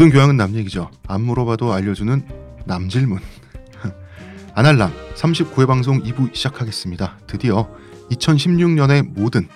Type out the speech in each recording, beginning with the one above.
모든 교양은 남 얘기죠. 안 물어봐도 알려주는 남 질문. 아날람 39회 방송 2부 시작하겠습니다. 드디어 2016년의 모든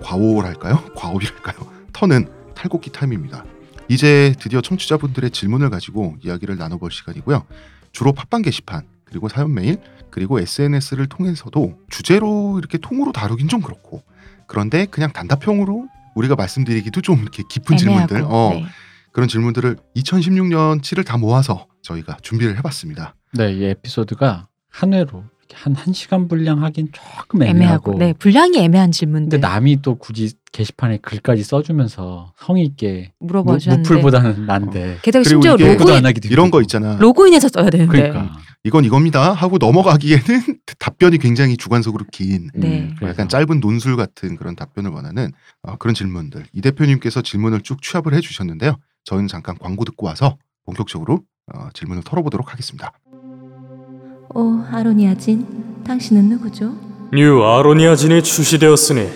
과오랄까요? 과오비랄까요? 터는 탈곡기 타임입니다. 이제 드디어 청취자분들의 질문을 가지고 이야기를 나눠볼 시간이고요. 주로 팟빵 게시판 그리고 사연 메일 그리고 SNS를 통해서도 주제로 이렇게 통으로 다루긴 좀 그렇고 그런데 그냥 단답형으로 우리가 말씀드리기도 좀 이렇게 깊은 애매하고, 질문들 어, 네. 그런 질문들을 2016년 치를 다 모아서 저희가 준비를 해봤습니다. 네, 이 에피소드가 한 회로 한 1시간 분량 하긴 조금 애매하고, 애매하고, 네 분량이 애매한 질문들. 근데 남이 또 굳이 게시판에 글까지 써주면서 성의 있게 무, 물어봐 주셨는데. 무풀보다는 난데. 게다가 그리고 심지어 로그인 이런 거. 있잖아. 로그인해서 써야 되는데. 그러니까. 이건 이겁니다. 하고 넘어가기에는 답변이 굉장히 주관적으로 긴 네. 음, 약간 짧은 논술 같은 그런 답변을 원하는 어, 그런 질문들. 이 대표님께서 질문을 쭉 취합을 해주셨는데요. 저희는 잠깐 광고 듣고 와서 본격적으로 어, 질문을 털어보도록 하겠습니다. 오 아로니아진 당신은 누구죠? new 아로니아진이 출시되었으니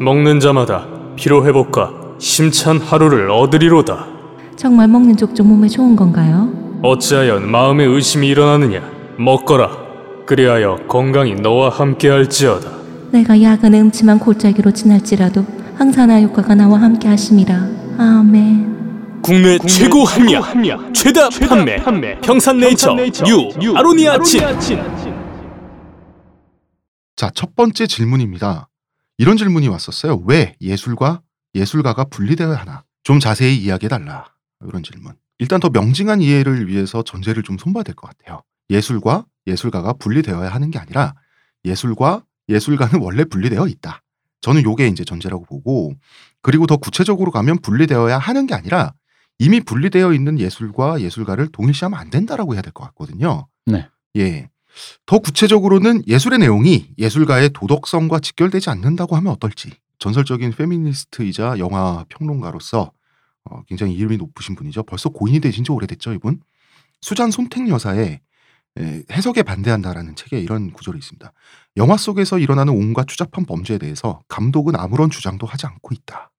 먹는 자마다 피로 회복과 힘찬 하루를 얻으리로다. 정말 먹는 족족 몸에 좋은 건가요? 어찌하여 마음에 의심이 일어나느냐? 먹거라. 그리하여 건강이 너와 함께할지어다. 내가 야근의 음침한 골짜기로 지날지라도 항산화 효과가 나와 함께 하심이라 아멘 국내, 최고 합리화, 최다, 판매, 평산네이처, new, 아로니아진. 자, 첫 번째 질문입니다. 이런 질문이 왔었어요. 왜 예술과 예술가가 분리되어야 하나? 좀 자세히 이야기해달라. 이런 질문. 일단 더 명징한 이해를 위해서 전제를 좀 손봐야 될 것 같아요. 예술과 예술가가 분리되어야 하는 게 아니라 예술과 예술가는 원래 분리되어 있다. 저는 요게 이제 전제라고 보고 그리고 더 구체적으로 가면 분리되어야 하는 게 아니라 이미 분리되어 있는 예술과 예술가를 동일시하면 안 된다라고 해야 될 것 같거든요. 네. 예. 더 구체적으로는 예술의 내용이 예술가의 도덕성과 직결되지 않는다고 하면 어떨지. 전설적인 페미니스트이자 영화 평론가로서 어, 굉장히 이름이 높으신 분이죠. 벌써 고인이 되신 지 오래됐죠, 이분. 수잔 손택 여사의 에, 해석에 반대한다라는 책에 이런 구절이 있습니다. 영화 속에서 일어나는 온갖 추잡한 범죄에 대해서 감독은 아무런 주장도 하지 않고 있다.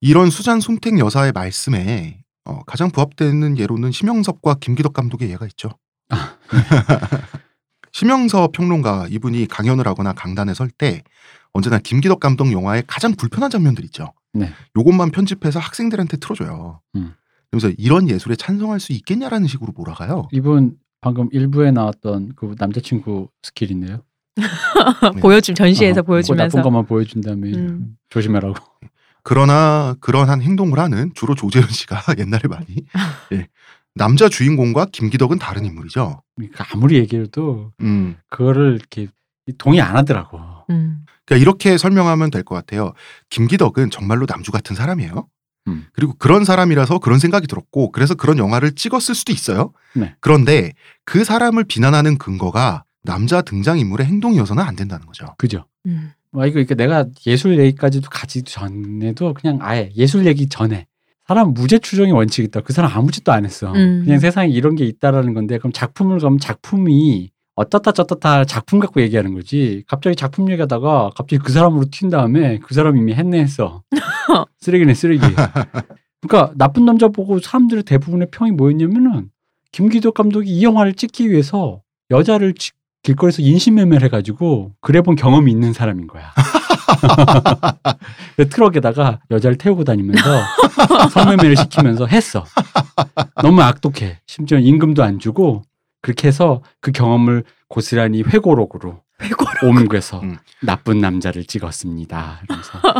이런 수잔 손택 여사의 말씀에 어, 가장 부합되는 예로는 심영섭과 김기덕 감독의 예가 있죠. 심영섭 평론가 이분이 강연을 하거나 강단에 설 때 언제나 김기덕 감독 영화의 가장 불편한 장면들 있죠. 네. 요것만 편집해서 학생들한테 틀어줘요. 음. 그래서 이런 예술에 찬성할 수 있겠냐라는 식으로 몰아가요. 이분 방금 일부에 나왔던 그 남자친구 스킬인데요. 보여줌 전시에서 어, 그 보여주면서 나쁜 것만 보여준 다음에 음. 조심해라고. 그러나 그러한 행동을 하는 주로 조재현 씨가 옛날에 많이 예. 남자 주인공과 김기덕은 다른 인물이죠. 그러니까 아무리 얘기해도 음. 그거를 이렇게 동의 안 하더라고. 음. 그러니까 이렇게 설명하면 될 것 같아요. 김기덕은 정말로 남주 같은 사람이에요. 음. 그리고 그런 사람이라서 그런 생각이 들었고 그래서 그런 영화를 찍었을 수도 있어요. 네. 그런데 그 사람을 비난하는 근거가 남자 등장 인물의 행동이어서는 안 된다는 거죠. 그죠? 음. 와 이거 그러니까 내가 예술 얘기까지도 가지 전에도 그냥 아예 예술 얘기 전에 사람 무죄 추정의 원칙이 있다. 그 사람 아무 짓도 안 했어. 음. 그냥 세상에 이런 게 있다라는 건데 그럼 작품을 가면 작품이 어떻다 저떻다 작품 갖고 얘기하는 거지. 갑자기 작품 얘기하다가 갑자기 그 사람으로 튄 다음에 그 사람 이미 했네 했어. 쓰레기네 쓰레기. 그러니까 나쁜 남자 보고 사람들의 대부분의 평이 뭐였냐면은 김기덕 감독이 이 영화를 찍기 위해서 여자를 지- 길거리에서 인신매매를 해가지고 그래 본 경험이 있는 사람인 거야. 그 트럭에다가 여자를 태우고 다니면서 성매매를 시키면서 했어. 너무 악독해. 심지어 임금도 안 주고 그렇게 해서 그 경험을 고스란히 회고록으로 회고록. 옮겨서 음. 나쁜 남자를 찍었습니다.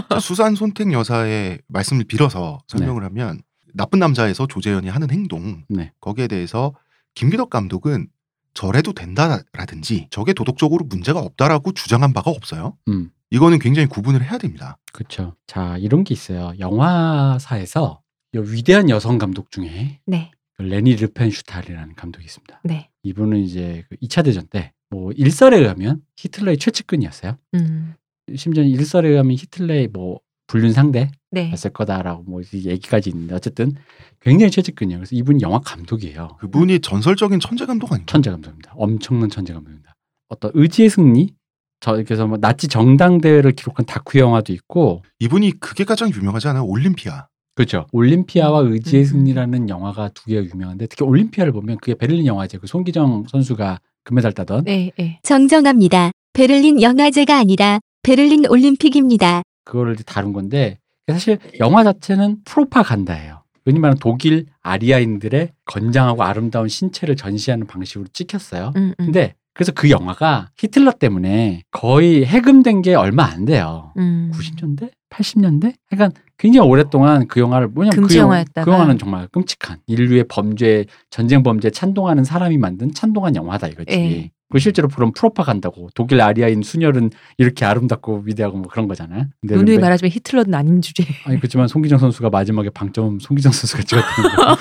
자, 수산 손택 여사의 말씀을 빌어서 설명을 하면 나쁜 남자에서 조재현이 하는 행동 네. 거기에 대해서 김기덕 감독은 저래도 된다라든지 저게 도덕적으로 문제가 없다라고 주장한 바가 없어요. 음. 이거는 굉장히 구분을 해야 됩니다. 그렇죠. 자 이런 게 있어요. 영화사에서 이 위대한 여성 감독 중에 네. 그 레니 르펜슈탈이라는 감독이 있습니다. 네. 이분은 이제 그 2차 대전 때 뭐 일설에 의하면 히틀러의 최측근이었어요. 음. 심지어 일설에 의하면 히틀러의 뭐 불륜 상대였을 네. 거다라고 뭐이 얘기까지 있는데 어쨌든 굉장히 최측근이에요. 그래서 이분 영화 감독이에요. 그분이 전설적인 천재 감독 아닌가요? 천재 감독입니다. 엄청난 천재 감독입니다. 어떤 의지의 승리 저 그래서 뭐 나치 정당 대회를 기록한 다큐 영화도 있고 이분이 그게 가장 유명하지 않아요? 올림피아. 그렇죠. 올림피아와 의지의 음. 승리라는 영화가 두 개가 유명한데 특히 올림피아를 보면 그게 베를린 영화제 그 손기정 선수가 금메달 따던 네, 네. 정정합니다. 베를린 영화제가 아니라 베를린 올림픽입니다. 그거를 이제 다룬 건데 사실 영화 자체는 프로파간다예요. 흔히 말하는 독일 아리아인들의 건장하고 아름다운 신체를 전시하는 방식으로 찍혔어요. 음, 음. 근데 그래서 그 영화가 히틀러 때문에 거의 해금된 게 얼마 안 돼요. 음. 90년대? 80년대? 약간 굉장히 오랫동안 그 영화를 뭐냐면 그, 영- 영화였다가. 그 영화는 정말 끔찍한 인류의 범죄, 전쟁 범죄 찬동하는 사람이 만든 찬동한 영화다 이거지. 예. 그 실제로 그런 프로파간다고 독일 아리아인 수녀는 이렇게 아름답고 위대하고 뭐 그런 거잖아요. 근데 누누이 왜- 말하자면 히틀러는 아닌 주제. 아니 그렇지만 송기정 선수가 마지막에 방점 송기정 선수가 찍었다는 거.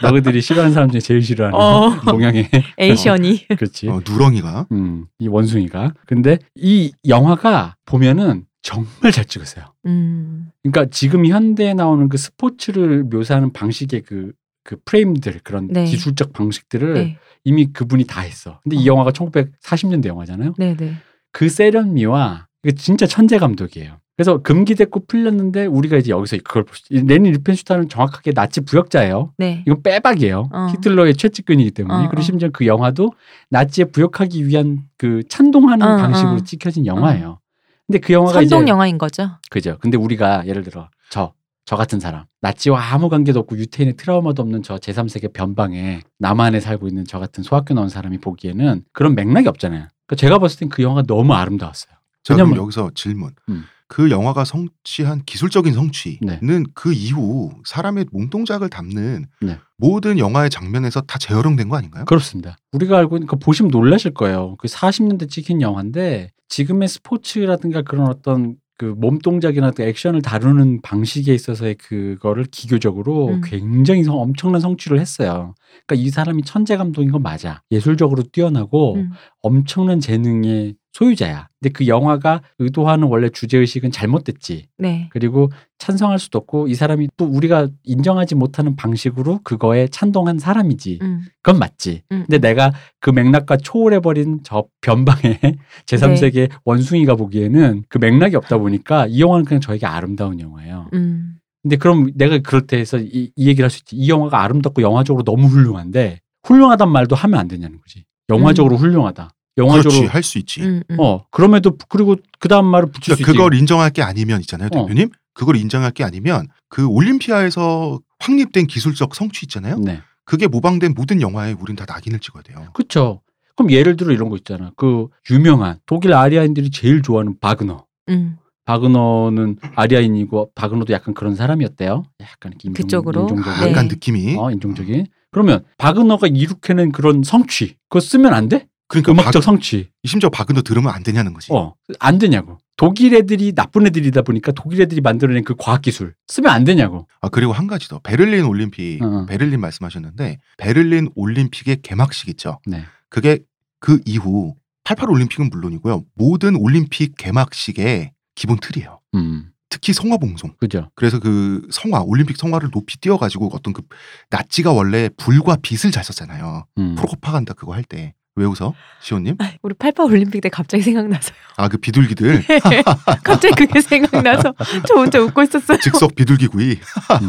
너희들이 싫어하는 사람 중에 제일 싫어하는 어. 동양의 에이션이. 그렇지. 어, 누렁이가 음, 이 원숭이가. 근데 이 영화가 보면은 정말 잘 찍었어요. 음. 그러니까 지금 현대에 나오는 그 스포츠를 묘사하는 방식의 그, 그 프레임들, 그런 네. 기술적 방식들을 네. 이미 그분이 다 했어. 근데 이 어. 영화가 1940년대 영화잖아요. 네, 네. 그 세련미와 진짜 천재 감독이에요. 그래서 금기됐고 풀렸는데 우리가 이제 여기서 그걸 볼 수, 이 레니 리펜슈타는 정확하게 나치 부역자예요. 네. 이건 빼박이에요. 어. 히틀러의 최측근이기 때문에. 어, 그리고 어. 심지어 그 영화도 나치에 부역하기 위한 그 찬동하는 어, 방식으로 어. 찍혀진 영화예요. 근데 그 영화가 선동 이제 영화인 거죠. 그죠. 근데 우리가 예를 들어 저, 저 같은 사람, 나치와 아무 관계도 없고 유태인의 트라우마도 없는 저 제3세계 변방에 남한에 살고 있는 저 같은 소학교 나온 사람이 보기에는 그런 맥락이 없잖아요. 그러니까 제가 봤을 땐 그 영화가 너무 아름다웠어요. 왜냐면- 여기서 질문. 음. 그 영화가 성취한 기술적인 성취는 네. 그 이후 사람의 몸동작을 담는 네. 모든 영화의 장면에서 다 재활용된 거 아닌가요? 그렇습니다. 우리가 알고 있는 거 보시면 놀라실 거예요. 그 40년대 찍힌 영화인데 지금의 스포츠라든가 그런 어떤 그 몸 동작이나 또 액션을 다루는 방식에 있어서의 그거를 기교적으로 음. 굉장히 성- 엄청난 성취를 했어요. 그러니까 이 사람이 천재 감독인 건 맞아. 예술적으로 뛰어나고 음. 엄청난 재능의 소유자야. 근데 그 영화가 의도하는 원래 주제 의식은 잘못됐지. 네. 그리고 찬성할 수도 없고 이 사람이 또 우리가 인정하지 못하는 방식으로 그거에 찬동한 사람이지. 음. 그건 맞지. 음. 근데 내가 그 맥락과 초월해 버린 저 변방의 제3세계 원숭이가 보기에는 그 맥락이 없다 보니까 이 영화는 그냥 저에게 아름다운 영화예요. 음. 근데 그럼 내가 그럴 때 해서 이, 이 얘기를 할 수 있지. 이 영화가 아름답고 영화적으로 너무 훌륭한데 훌륭하단 말도 하면 안 되냐는 거지. 영화적으로 훌륭하다. 영화적으로 그렇지 할수 있지. 음. 음. 어 그럼에도 그리고 그 다음 말을 붙일 수 그러니까 있지. 그걸 인정할 게 아니면 있잖아요, 어. 대표님. 그걸 인정할 게 아니면 그 올림피아에서 확립된 기술적 성취 있잖아요. 네. 그게 모방된 모든 영화에 우린 다 낙인을 찍어야 돼요. 그렇죠. 그럼 예를 들어 이런 거 있잖아. 그 유명한 독일 아리아인들이 제일 좋아하는 바그너. 음. 바그너는 아리아인이고 바그너도 약간 그런 사람이었대요. 약간 이렇게 인종, 그쪽으로? 인종적인. 네. 약간 느낌이. 어, 인종적인. 그러면 바그너가 이룩해낸 그런 성취, 그거 쓰면 안 돼? 그러니까 음악적 바, 성취. 심지어 바그너 들으면 안 되냐는 거지. 어, 안 되냐고. 독일 애들이 나쁜 애들이다 보니까 독일 애들이 만들어낸 그 과학 기술 쓰면 안 되냐고. 아 그리고 한 가지 더 베를린 올림픽 어. 베를린 말씀하셨는데 베를린 올림픽의 개막식 있죠. 네. 그게 그 이후 88 올림픽은 물론이고요. 모든 올림픽 개막식의 기본 틀이에요. 음, 특히 성화 봉송. 그죠. 그래서 그 성화 올림픽 성화를 높이 띄워가지고 어떤 그 나치가 원래 불과 빛을 잘 썼잖아요. 음. 프로파간다 그거 할 때. 왜 웃어? 시호님? 아, 우리 88 올림픽 때 갑자기 생각나서요. 아 그 비둘기들 갑자기 그게 생각나서 저 혼자 웃고 있었어요. 즉석 비둘기 구이. 음.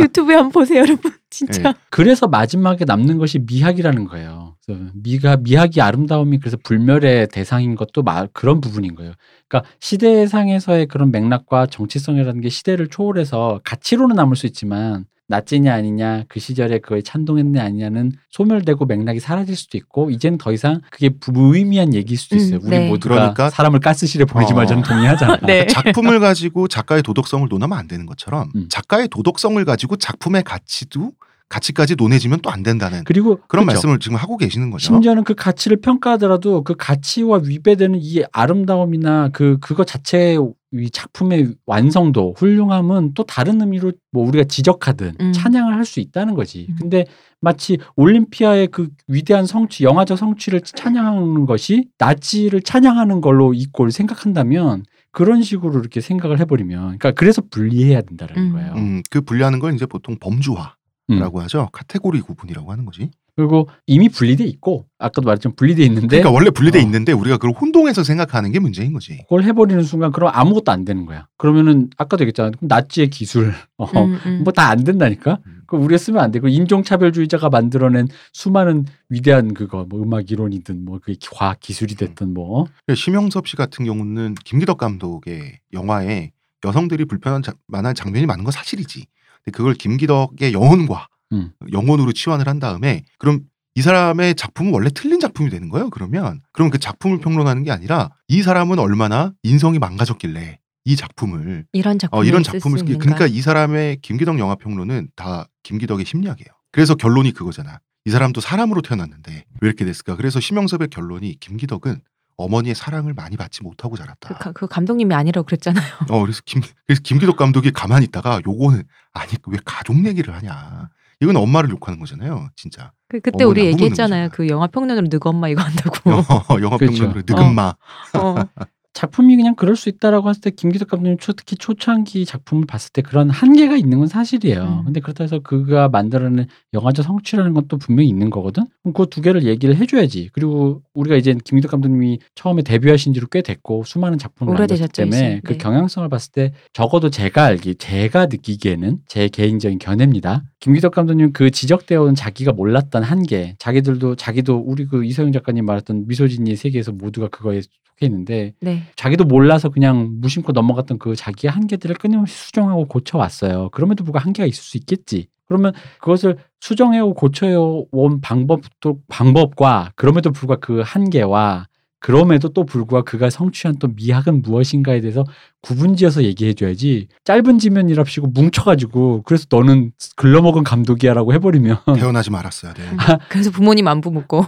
유튜브에 한번 보세요, 여러분. 진짜. 네. 그래서 마지막에 남는 것이 미학이라는 거예요. 그래서 미가 미학이 아름다움이 그래서 불멸의 대상인 것도 마, 그런 부분인 거예요. 그러니까 시대상에서의 그런 맥락과 정치성이라는 게 시대를 초월해서 가치로는 남을 수 있지만 나찌냐 아니냐 그 시절에 그거에 찬동했냐 아니냐는 소멸되고 맥락이 사라질 수도 있고 이제는 더 이상 그게 부- 무의미한 얘기일 수도 있어요. 음, 우리 네. 모두가 그러니까- 사람을 가스실에 보내지 어. 말자는 동의하잖아. 네. 작품을 가지고 작가의 도덕성을 논하면 안 되는 것처럼 음. 작가의 도덕성을 가지고 작품의 가치도 가치까지 논해지면 또 안 된다는 그리고 그런 그렇죠. 말씀을 지금 하고 계시는 거죠. 심지어는 그 가치를 평가하더라도 그 가치와 위배되는 이 아름다움이나 그 그거 자체의 이 작품의 완성도 훌륭함은 또 다른 의미로 뭐 우리가 지적하든 음. 찬양을 할 수 있다는 거지. 음. 근데 마치 올림피아의 그 위대한 성취, 영화적 성취를 찬양하는 것이 나치를 찬양하는 걸로 이꼴 생각한다면 그런 식으로 이렇게 생각을 해버리면, 그러니까 그래서 분리해야 된다는 음. 거예요. 음, 그 분리하는 걸 이제 보통 범주화 라고 음. 하죠. 카테고리 구분이라고 하는 거지. 그리고 이미 분리돼 있고 아까도 말했지만 분리돼 있는데 그러니까 원래 분리돼 어. 있는데 우리가 그걸 혼동해서 생각하는 게 문제인 거지. 그걸 해버리는 순간 그럼 아무것도 안 되는 거야. 그러면은 아까도 얘기했잖아. 그럼 나치의 기술 어, 음, 음. 뭐다 안 된다니까. 음. 그 우리가 쓰면 안 돼. 그 인종차별주의자가 만들어낸 수많은 위대한 그거 뭐 음악 이론이든 뭐 그 과학 기술이 됐든 뭐 심영섭 씨 같은 경우는 김기덕 감독의 영화에 여성들이 불편한 자- 만한 장면이 많은 건 사실이지. 근데 그걸 김기덕의 영혼과 음. 영혼으로 치환을 한 다음에 그럼 이 사람의 작품은 원래 틀린 작품이 되는 거예요. 그러면 그럼 그 작품을 평론하는 게 아니라 이 사람은 얼마나 인성이 망가졌길래 이 작품을 이런 작품 어, 이런 작품을 그러니까 이 사람의 김기덕 영화 평론은 다 김기덕의 심리학이에요. 그래서 결론이 그거잖아. 이 사람도 사람으로 태어났는데 왜 이렇게 됐을까? 그래서 심영섭의 결론이 김기덕은 어머니의 사랑을 많이 받지 못하고 자랐다. 그, 가- 그 감독님이 아니라고 그랬잖아요. 어 그래서 김 그래서 김기덕 감독이 가만히 있다가 요거는 아니 왜 가족 얘기를 하냐? 이건 엄마를 욕하는 거잖아요, 진짜. 그, 그때 우리 얘기했잖아요. 그 영화 평론으로 늑 엄마 이거 한다고. 어, 영화 그렇죠. 평론으로 느금마. 어. 작품이 그냥 그럴 수 있다라고 했을 때 김기덕 감독님 초, 특히 초창기 작품을 봤을 때 그런 한계가 있는 건 사실이에요. 음. 근데 그렇다 해서 그가 만들어낸 영화적 성취라는 것도 분명히 있는 거거든. 그럼 그 두 개를 얘기를 해줘야지. 그리고 우리가 이제 김기덕 감독님이 처음에 데뷔하신 지로 꽤 됐고 수많은 작품을 만들었기 때문에. 그 네. 경향성을 봤을 때 적어도 제가 알기, 제가 느끼기에는 제 개인적인 견해입니다. 김기덕 감독님 그 지적되어 온 자기가 몰랐던 한계, 자기들도 자기도 우리 그 이서영 작가님 말했던 미소진이의 세계에서 모두가 그거에 속해 있는데 네. 자기도 몰라서 그냥 무심코 넘어갔던 그 자기의 한계들을 끊임없이 수정하고 고쳐왔어요. 그럼에도 불구하고 한계가 있을 수 있겠지. 그러면 그것을 수정해오 고쳐온 방법도 방법과 그럼에도 불구하고 그 한계와 그럼에도 또 불구하고 그가 성취한 또 미학은 무엇인가에 대해서 구분지어서 얘기해줘야지 짧은 지면이랍시고 뭉쳐가지고 그래서 너는 글러먹은 감독이야라고 해버리면 태어나지 말았어야 돼. 그래서 부모님 안부 묻고.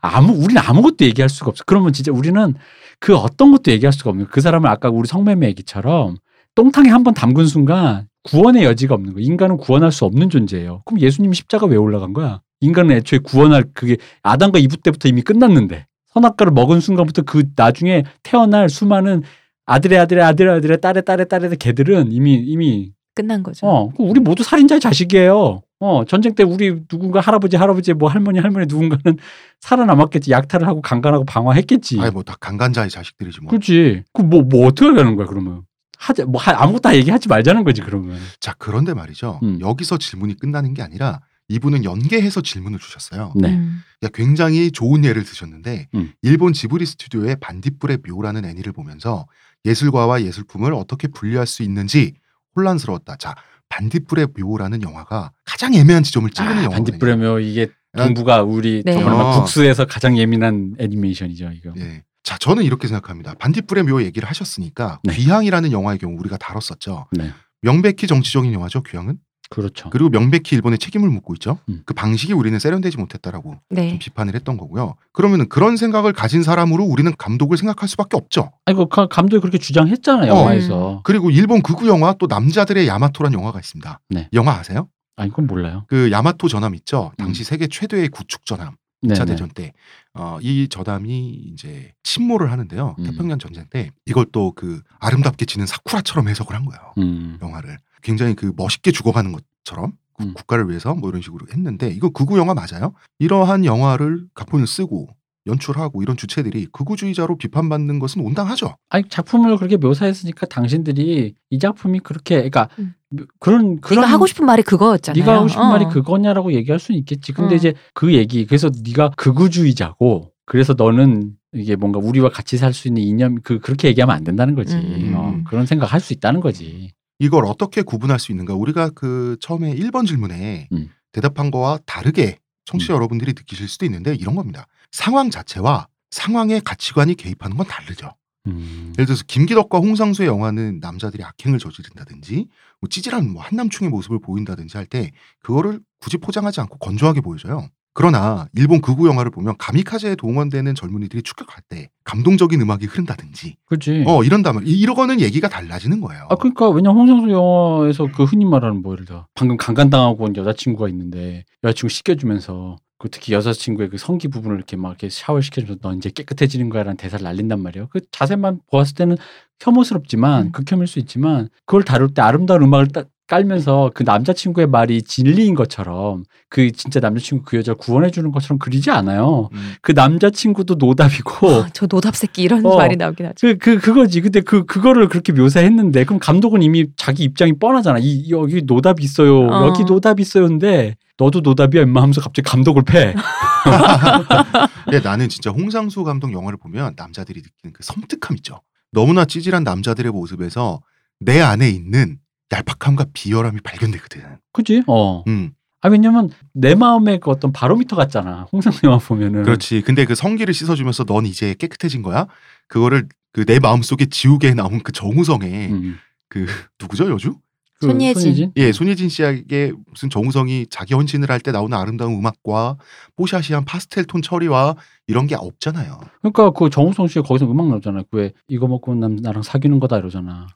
아무 우리는 아무것도 얘기할 수가 없어. 그러면 진짜 우리는 그 어떤 것도 얘기할 수가 없는 거예요. 그 사람을 아까 우리 성매매 얘기처럼 똥탕에 한 번 담근 순간 구원의 여지가 없는 거예요. 인간은 구원할 수 없는 존재예요. 그럼 예수님 십자가 왜 올라간 거야? 인간은 애초에 구원할 그게 아담과 이브 때부터 이미 끝났는데 선악과를 먹은 순간부터 그 나중에 태어날 수많은 아들의 아들의 아들의 아들의 딸의 딸의 딸의 개들은 이미 이미 끝난 거죠. 어, 그 우리 모두 살인자의 자식이에요. 어, 전쟁 때 우리 누군가 할아버지, 할아버지, 뭐 할머니, 할머니 누군가는 살아남았겠지. 약탈을 하고 강간하고 방화했겠지. 아니 뭐 다 강간자의 자식들이지 뭐. 그렇지. 그 뭐, 뭐 어떻게 하는 거야, 그러면? 하자, 뭐, 하- 아무것도 다 얘기하지 말자는 거지, 그러면. 자 그런데 말이죠. 음. 여기서 질문이 끝나는 게 아니라 이분은 연계해서 질문을 주셨어요. 네. 음. 야, 굉장히 좋은 예를 드셨는데 음. 일본 지브리 스튜디오의 반딧불의 묘라는 애니를 보면서 예술가와 예술품을 어떻게 분리할 수 있는지 혼란스러웠다. 자, 반딧불의 묘라는 영화가 가장 애매한 지점을 찌르는 아, 영화거든요. 반딧불에며 이게 난- 동부가 우리 네. 정말 막 어. 국수에서 가장 예민한 애니메이션이죠, 이거. 예. 자, 저는 이렇게 생각합니다. 반딧불의 묘 얘기를 하셨으니까 네. 귀향이라는 영화의 경우 우리가 다뤘었죠. 네. 명백히 정치적인 영화죠, 귀향은. 그렇죠. 그리고 명백히 일본에 책임을 묻고 있죠. 음. 그 방식이 우리는 세련되지 못했다라고 좀 네. 비판을 했던 거고요. 그러면은 그런 생각을 가진 사람으로 우리는 감독을 생각할 수밖에 없죠. 아니, 그 가- 감독이 그렇게 주장했잖아요, 어. 영화에서. 그리고 일본 극우 영화 또 남자들의 야마토란 영화가 있습니다. 네. 영화 아세요? 아니, 그건 몰라요. 그 야마토 전함 있죠. 음. 당시 세계 최대의 구축 전함. 네. 2차 네. 대전 때. 어, 이 전함이 이제 침몰을 하는데요. 음. 태평양 전쟁 때 이걸 또 그 아름답게 지는 사쿠라처럼 해석을 한 거예요. 음. 영화를. 굉장히 그 멋있게 죽어가는 것처럼 구- 음. 국가를 위해서 뭐 이런 식으로 했는데 이거 극우 영화 맞아요? 이러한 영화를 각본을 쓰고 연출하고 이런 주체들이 극우주의자로 비판받는 것은 온당하죠. 아니 작품을 그렇게 묘사했으니까 당신들이 이 작품이 그렇게 그러니까 음. 그런 그런 네가 하고 싶은 말이 그거였잖아요. 네가 하고 싶은 어. 말이 그거냐라고 얘기할 수는 있겠지. 근데 어. 이제 그 얘기 그래서 네가 극우주의자고 그래서 너는 이게 뭔가 우리와 같이 살 수 있는 이념 그 그렇게 얘기하면 안 된다는 거지. 음. 어, 그런 생각 할 수 있다는 거지. 이걸 어떻게 구분할 수 있는가? 우리가 그 처음에 1번 질문에 음. 대답한 거와 다르게 청취자 여러분들이 느끼실 수도 있는데 이런 겁니다. 상황 자체와 상황의 가치관이 개입하는 건 다르죠. 음. 예를 들어서 김기덕과 홍상수의 영화는 남자들이 악행을 저지른다든지 뭐 찌질한 뭐 한남충의 모습을 보인다든지 할 때 그거를 굳이 포장하지 않고 건조하게 보여줘요. 그러나 일본 극우 영화를 보면 가미카제에 동원되는 젊은이들이 추격할 때 감동적인 음악이 흐른다든지 그렇지. 어 이런다면 이- 이러고는 얘기가 달라지는 거예요. 아 그러니까 왜냐 홍상수 영화에서 그 흔히 말하는 뭐 예를 들어 방금 강간당하고 온 여자친구가 있는데 여자친구 씻겨주면서 그 특히 여자친구의 그 성기 부분을 이렇게 막 이렇게 샤워 시켜주면서 너 이제 깨끗해지는 거야라는 대사를 날린단 말이에요. 그 자세만 보았을 때는 혐오스럽지만 음. 극혐일 수 있지만 그걸 다룰 때 아름다운 음악을 딱 깔면서 그 남자친구의 말이 진리인 것처럼 그 진짜 남자친구 그 여자를 구원해 주는 것처럼 그리지 않아요. 음. 그 남자친구도 노답이고 아, 저 노답 새끼 이런 어. 말이 나오긴 하죠. 그, 그, 그거지. 근데 그, 그거를 그렇게 묘사했는데, 그럼 감독은 이미 자기 입장이 뻔하잖아. 이, 여기 노답 있어요. 어. 여기 노답 있어요인데, 너도 노답이야, 임마 하면서 갑자기 감독을 패. 근데 나는 진짜 홍상수 감독 영화를 보면 남자들이 느끼는 그 섬뜩함 있죠. 너무나 찌질한 남자들의 모습에서 내 안에 있는 얄팍함과 비열함이 발견되거든. 그지? 어. 음, 아, 왜냐면 내 마음의 그 어떤 바로미터 같잖아. 영화 보면은. 그렇지. 근데 그 성기를 씻어주면서 넌 이제 깨끗해진 거야? 그거를 그 내 마음 속에 지우개 나온 그 정우성의 음. 그 누구죠 여주? 그 손예진. 예, 손예진 씨에게 무슨 정우성이 자기 헌신을 할 때 나오는 아름다운 음악과 뽀샤시한 파스텔 톤 처리와 이런 게 없잖아요. 그러니까 그 정우성 씨가 거기서 음악 나오잖아. 그왜 이거 먹고 난, 나랑 사귀는 거다 이러잖아.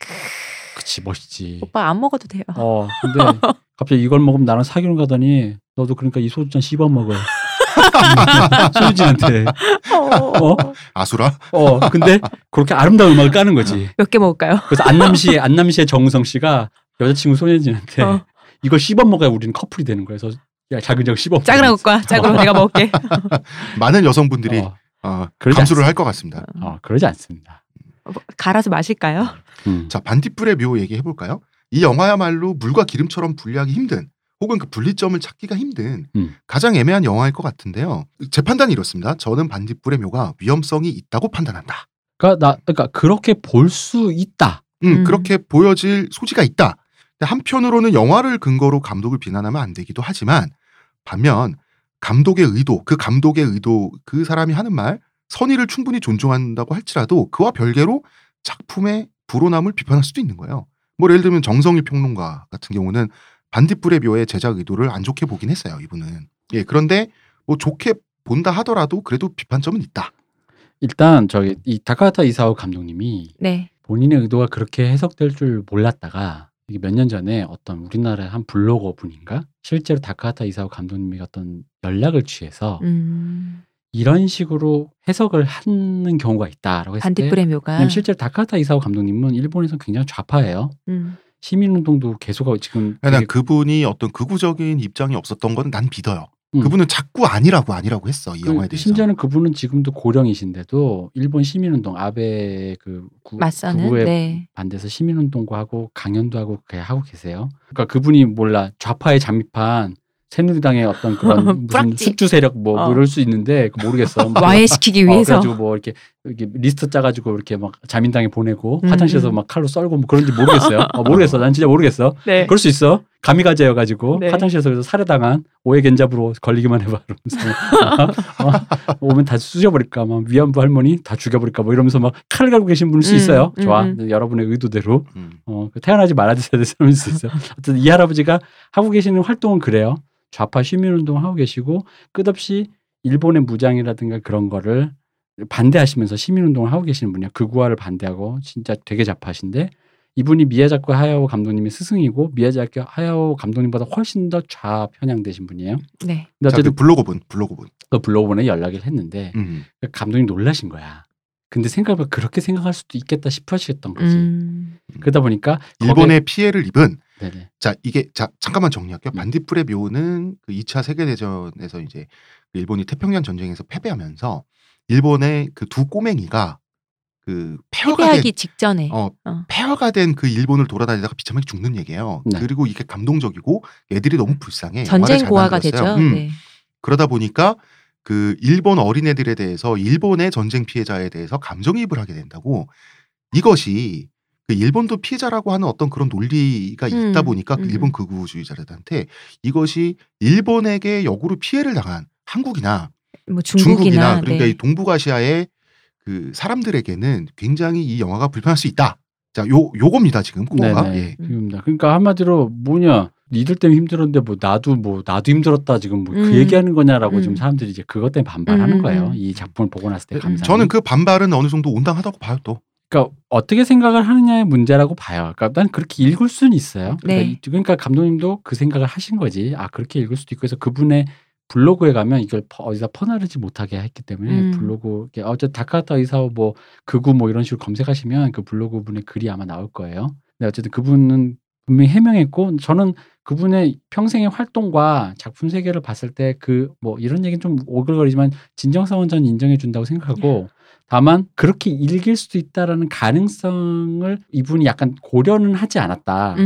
그치, 멋있지. 오빠 안 먹어도 돼요. 어, 근데 갑자기 이걸 먹으면 나랑 사귀는 거다니 너도 그러니까 이 소주잔 씹어 먹어. 소유진한테. 어? 아수라? 어, 근데 그렇게 아름다운 음악을 까는 거지. 몇 개 먹을까요? 그래서 안남시의 안남시의 정우성 씨가 여자친구 손예진한테 어. 이걸 씹어 먹어야 우리는 커플이 되는 거야. 그래서 야 작은 작 씹어. 작은 거 거야. 작은 거 내가 먹을게. 많은 여성분들이 어, 어, 그러지 감수를. 할 것 같습니다. 어, 그러지 않습니다. 갈아서 마실까요? 음. 자, 반딧불의 묘 얘기해 볼까요? 이 영화야말로 물과 기름처럼 분리하기 힘든 혹은 그 분리점을 찾기가 힘든 음. 가장 애매한 영화일 것 같은데요. 제 판단이 이렇습니다. 저는 반딧불의 묘가 위험성이 있다고 판단한다. 그러니까 나 그러니까 그렇게 볼 수 있다. 음, 음. 그렇게 보여질 소지가 있다. 근데 한편으로는 영화를 근거로 감독을 비난하면 안 되기도 하지만 반면 감독의 의도, 그 감독의 의도, 그 사람이 하는 말, 선의를 충분히 존중한다고 할지라도 그와 별개로 작품의 불온함을 비판할 수도 있는 거예요. 뭐 예를 들면 정성일 평론가 같은 경우는 반딧불의 묘의 제작 의도를 안 좋게 보긴 했어요. 이분은. 예, 그런데 뭐 좋게 본다 하더라도 그래도 비판점은 있다. 일단 저기 이 다카타 이사오 감독님이 네. 본인의 의도가 그렇게 해석될 줄 몰랐다가 이게 몇 년 전에 어떤 우리나라의 한 블로거 분인가 실제로 다카타 이사오 감독님이 어떤 연락을 취해서 음. 이런 식으로 해석을 하는 경우가 있다라고 했을 때 반딧불의 묘가. 왜냐면 실제로 다카타 이사오 감독님은 일본에서 굉장히 좌파예요. 음. 시민운동도 계속 지금 난 그분이 어떤 극우적인 입장이 없었던 건 난 믿어요. 음. 그분은 자꾸 아니라고 아니라고 했어 이 그 영화에 대해서. 심지어는 그분은 지금도 고령이신데도 일본 시민운동 아베 그 구, 맞서는. 극우에 네. 반대해서 시민운동도 하고 강연도 하고 그렇게 하고 계세요. 그러니까 그분이 몰라 좌파에 잠입한 새누리당의 어떤 그런 무슨. 숙주 세력 뭐, 뭐 어. 이럴 수 있는데 그 모르겠어. 뭐 와해시키기 어, 위해서. 그래가지고 뭐 이렇게, 이렇게 리스트 짜가지고 이렇게 막 자민당에 보내고 음, 화장실에서 음. 막 칼로 썰고 뭐 그런지 모르겠어요. 어, 모르겠어. 난 진짜 모르겠어. 네. 그럴 수 있어. 가미가제여가지고 네. 화장실에서 그래서 살해당한 오해겐잡으로 걸리기만 해봐 이러면서 어, 어, 오면 다 쑤셔버릴까 막 위안부 할머니 다 죽여버릴까 뭐 이러면서 막 칼을 갈고 계신 분일 수 음, 있어요. 음, 좋아. 음. 여러분의 의도대로 음. 어, 그 태어나지 말아주셔야 될 사람일 수 있어요. 어쨌든 이 할아버지가 하고 계시는 활동은 그래요. 좌파 시민운동 하고 계시고 끝없이 일본의 무장이라든가 그런 거를 반대하시면서 시민운동을 하고 계시는 분이야. 극우화를 반대하고 진짜 되게 좌파신데 이분이 미야자키 하야오 감독님의 스승이고 미야자키 하야오 감독님보다 훨씬 더 좌 편향되신 분이에요. 네. 근데 자, 그 어쨌든 블로거분, 블로거분. 그 블로그본에 연락을 했는데 음. 그 감독님 놀라신 거야. 근데 생각해보면 그렇게 생각할 수도 있겠다 싶으셨던 거지. 음. 그러다 보니까 일본의 피해를 입은 네네. 자 이게 자 잠깐만 정리할게요. 음. 반딧불의 묘는 그 2차 세계 대전에서 이제 그 일본이 태평양 전쟁에서 패배하면서 일본의 그 두 꼬맹이가 그 폐허가 된 패배하기 직전에. 어, 어. 폐허가 된 그 일본을 돌아다니다가 비참하게 죽는 얘기예요. 네. 그리고 이게 감동적이고 애들이 너무 불쌍해. 영화를 전쟁 만들었어요. 되죠. 음. 네. 그러다 보니까 그 일본 어린애들에 대해서 일본의 전쟁 피해자에 대해서 감정이입을 하게 된다고 이것이 그 일본도 피해자라고 하는 어떤 그런 논리가 음, 있다 보니까 그 음. 일본 극우주의자들한테 이것이 일본에게 역으로 피해를 당한 한국이나 뭐 중국이나, 중국이나, 그러니까 네. 이 동북아시아의 그 사람들에게는 굉장히 이 영화가 불편할 수 있다. 자, 요 요겁니다 지금 꼬가. 예. 그겁니다. 그러니까 한마디로 뭐냐 니들 때문에 힘들었는데 뭐 나도 뭐 나도 힘들었다 지금 뭐그 음. 얘기하는 거냐라고 음. 지금 사람들이 이제 그것 때문에 반발하는 음, 거예요. 음. 이 작품을 보고 났을 때 음. 감상. 저는 그 반발은 어느 정도 온당하다고 봐요 또. 그러니까 어떻게 생각을 하느냐의 문제라고 봐요. 그러니까 난 그렇게 읽을 수는 있어요. 그러니까, 네. 이- 그러니까 감독님도 그 생각을 하신 거지. 아 그렇게 읽을 수도 있고 해서 그분의 블로그에 가면 이걸 퍼- 어디다 퍼나르지 못하게 했기 때문에 음. 블로그 이렇게 어제 다카타 의사오 뭐 극우 뭐 이런 식으로 검색하시면 그 블로그 분의 글이 아마 나올 거예요. 근데 어쨌든 그분은 분명히 해명했고 저는 그분의 평생의 활동과 작품 세계를 봤을 때 그 뭐 이런 얘기는 좀 오글거리지만 진정성은 전 인정해 준다고 생각하고 다만 그렇게 읽을 수도 있다라는 가능성을 이분이 약간 고려는 하지 않았다라는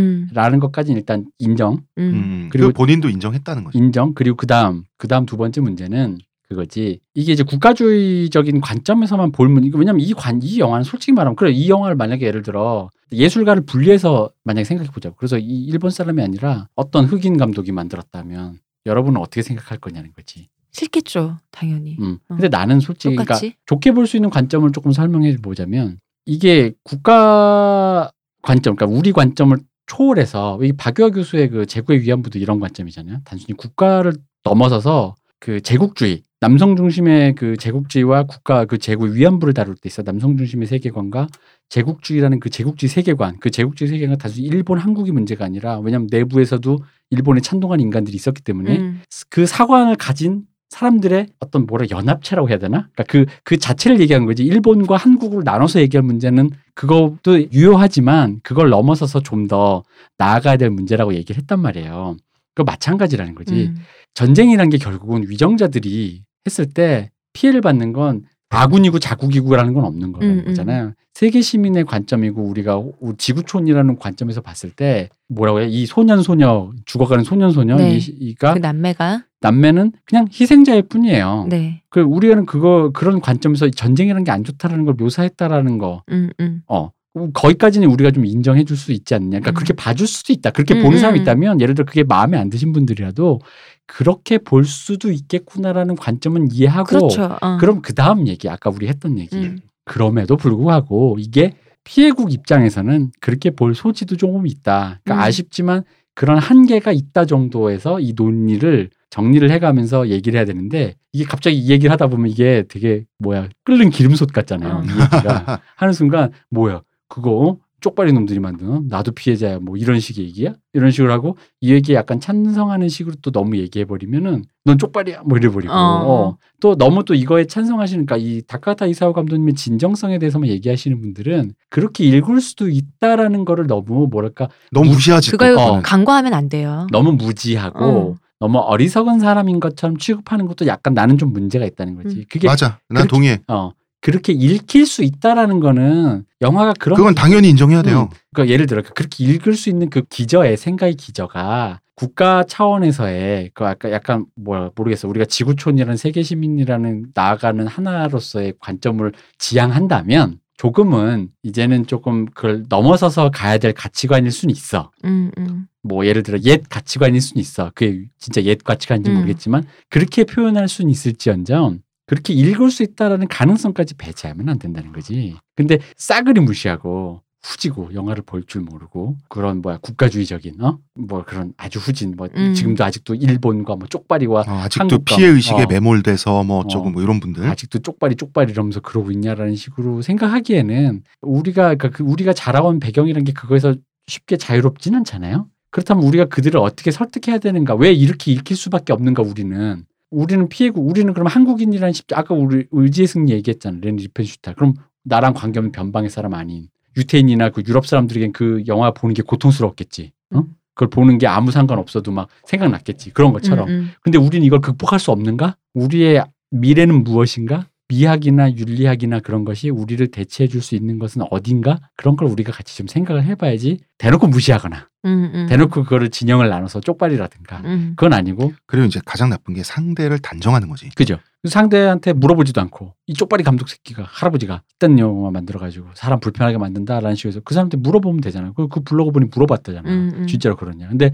음, 것까지는 일단 인정 음. 음, 그리고- 그리고 본인도 인정했다는 거죠. 인정 그리고 그다음 그다음 두 번째 문제는 그거지 이게 이제 국가주의적인 관점에서만 볼 문. 이거 왜냐면 이 관 이 영화는 솔직히 말하면 그래 이 영화를 만약에 예를 들어 예술가를 분리해서 만약에 생각해 보자고. 그래서 이 일본 사람이 아니라 어떤 흑인 감독이 만들었다면 여러분은 어떻게 생각할 거냐는 거지. 싫겠죠, 당연히. 음. 어. 근데 나는 솔직히 그러니까. 좋게 볼 수 있는 관점을 조금 설명해 보자면 이게 국가 관점, 그러니까 우리 관점을 초월해서 이 박유하 교수의 그 제국의 위안부도 이런 관점이잖아요. 단순히 국가를 넘어서서 그 제국주의, 남성 중심의 그 제국주의와 국가 그 제국 위안부를 다룰 때 있어 남성 중심의 세계관과 제국주의라는 그 제국주의 세계관, 그 제국주의 세계관 단순히 일본 한국이 문제가 아니라 왜냐하면 내부에서도 일본에 찬동한 인간들이 있었기 때문에 음. 그 사관을 가진 사람들의 어떤 뭐라 연합체라고 해야 되나? 그러니까 그, 그 자체를 얘기한 거지. 일본과 한국을 나눠서 얘기할 문제는 그것도 유효하지만 그걸 넘어서서 좀 더 나아가야 될 문제라고 얘기를 했단 말이에요. 그 마찬가지라는 거지. 음. 전쟁이란 게 결국은 위정자들이 했을 때 피해를 받는 건 아군이고 자국이고라는 건 없는 음, 음. 거잖아요. 세계 시민의 관점이고 우리가 지구촌이라는 관점에서 봤을 때 뭐라고 해요? 이 소년 소녀 죽어가는 소년 소녀 네. 이- 이가 그 남매가 남매는 그냥 희생자일 뿐이에요. 네. 그 우리는 그거 그런 관점에서 전쟁이라는 게 안 좋다라는 걸 묘사했다라는 거, 음, 음. 어 거기까지는 우리가 좀 인정해 줄 수 있지 않냐. 그러니까 음. 그렇게 봐줄 수도 있다. 그렇게 음, 보는 사람이 음. 있다면 예를 들어 그게 마음에 안 드신 분들이라도 그렇게 볼 수도 있겠구나라는 관점은 이해하고 그렇죠. 어. 그럼 그 다음 얘기 아까 우리 했던 얘기 음. 그럼에도 불구하고 이게 피해국 입장에서는 그렇게 볼 소지도 조금 있다. 그러니까 음. 아쉽지만 그런 한계가 있다 정도에서 이 논리를 정리를 해가면서 얘기를 해야 되는데 이게 갑자기 이 얘기를 하다 보면 이게 되게 뭐야 끓는 기름솥 같잖아요. 어. 이 얘기가 하는 순간 뭐야 그거 쪽발이 놈들이 만든 어? 나도 피해자야 뭐 이런 식의 얘기야 이런 식으로 하고 이 얘기에 약간 찬성하는 식으로 또 너무 얘기해 버리면은 넌 쪽발이야 뭐 이래버리고 어. 어. 또 너무 또 이거에 찬성하시니까 이 다카타 이사오 감독님의 진정성에 대해서만 얘기하시는 분들은 그렇게 읽을 수도 있다라는 거를 너무 뭐랄까 너무 무시하지. 그걸 또 그거는. 간과하면 안 돼요. 너무 무지하고 어. 너무 어리석은 사람인 것처럼 취급하는 것도 약간 나는 좀 문제가 있다는 거지. 음. 그게 맞아. 난 그렇게- 동의해. 어 그렇게 읽힐 수 있다라는 거는 영화가 그런 그건 당연히 인정해야 돼요. 그러니까 예를 들어 그렇게 읽을 수 있는 그 기저의 생각의 기저가 국가 차원에서의 그 아까 약간 뭐 모르겠어 우리가 지구촌이라는 세계 시민이라는 나아가는 하나로서의 관점을 지향한다면 조금은 이제는 조금 그걸 넘어서서 가야 될 가치관일 수는 있어. 음, 음. 뭐 예를 들어 옛 가치관일 수는 있어. 그게 진짜 옛 가치관인지 음. 모르겠지만 그렇게 표현할 수는 있을지언정 그렇게 읽을 수 있다라는 가능성까지 배제하면 안 된다는 거지. 근데 싸그리 무시하고 후지고 영화를 볼 줄 모르고 그런 뭐야 국가주의적인 어 뭐 그런 아주 후진 뭐 음. 지금도 아직도 일본과 뭐 쪽발이와 어, 아직도 한국과- 피해 의식에 어. 매몰돼서 뭐 어쩌고 어. 뭐 이런 분들. 아직도 쪽발이 쪽발이 이러면서 그러고 있냐라는 식으로 생각하기에는 우리가 그러니까 그 우리가 자라온 배경이라는 게 그거에서 쉽게 자유롭진 않잖아요. 그렇다면 우리가 그들을 어떻게 설득해야 되는가? 왜 이렇게 읽힐 수밖에 없는가? 우리는 우리는 피해고 우리는 그럼 한국인이라는 십 아까 우리 의지의 승리 얘기했잖아. 레니 리펜슈타. 그럼 나랑 관계없는 변방의 사람 아닌 유태인이나 그 유럽 사람들에겐 그 영화 보는 게 고통스러웠겠지. 어? 그걸 보는 게 아무 상관 없어도 막 생각났겠지. 그런 것처럼. 음, 음. 근데 우리는 이걸 극복할 수 없는가? 우리의 미래는 무엇인가? 미학이나 윤리학이나 그런 것이 우리를 대체해 줄 수 있는 것은 어딘가? 그런 걸 우리가 같이 좀 생각을 해봐야지 대놓고 무시하거나 음, 음. 대놓고 그거를 진영을 나눠서 쪽발이라든가 음. 그건 아니고 그리고 이제 가장 나쁜 게 상대를 단정하는 거지. 그죠? 상대한테 물어보지도 않고 이 쪽발이 감독 새끼가 할아버지가 이딴 영화 만들어가지고 사람 불편하게 만든다라는 식으로 그 사람한테 물어보면 되잖아요. 그, 그 블로그 분이 물어봤다잖아. 음, 음. 진짜로 그러냐. 근데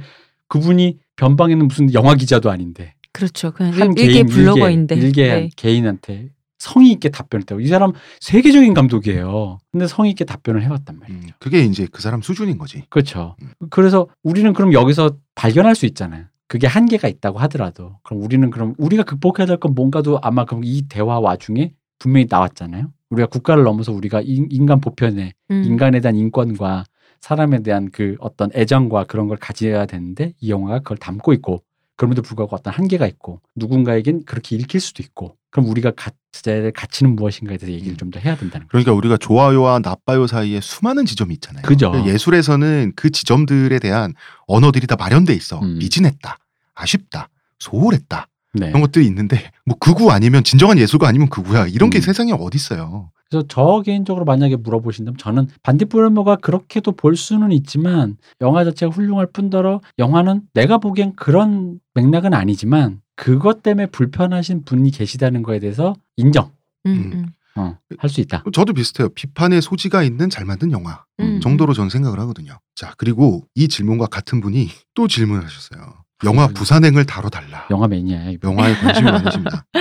그분이 변방에는 무슨 영화 기자도 아닌데 그렇죠. 그냥 한 일- 일개 개인 블로거인데. 일개, 일개 네. 개인한테 성의 있게 답변했다고 이 사람 세계적인 감독이에요. 근데 성의 있게 답변을 해왔단 말이에요. 음, 그게 이제 그 사람 수준인 거지. 그렇죠. 그래서 우리는 그럼 여기서 발견할 수 있잖아요. 그게 한계가 있다고 하더라도 그럼 우리는 그럼 우리가 극복해야 될 건 뭔가도 아마 그럼 이 대화 와중에 분명히 나왔잖아요. 우리가 국가를 넘어서 우리가 인, 인간 보편의 음. 인간에 대한 인권과 사람에 대한 그 어떤 애정과 그런 걸 가져야 되는데 이 영화가 그걸 담고 있고 그럼에도 불구하고 어떤 한계가 있고 누군가에겐 그렇게 읽힐 수도 있고 그럼 우리가 가짜의 가치는 무엇인가에 대해서 얘기를 좀 더 해야 된다는 거죠. 그러니까 우리가 좋아요와 나빠요 사이에 수많은 지점이 있잖아요. 그죠. 그러니까 예술에서는 그 지점들에 대한 언어들이 다 마련돼 있어. 음. 미진했다, 아쉽다, 소홀했다 네. 이런 것들이 있는데 뭐 극우 아니면 진정한 예술가 아니면 극우야 이런 게 음. 세상에 어디 있어요. 그래서 저 개인적으로 만약에 물어보신다면 저는 반딧불모가 그렇게도 볼 수는 있지만 영화 자체가 훌륭할 뿐더러 영화는 내가 보기엔 그런 맥락은 아니지만 그것 때문에 불편하신 분이 계시다는 거에 대해서 인정 음, 음. 어, 할 수 있다. 저도 비슷해요. 비판의 소지가 있는 잘 만든 영화 음. 정도로 저는 생각을 하거든요. 자 그리고 이 질문과 같은 분이 또 질문하셨어요. 영화 부산행을 다뤄달라. 영화 매니아야. 이분. 영화에 관심이 많으십니다.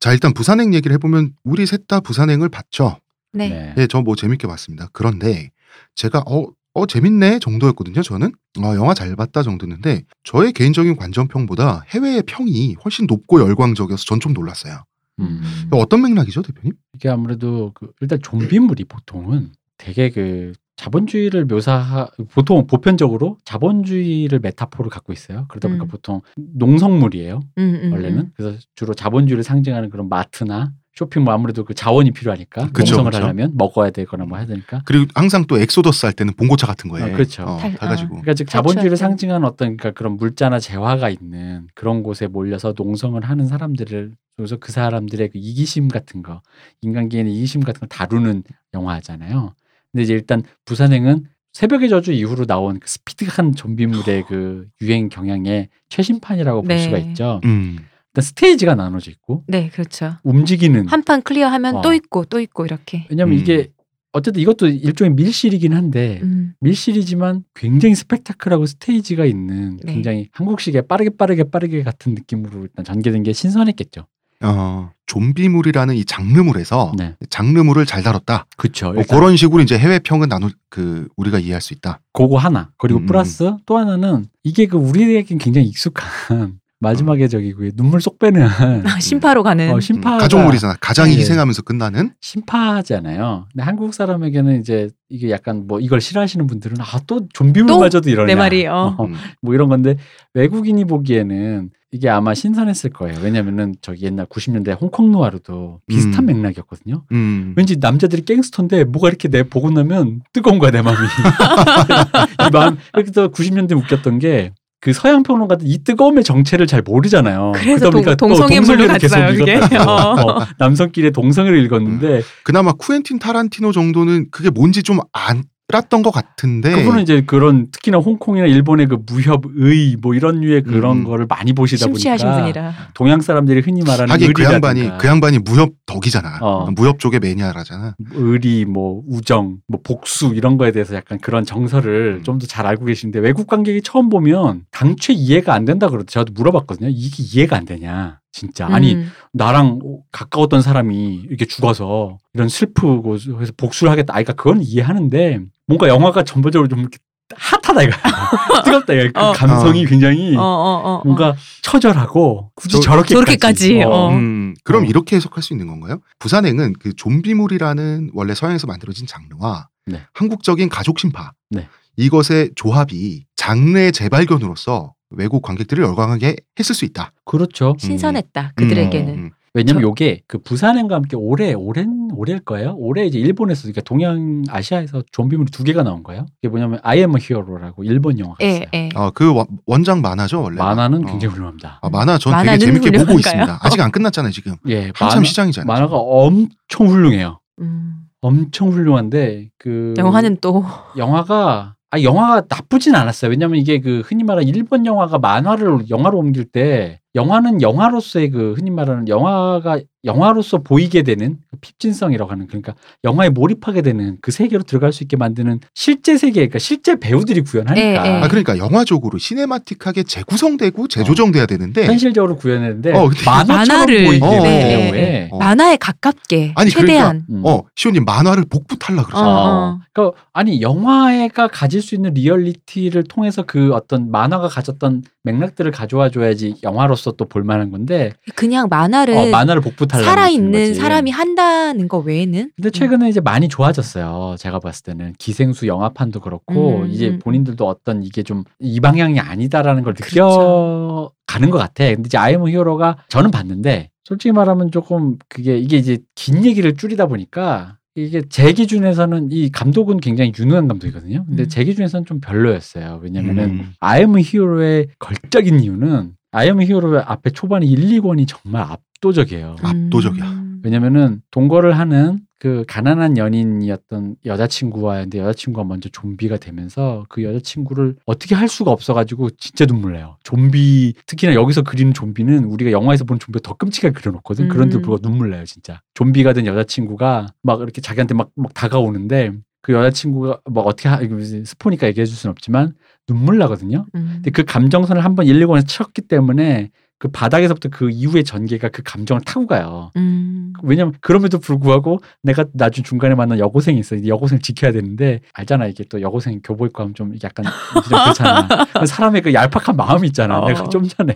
자 일단 부산행 얘기를 해보면 우리 셋 다 부산행을 봤죠. 네. 네. 예, 저 뭐 재밌게 봤습니다. 그런데 제가 어, 어 재밌네 정도였거든요. 저는 어, 영화 잘 봤다 정도였는데 저의 개인적인 관전평보다 해외의 평이 훨씬 높고 열광적이어서 전 좀 놀랐어요. 음. 어떤 맥락이죠, 대표님? 이게 아무래도 그 일단 좀비물이 보통은 되게 그 자본주의를 묘사 보통 보편적으로 자본주의를 메타포를 갖고 있어요. 그러다 보니까 음. 보통 농성물이에요. 음, 음, 원래는 음. 그래서 주로 자본주의를 상징하는 그런 마트나 쇼핑 뭐 아무래도 그 자원이 필요하니까 그쵸, 농성을 그쵸. 하려면 먹어야 되거나 뭐 해야 되니까 그리고 항상 또 엑소더스 할 때는 봉고차 같은 거에 아, 그렇죠. 어, 달- 타가지고 그러니까 즉 자본주의를 때. 상징하는 어떤 그러니까 그런 물자나 재화가 있는 그런 곳에 몰려서 농성을 하는 사람들을 그래서 그 사람들의 그 이기심 같은 거 인간계의 이기심 같은 걸 다루는 영화잖아요. 근데 이제 일단 부산행은 새벽의 저주 이후로 나온 그 스피드한 좀비물의 그 유행 경향의 최신판이라고 볼 네. 수가 있죠. 음. 일단 스테이지가 나눠져 있고 네, 그렇죠. 움직이는 한 판 클리어하면 어. 또 있고 또 있고 이렇게. 왜냐면 음. 이게 어쨌든 이것도 일종의 밀실이긴 한데 음. 밀실이지만 굉장히 스펙타클하고 스테이지가 있는 네. 굉장히 한국식의 빠르게 빠르게 빠르게 같은 느낌으로 일단 전개된 게 신선했겠죠. 어, 좀비물이라는 이 장르물에서 네, 장르물을 잘 다뤘다. 그렇죠. 뭐 그런 식으로 이제 해외 평은 나누 그 우리가 이해할 수 있다. 그거 하나 그리고 음. 플러스 또 하나는 이게 그 우리에겐 굉장히 익숙한 마지막에 저기 그 눈물 쏙 빼는 심파로 가는. 어, 음, 심파가 가족물이잖아. 가장이 네. 희생하면서 끝나는. 심파잖아요. 근데 한국 사람에게는 이제 이게 약간 뭐 이걸 싫어하시는 분들은 아 또 좀비물마저도 이러냐. 내 말이, 어. 음. 뭐 이런 건데 외국인이 보기에는 이게 아마 신선했을 거예요. 왜냐면은 저기 옛날 90년대 홍콩 노아르도 비슷한 음. 맥락이었거든요. 음. 왠지 남자들이 갱스터인데 뭐가 이렇게 내 보고 나면 뜨거운 거야 내 마음이. 이 마음 그래서 90년대 웃겼던 게 그 서양 평론가들 이 뜨거움의 정체를 잘 모르잖아요. 그래서 동- 동성애 물로 동성애를 계속 갔어요, 그게. 어. 어, 남성끼리 동성애를 읽었는데 그나마 쿠엔틴 타란티노 정도는 그게 뭔지 좀알 았던 것 같은데. 그분은 이제 그런 특히나 홍콩이나 일본의 그 무협의 뭐 이런 류의 그런 음. 거를 많이 보시다 심취하신 보니까 분이라. 동양 사람들이 흔히 말하는 하긴 그 양반이 그 양반이 무협 덕이잖아. 어. 무협 쪽의 매니아라잖아. 의리, 뭐 우정, 뭐 복수 이런 거에 대해서 약간 그런 정서를 음. 좀더 잘 알고 계신데 외국 관객이 처음 보면 당최 이해가 안 된다 그러더라고요. 저도 물어봤거든요. 이게 이해가 안 되냐. 진짜 아니 음. 나랑 가까웠던 사람이 이렇게 죽어서 이런 슬프고 해서 복수를 하겠다. 아, 그러니까 그건 이해하는데 뭔가 영화가 전반적으로 좀 이렇게 핫하다 이거 뜨겁다 이거 그 어. 감성이 굉장히 어, 어, 어, 어. 뭔가 처절하고 굳이 저- 저렇게까지, 저렇게까지, 어. 음, 그럼 어. 이렇게 해석할 수 있는 건가요? 부산행은 그 좀비물이라는 원래 서양에서 만들어진 장르와 네. 한국적인 가족 심파 네. 이것의 조합이 장르의 재발견으로서 외국 관객들을 열광하게 했을 수 있다. 그렇죠. 신선했다 그들에게는. 음, 왜냐면 저- 요게 그 부산행과 함께 올해 올해는 올해일 거예요. 올해 이제 일본에서 그러니까 동양 아시아에서 좀비물이 두 개가 나온 거예요. 그게 뭐냐면 I am a hero라고 일본 영화가 있어요. 예, 예. 아, 그 원- 원작 만화죠 원래. 만화는 어. 굉장히 훌륭합니다. 아, 만화 전 되게 재밌게 보고 훌륭한가요? 있습니다. 아직 안 끝났잖아요 지금. 예, 한참 만화, 시장이잖아요. 만화가 엄청 훌륭해요. 음. 엄청 훌륭한데 그 영화는 또 영화가 아 영화가 나쁘진 않았어요. 왜냐면 이게 그 흔히 말하는 일본 영화가 만화를 영화로 옮길 때 영화는 영화로서의 그 흔히 말하는 영화가 영화로서 보이게 되는 그 핍진성이라고 하는 그러니까 영화에 몰입하게 되는 그 세계로 들어갈 수 있게 만드는 실제 세계 그러니까 실제 배우들이 구현하니까 예, 예. 아 그러니까 영화적으로 cinematic하게 재구성되고 재조정돼야 되는데 현실적으로 구현했는데 어, 만화를- 보이게 되는 네. 경우에 어. 만화에 가깝게 아니, 최대한. 음. 어 시호님 만화를 복붙하려 그러죠. 어, 어. 어. 그러니까 아니 영화가 가질 수 있는 리얼리티를 통해서 그 어떤 만화가 가졌던 맥락들을 가져와 줘야지 영화로서 또 볼만한 건데 그냥 만화를 어, 만화를 복붙하려는 살아있는. 사람이 한다는 거 외에는 근데 최근에 이제 많이 좋아졌어요. 제가 봤을 때는 기생수 영화판도 그렇고 음, 이제 음. 본인들도 어떤 이게 좀 이 방향이 아니다라는 걸 그렇죠. 느껴 가는 것 같아. 근데 이제 I am hero가 저는 봤는데 솔직히 말하면 조금 그게 이게 이제 긴 얘기를 줄이다 보니까 이게 제 기준에서는 이 감독은 굉장히 유능한 감독이거든요. 근데 음. 제 기준에서는 좀 별로였어요. 왜냐면은 음. 아이엠 히어로의 걸적인 이유는 아이엠 히어로의 앞에 초반에 1, 2권이 정말 압도적이에요. 압도적이야. 음. 왜냐면은 동거를 하는 그 가난한 연인이었던 여자친구와 근데 여자친구가 먼저 좀비가 되면서 그 여자친구를 어떻게 할 수가 없어가지고 진짜 눈물 나요. 좀비 특히나 여기서 그리는 좀비는 우리가 영화에서 보는 좀비가 더 끔찍하게 그려놓거든. 그런데 음. 불구하고 눈물 나요 진짜. 좀비가 된 여자친구가 막 이렇게 자기한테 막, 막 다가오는데 그 여자친구가 뭐 어떻게 하, 스포니까 얘기해 줄 수는 없지만 눈물 나거든요. 음. 근데 그 감정선을 한번 1, 2권에서 쳤기 때문에 그 바닥에서부터 그 이후의 전개가 그 감정을 타고 가요. 음. 왜냐면 그럼에도 불구하고 내가 나중 중간에 만난 여고생이 있어. 이 여고생을 지켜야 되는데 알잖아 이게 또 여고생 교복 입고 하면 좀 약간 좀 그렇잖아. 그 사람의 그 얄팍한 마음이 있잖아. 어. 내가 좀 전에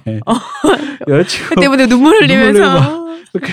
여자친구 그 때문에 눈물 눈물 흘리면서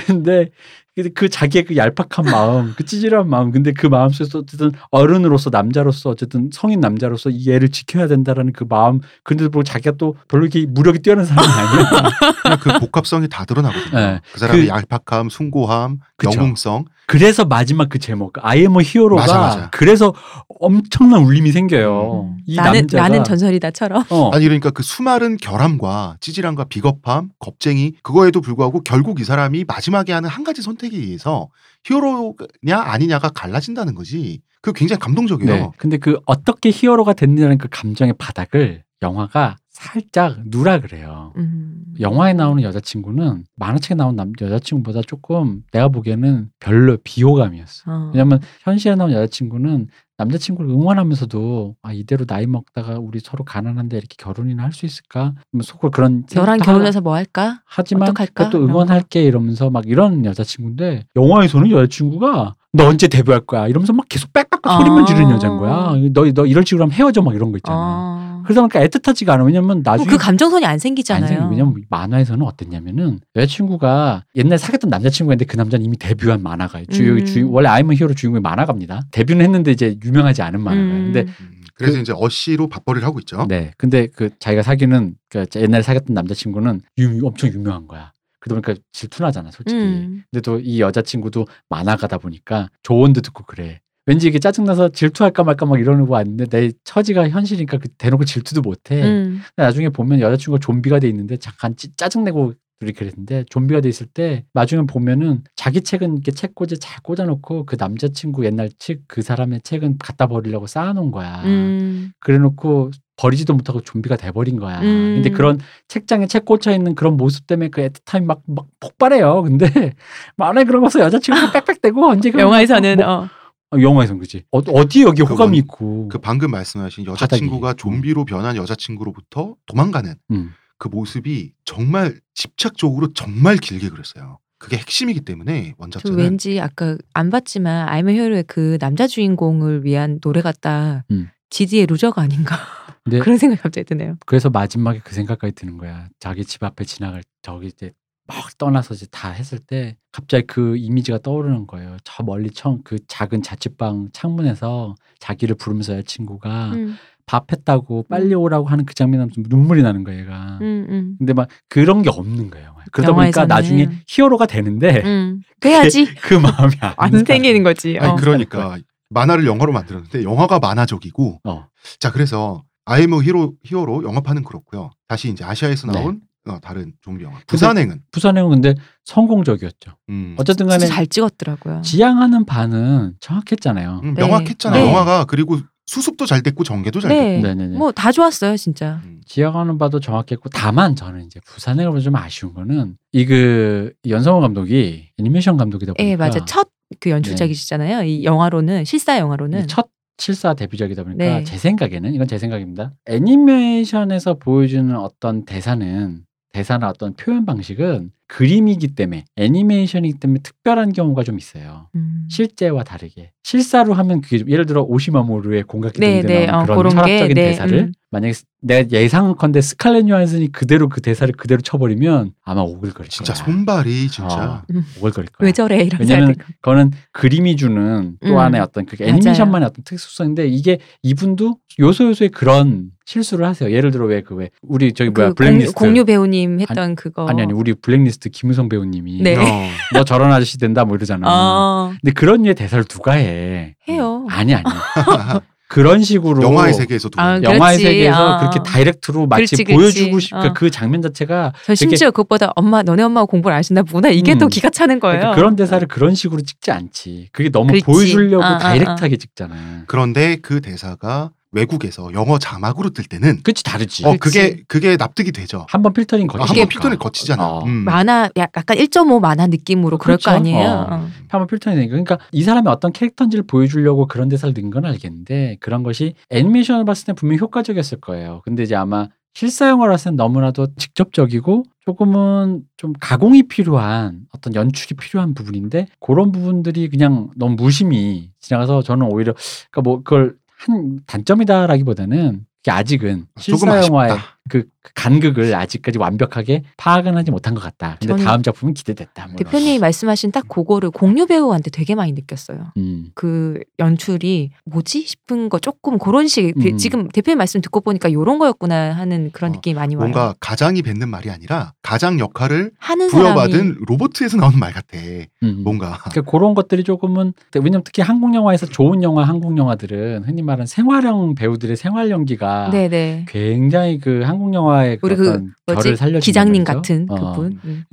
근데 그- 그 자기의 그 얄팍한 마음, 그 찌질한 마음, 근데 그 마음 속에서 어쨌든 어른으로서 남자로서 어쨌든 성인 남자로서 이 애를 지켜야 된다라는 그 마음, 근데도 불구하고 자기가 또 별로 이렇게 무력이 뛰어난 사람이 아니야. 그 복합성이 다 드러나거든요. 네. 그 사람의 그- 얄팍함, 숭고함, 그쵸. 영웅성. 그래서 마지막 그 제목 아이엠 히어로가 맞아, 맞아. 그래서 엄청난 울림이 생겨요. 음. 이 나는 남자가 나는 전설이다처럼 어, 아니 그러니까 그 수많은 결함과 찌질함과 비겁함, 겁쟁이 그거에도 불구하고 결국 이 사람이 마지막에 하는 한 가지 선택에 의해서 히어로냐 아니냐가 갈라진다는 거지. 그 굉장히 감동적이에요. 네. 근데 그 어떻게 히어로가 됐느냐는 그 감정의 바닥을 영화가 살짝 누라 그래요. 음. 영화에 나오는 여자친구는 만화책에 나온 남 여자친구보다 조금 내가 보기에는 별로 비호감이었어. 어. 왜냐면 현실에 나온 여자친구는 남자친구를 응원하면서도 아 이대로 나이 먹다가 우리 서로 가난한데 이렇게 결혼이나 할 수 있을까? 뭐 속으로 그런 생각 결혼해서 뭐 할까? 하지만 어떡할까? 또 응원할게 이러면서 막 이런 여자친구인데 영화에서는 여자친구가 너 언제 데뷔할 거야 이러면서 막 계속 빽빽빽 아. 소리만 지르는 여자인 거야. 너너 이럴 식으로 하면 헤어져 막 이런 거 있잖아. 어. 그러다 보니까 애틋하지가 않아. 왜냐면 나중에 그 감정선이 안안 생기잖아요. 생겨. 왜냐면 만화에서는 어땠냐면은 여자친구가 옛날 사귀었던 남자친구인데 그 남자는 이미 데뷔한 만화가예요. 주요 음. 주 원래 아이엠 히어로 주인공이 만화가입니다. 데뷔는 했는데 이제 유명하지 않은 만화가예요. 음. 근데 음, 그래서 이제 어시로 밥벌이를 하고 있죠. 네, 근데 그 자기가 사귀는 그 옛날에 사귀었던 남자친구는 유, 엄청 유명한 거야. 그러다 보니까 질투나잖아, 솔직히. 음. 근데 또 이 여자친구도 만화가다 보니까 조언도 듣고 그래. 왠지 이게 짜증나서 질투할까 말까 막 이러는 거 왔는데 내 처지가 현실이니까 그 대놓고 질투도 못해. 음. 나중에 보면 여자친구가 좀비가 돼 있는데 잠깐 찌- 짜증내고 둘이 그랬는데 좀비가 돼 있을 때 나중에 보면은 자기 책은 이렇게 책꽂이 잘 꽂아놓고 그 남자친구 옛날 책 그 사람의 책은 갖다 버리려고 쌓아놓은 거야. 음. 그래놓고 버리지도 못하고 좀비가 돼버린 거야. 음. 근데 그런 책장에 책 꽂혀 있는 그런 모습 때문에 그 애틋함이 막, 막 폭발해요. 근데 만화에 그런 거서 여자친구가 빽빽대고 언제 영화에서는 뭐, 어. 어, 영화에서는 그지. 어, 어디 여기 그 호감이 원- 있고. 그 방금 말씀하신 여자친구가 바닥이. 좀비로 변한 여자친구로부터 도망가는 음. 그 모습이 정말 집착적으로 정말 길게 그렸어요. 그게 핵심이기 때문에 저 원작자는 왠지 아까 안 봤지만 I am hero의 그 남자 주인공을 위한 노래 같다. 음. 지디의 loser가 아닌가 그런 생각이 갑자기 드네요. 그래서 마지막에 그 생각까지 드는 거야. 자기 집 앞에 지나갈 저기 이제 막 떠나서 이제 다 했을 때 갑자기 그 이미지가 떠오르는 거예요. 저 멀리 청그 작은 자취방 창문에서 자기를 부르면서 여자친구가 음, 밥 했다고 빨리 오라고 하는 그 장면 하면 좀 눈물이 나는 거예요, 얘가. 음, 음. 근데 막 그런 게 없는 거예요. 그러다 보니까 영화에서는. 나중에 히어로가 되는데 음. 돼야지 그 마음이 안, 안. 생기는 거지. 아니 어. 그러니까 만화를 영화로 만들었는데 영화가 만화적이고 어. 자 그래서 아이엠 히어로 히어로 영화판은 그렇고요. 다시 이제 아시아에서 네. 나온 어, 다른 좀비 영화 부산행은 부산행은 근데 성공적이었죠. 음, 어쨌든 간에 진짜 잘 찍었더라고요. 지향하는 바는 정확했잖아요. 음, 네. 명확했잖아요. 네. 영화가 그리고 수습도 잘 됐고 전개도 잘 됐고 네. 네네네. 뭐 다 좋았어요, 진짜. 음, 지향하는 바도 정확했고 다만 저는 이제 부산행을 보면 좀 아쉬운 거는 이 그 연상호 감독이 애니메이션 감독이다 보니까 예, 맞아. 첫 그 연출작이시잖아요. 이 영화로는 실사 영화로는 이 첫 실사 데뷔작이다 보니까 네. 제 생각에는 이건 제 생각입니다. 애니메이션에서 보여주는 어떤 대사는 대사나 어떤 표현 방식은 그림이기 때문에 애니메이션이기 때문에 특별한 경우가 좀 있어요. 음. 실제와 다르게 실사로 하면 그게 좀 예를 들어 오시이 마모루의 공각기 네, 등등 네, 나오는 어, 그런 게, 철학적인 네, 대사를 음. 만약에 스- 내가 예상컨대 스칼렛 요한슨이 그대로 그 대사를 그대로 쳐버리면 아마 오글거릴 진짜 거야. 손발이 진짜 어, 음. 오글거릴 거야. 왜 저래 이런 왜냐면 그거는 그림이 주는 또 음. 하나의 어떤 그. 애니메이션만의 어떤 특수성인데 이게 이분도 요소 요소에 그런 실수를 하세요. 예를 들어 왜그 왜 우리 저기 뭐야 그 블랙리스트 공유, 공유 배우님 했던 그거 아니 아니 우리 블랙리스트 김우성 배우님이 네. 어. 너 저런 아저씨 된다 뭐 이러잖아. 어, 근데 그런 류의 대사를 누가 해? 해요. 아니 아니. 그런 식으로 영화의 세계에서도 아. 영화의. 세계에서 아. 그렇게 다이렉트로 마치 그렇지, 그렇지. 보여주고 싶, 그러니까 어. 그 장면 자체가 전 심지어 그것보다 엄마 너네 엄마가 공부를 안 하신다 보다 이게 음. 더 기가 차는 거예요. 그러니까 그런 대사를 그런 식으로 찍지 않지. 그게 너무 그렇지. 보여주려고 아, 아, 다이렉트하게 찍잖아. 그런데 그 대사가 외국에서 영어 자막으로 뜰 때는 그치 다르지. 어 그게 그게 납득이 되죠. 한 번 필터링 아, 거치니까. 한번 필터링 거치잖아. 어. 음. 만화 약- 약간 1.5 만화 느낌으로 그럴 그렇죠. 거 아니에요. 어. 어. 한번 필터링 되니까. 그러니까 이 사람이 어떤 캐릭터인지를 보여주려고 그런 대사를 넣은 건 알겠는데 그런 것이 애니메이션을 봤을 때 분명 히 효과적이었을 거예요. 근데 이제 아마 실사 영화로 봤을 땐 너무나도 직접적이고 조금은 좀 가공이 필요한 어떤 연출이 필요한 부분인데 그런 부분들이 그냥 너무 무심히 지나가서 저는 오히려 그러니까 뭐 그걸 한 단점이다라기보다는 그게 아직은 조금 실사 영화의 아쉽다. 그 간극을 아직까지 완벽하게 파악은 하지 못한 것 같다. 근데 다음 작품은 기대됐다. 뭐 이런 대표님이 말씀하신 딱 그거를 공유 배우한테 되게 많이 느꼈어요. 음. 그 연출이 뭐지 싶은 거 조금 그런 식 음. 지금 대표님 말씀 듣고 보니까 요런 거였구나 하는 그런 어, 느낌이 많이 와요. 뭔가 가장이 뱉는 말이 아니라 가장 역할을 하는 부여받은 로버트에서 나오는 말 같아. 음. 뭔가 그러니까 그런 것들이 조금은 왜냐면 특히 한국 영화에서 좋은 영화 한국 영화들은 흔히 말하는 생활형 배우들의 생활 연기가 네네. 굉장히 그 한국 영화의 그 우리 그 어떤 뭐지 기장님 말이죠. 같은 어. 그분. 음.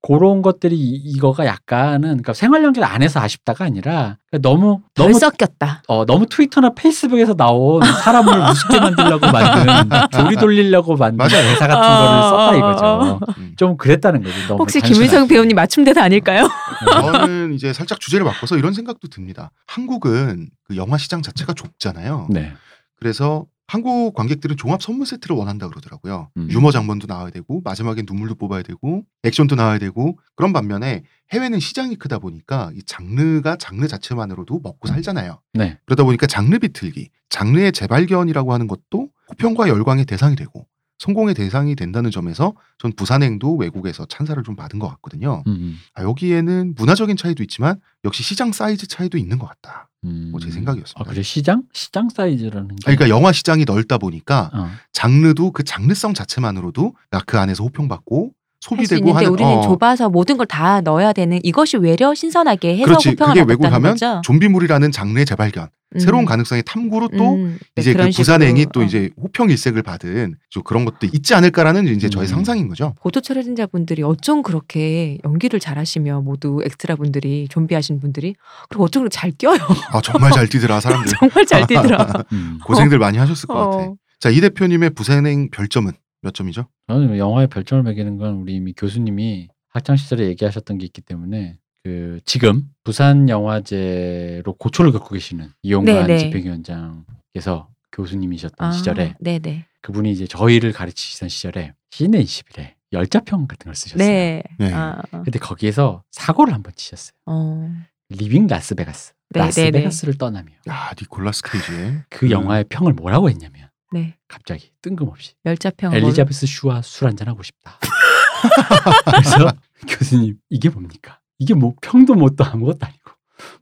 그런 것들이 이- 이 거가 약간은 그러니까 생활 연기를 안 해서 아쉽다가 아니라 그러니까 너무 덜 너무 섞였다. 어, 너무 트위터나 페이스북에서 나온 사람을 우습게 만들려고 만든 조리 돌리려고 만든. 대사 같은 어, 거를 썼다 어, 이거죠. 음. 좀 그랬다는 거죠. 너무 혹시. 김일성 배우님 맞춤 대사 아닐까요? 저는 이제 살짝 주제를 바꿔서 이런 생각도 듭니다. 한국은 그 영화 시장 자체가 좁잖아요. 네. 그래서 한국 관객들은 종합 선물 세트를 원한다 그러더라고요. 음. 유머 장면도 나와야 되고 마지막엔 눈물도 뽑아야 되고 액션도 나와야 되고 그런 반면에 해외는 시장이 크다 보니까 이 장르가 장르 자체만으로도 먹고 살잖아요. 네. 그러다 보니까 장르 비틀기, 장르의 재발견이라고 하는 것도 호평과 열광의 대상이 되고 성공의 대상이 된다는 점에서 전 부산행도 외국에서 찬사를 좀 받은 것 같거든요. 음, 아, 여기에는 문화적인 차이도 있지만 역시 시장 사이즈 차이도 있는 것 같다. 음. 뭐제 생각이었습니다. 아, 그래 시장? 시장 사이즈라는 게. 아, 그러니까 영화 시장이 넓다 보니까 어. 장르도 그 장르성 자체만으로도 나그 안에서 호평받고 소비되고 하는 우리는 어, 좁아서 모든 걸 다 넣어야 되는 이것이 외려 신선하게 해서 그렇지 호평을 그게 외국하면 거죠. 좀비물이라는 장르의 재발견 음. 새로운 가능성의 탐구로 또 음, 네, 이제 그 부산행이 식으로, 또 어. 이제 호평 일색을 받은 좀 그런 것도 있지 않을까라는 이제 저의 음. 상상인 거죠. 보도 출연자분들이 어쩜 그렇게 연기를 잘하시며 모두 엑스트라 분들이 좀비 하신 분들이 그리고 어쩜 그렇게 잘 껴요. 아 정말 잘 뛰더라 사람들. 정말 잘 뛰더라. 음. 고생들 많이 하셨을 것 같아. 어. 자이 대표님의 부산행 별점은 몇 점이죠? 저는 영화에 별점을 매기는 건 우리 이미 교수님이 학창 시절에 얘기하셨던 게 있기 때문에 그 지금 부산 영화제로 고초를 겪고 계시는 이용관 네네. 집행위원장께서 교수님이셨던 아, 시절에 네네. 그분이 이제 저희를 가르치시던 시절에 시내 20일에 열자평 같은 걸 쓰셨어요. 네. 네. 아, 근데 거기에서 사고를 한 번 치셨어요. 어. Leaving Las Vegas. 네, 라스베가스를 떠나며 야 니콜라스 케이지의 그 음. 영화의 평을 뭐라고 했냐면 네. 갑자기 뜬금없이 열자평 엘리자베스 슈와 술 한잔 하고 싶다. 그래서 교수님 이게 뭡니까? 이게 뭐 평도 뭣도 아무것도 아니고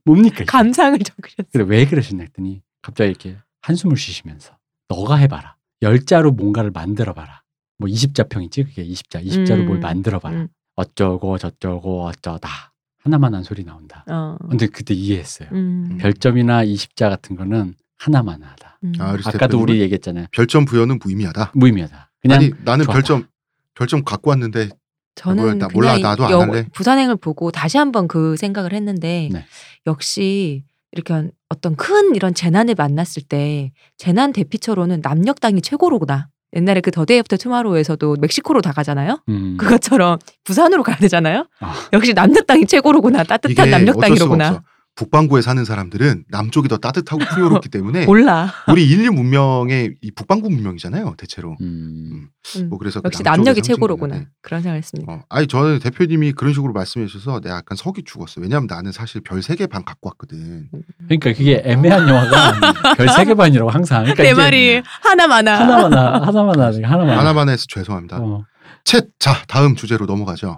뭡니까? 이게? 감상을 적으셨어요. 그래 왜 그러셨냐 했더니 갑자기 이렇게 한숨을 쉬시면서 너가 해봐라. 열자로 뭔가를 만들어봐라. 뭐 20자 평이지 그게 20자. 20자로 음, 뭘 만들어봐라. 음. 어쩌고 저쩌고 어쩌다. 하나만 한 소리 나온다. 어. 근데 그때 이해했어요. 음. 별점이나 20자 같은 거는 하나만 하다. 음. 아, 그래서 아까도 대표님은 우리 얘기했잖아요. 별점 부여는 무의미하다. 무의미하다. 그냥 아니 나는 좋았다. 별점 별점 갖고 왔는데 저는 나 몰라, 나도 안 영- 할래. 부산행을 보고 다시 한번 그 생각을 했는데 네. 역시 이렇게 어떤 큰 이런 재난을 만났을 때 재난 대피처로는 남녘땅이 최고로구나. 옛날에 그 The Day After Tomorrow에서도 멕시코로 다 가잖아요. 음. 그것처럼 부산으로 가야 되잖아요. 아. 역시 남녘 땅이 최고로구나. 따뜻한 수가 남녘 땅이로구나. 북반구에 사는 사람들은 남쪽이 더 따뜻하고 풍요롭기 때문에 몰라. 우리 인류 문명의 이 북반구 문명이잖아요, 대체로. 음. 음. 뭐 그래서 그 역시 남쪽의 남녘이 최고로구나. 한데. 그런 생각을 했습니다. 어, 아니 저는 대표님이 그런 식으로 말씀해 주셔서 내가 약간 석이 죽었어. 왜냐하면 나는 사실 별 세 개 반 갖고 왔거든. 그러니까 그게 애매한 영화가 별 세 개 반이라고 항상. 그러니까 내 이제 말이 하나 많아. 하나만 하, 하나만 하니까 하나만. 하나만 해서 죄송합니다. 어. 챗, 자 다음 주제로 넘어가죠.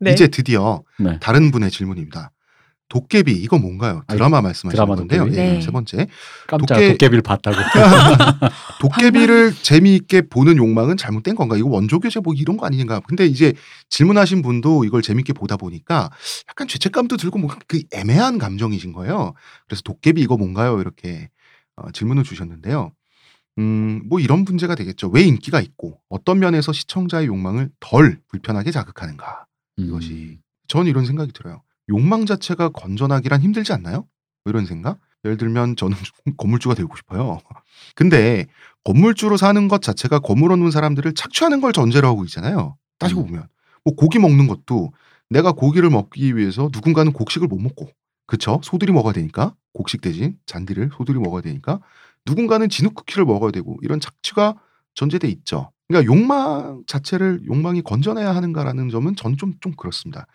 네. 이제 드디어 네. 다른 분의 질문입니다. 도깨비 이거 뭔가요? 아, 드라마 말씀하시는 드라마 건데요. 예, 네. 세 번째 깜짝 도깨- 도깨비를 봤다고. 도깨비를 재미있게 보는 욕망은 잘못된 건가? 이거 원조 교재 뭐 이런 거 아닌가? 근데 이제 질문하신 분도 이걸 재밌게 보다 보니까 약간 죄책감도 들고 뭐그 애매한 감정이신 거예요. 그래서 도깨비 이거 뭔가요? 이렇게 어, 질문을 주셨는데요. 음, 뭐 이런 문제가 되겠죠. 왜 인기가 있고 어떤 면에서 시청자의 욕망을 덜 불편하게 자극하는가? 음. 이것이 저는 이런 생각이 들어요. 욕망 자체가 건전하기란 힘들지 않나요? 뭐 이런 생각? 예를 들면 저는 건물주가 되고 싶어요. 근데 건물주로 사는 것 자체가 건물 얻는 사람들을 착취하는 걸 전제로 하고 있잖아요. 따지고 음. 보면 뭐 고기 먹는 것도 내가 고기를 먹기 위해서 누군가는 곡식을 못 먹고 그쵸? 소들이 먹어야 되니까 곡식 대신 잔디를 소들이 먹어야 되니까 누군가는 진흙 쿠키를 먹어야 되고 이런 착취가 전제돼 있죠. 그러니까 욕망 자체를 욕망이 건전해야 하는가라는 점은 저는 좀, 좀 그렇습니다.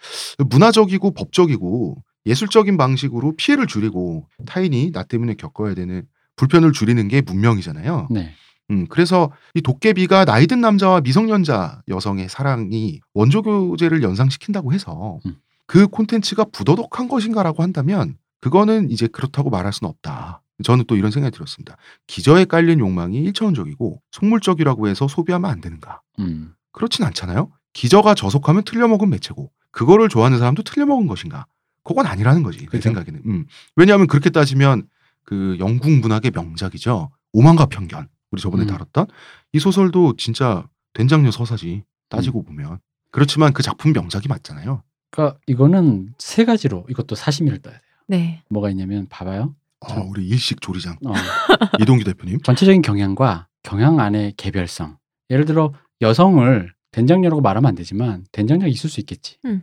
문화적이고 법적이고 예술적인 방식으로 피해를 줄이고 타인이 나 때문에 겪어야 되는 불편을 줄이는 게 문명이잖아요. 네. 음, 그래서 이 도깨비가 나이든 남자와 미성년자 여성의 사랑이 원조 교제를 연상시킨다고 해서 음. 그 콘텐츠가 부도덕한 것인가라고 한다면 그거는 이제 그렇다고 말할 수는 없다. 저는 또 이런 생각이 들었습니다. 기저에 깔린 욕망이 일차원적이고 속물적이라고 해서 소비하면 안 되는가? 음. 그렇진 않잖아요. 기저가 저속하면 틀려먹은 매체고 그거를 좋아하는 사람도 틀려먹은 것인가? 그건 아니라는 거지 내 그죠. 생각에는. 음. 왜냐하면 그렇게 따지면 그 영국 문학의 명작이죠. 오만과 편견 우리 저번에 음. 다뤘던 이 소설도 진짜 된장녀 서사지 따지고 보면 그렇지만 그 작품 명작이 맞잖아요. 그러니까 이거는 세 가지로 이것도 사심이를 떠야 돼요. 네. 뭐가 있냐면 봐봐요. 어, 참. 우리 일식 조리장 어, 이동규 대표님. 전체적인 경향과 경향 안의 개별성. 예를 들어 여성을 된장녀라고 말하면 안 되지만 된장녀가 있을 수 있겠지. 음.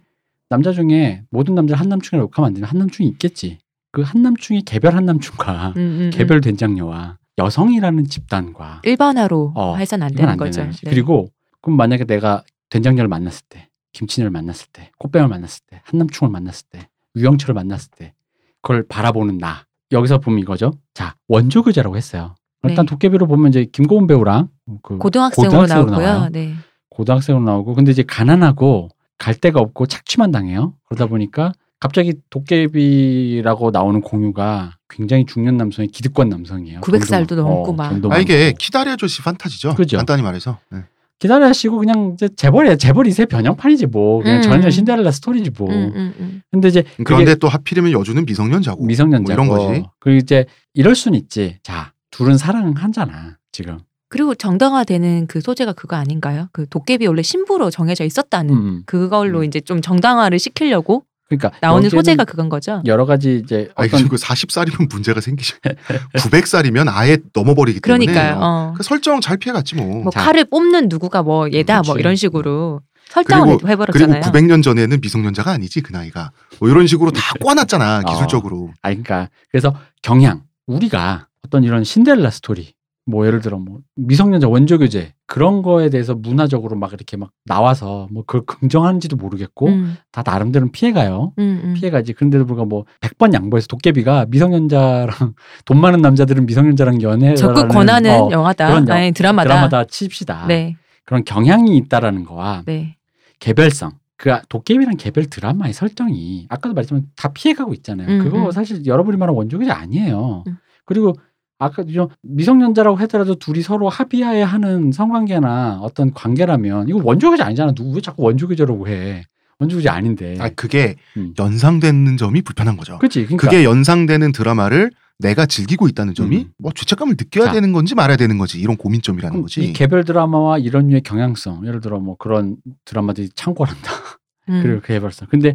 남자 중에 모든 남자를 한남충이라고 욕하면 안 되면 한남충이 있겠지. 그 한남충이 개별 한남충과 음, 음, 음. 개별 된장녀와 여성이라는 집단과 일반화로 어, 해선 안 되는 안 거죠. 되는. 네. 그리고 그럼 만약에 내가 된장녀를 만났을 때, 김치녀를 만났을 때, 꽃뱀을 만났을 때, 한남충을 만났을 때, 유영철을 만났을 때, 그걸 바라보는 나. 여기서 보면 이거죠. 자, 원조교제라고 했어요. 일단 네. 도깨비로 보면 이제 김고은 배우랑 그 고등학생으로 고등학생으로 나오고요. 나와요. 네. 고등학생으로 나오고 근데 이제 가난하고 갈 데가 없고 착취만 당해요. 그러다 보니까 갑자기 도깨비라고 나오는 공유가 굉장히 중년 남성의 기득권 남성이에요. 900살도 돈도 넘고 많- 막. 어, 돈도 아 이게 아저씨 판타지죠. 그죠. 간단히 말해서. 네. 기다려 하시고 그냥 이제 재벌이야. 재벌 이세 변형판이지 뭐. 그냥 음. 전혀 신데렐라 스토리지 뭐. 음, 음, 음. 근데 이제 그런데 그게 또 하필이면 여주는 미성년자고. 미성년자고 뭐 이런 거지. 그리고 이제 이럴 순 있지. 자, 둘은 사랑하잖아. 지금. 그리고 정당화되는 그 소재가 그거 아닌가요? 그 도깨비 원래 신부로 정해져 있었다는 음. 그걸로 음. 이제 좀 정당화를 시키려고 그러니까 나오는 소재가 그건 거죠. 여러 가지 이제 아니 어떤 그리고 40살이면 문제가 생기죠. 900살이면 아예 넘어버리기 때문에. 그러니까요. 어. 그 설정 잘 피해갔지 뭐. 뭐 자. 칼을 뽑는 누구가 뭐 얘다 뭐 그치. 이런 식으로 설정을 그리고- 그리고 해버렸잖아요. 900년 전에는 미성년자가 아니지 그 나이가. 뭐 이런 식으로 다 꽈놨잖아 어. 기술적으로. 아니 그러니까 그래서 경향 우리가 어떤 이런 신데렐라 스토리 뭐 예를 들어 뭐 미성년자 원조 교제 그런 거에 대해서 문화적으로 막 이렇게 막 나와서 뭐 그걸 긍정하는지도 모르겠고 음, 다 나름대로 피해가요. 음, 음. 피해가지. 그런데도 불구하고 뭐 100번 양보해서 도깨비가 미성년자랑 돈 많은 남자들은 미성년자랑 연애 적극 권하는 영화다. 그런 영- 아니, 드라마다. 드라마다 칩시다. 네, 그런 경향이 있다라는 거와 네. 개별성. 그 도깨비랑 개별 드라마의 설정이 아까도 말했지만 다 피해가고 있잖아요. 음, 그거 음. 사실 여러분이 말한 원조교제 아니에요. 음. 그리고 아까 좀 미성년자라고 하더라도 둘이 서로 합의하에 하는 성관계나 어떤 관계라면 이거 원조교제 아니잖아. 누구 왜 자꾸 원조교제라고 해? 원조교제 아닌데. 아 그게 음. 연상되는 점이 불편한 거죠. 그렇지. 그러니까 그게 연상되는 드라마를 내가 즐기고 있다는 점이 음. 뭐 죄책감을 느껴야 자. 되는 건지 말아야 되는 건지 이런 고민점이라는 거지. 이 개별 드라마와 이런 류의 경향성, 예를 들어 뭐 그런 드라마들이 창궐한다. 음. 그리고 그 개별성. 근데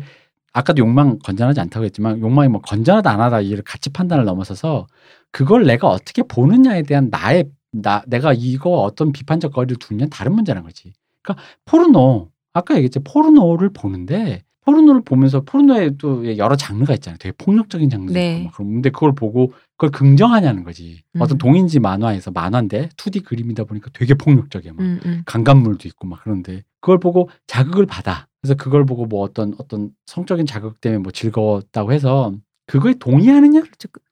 아까도 욕망 건전하지 않다고 했지만 욕망이 뭐 건전하다 안 하다 이를 가치 판단을 넘어서서 그걸 내가 어떻게 보느냐에 대한 나의 나 내가 이거 어떤 비판적 거리를 두느냐 다른 문제라는 거지. 그러니까 포르노 아까 얘기했지 포르노를 보는데 포르노를 보면서 포르노에 또 여러 장르가 있잖아요. 되게 폭력적인 장르도 네. 있고 막 그런 근데 그걸 보고 그걸 긍정하냐는 거지. 음. 어떤 동인지 만화에서 만화인데 2D 그림이다 보니까 되게 폭력적이야. 막 음, 음. 강간물도 있고 막 그런데 그걸 보고 자극을 받아. 그래서 그걸 보고 뭐 어떤 어떤 성적인 자극 때문에 뭐 즐거웠다고 해서 그거에 동의하느냐?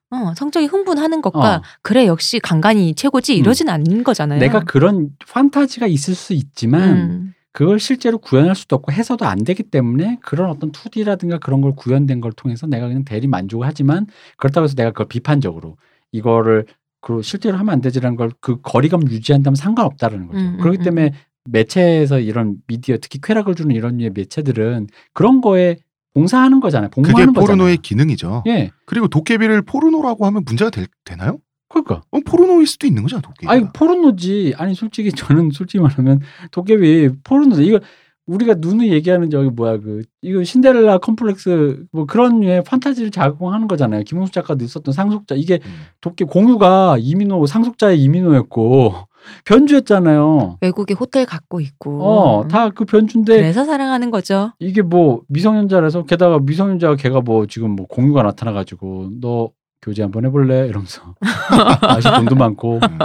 어, 성적이 흥분하는 것과 어. 그래 역시 강간이 최고지 이러진 않는 거잖아요. 내가 그런 판타지가 있을 수 있지만 음. 그걸 실제로 구현할 수도 없고 해서도 안 되기 때문에 그런 어떤 2D라든가 그런 걸 구현된 걸 통해서 내가 그냥 대리 만족을 하지만 그렇다고 해서 내가 그걸 비판적으로 이거를 그 실제로 하면 안 되지라는 걸 그 거리감 유지한다면 상관없다라는 거죠. 음, 음, 그렇기 음. 때문에 매체에서 이런 미디어 특히 쾌락을 주는 이런 류의 매체들은 그런 거에 봉사하는 거잖아요. 그게 봉사하는 포르노의 거잖아요. 기능이죠. 예. 그리고 도깨비를 포르노라고 하면 문제가 될, 되나요? 그러니까 어, 포르노일 수도 있는 거잖아, 도깨비가. 아니 포르노지. 아니 솔직히 저는 솔직히 말하면 도깨비 포르노 이거 우리가 누누이 얘기하는 저기 뭐야 그 이거 신데렐라 컴플렉스 뭐 그런 류의 판타지를 작용하는 거잖아요. 김은숙 작가도 있었던 상속자 이게 음. 도깨 공유가 이민호 상속자의 이민호였고 변주였잖아요. 외국에 호텔 갖고 있고. 어 다 그 변주인데 그래서 사랑하는 거죠. 이게 뭐 미성년자라서 게다가 미성년자가 걔가 뭐 지금 뭐 공유가 나타나가지고 너 교제 한번 해볼래 이러면서 아직 돈도 많고 음.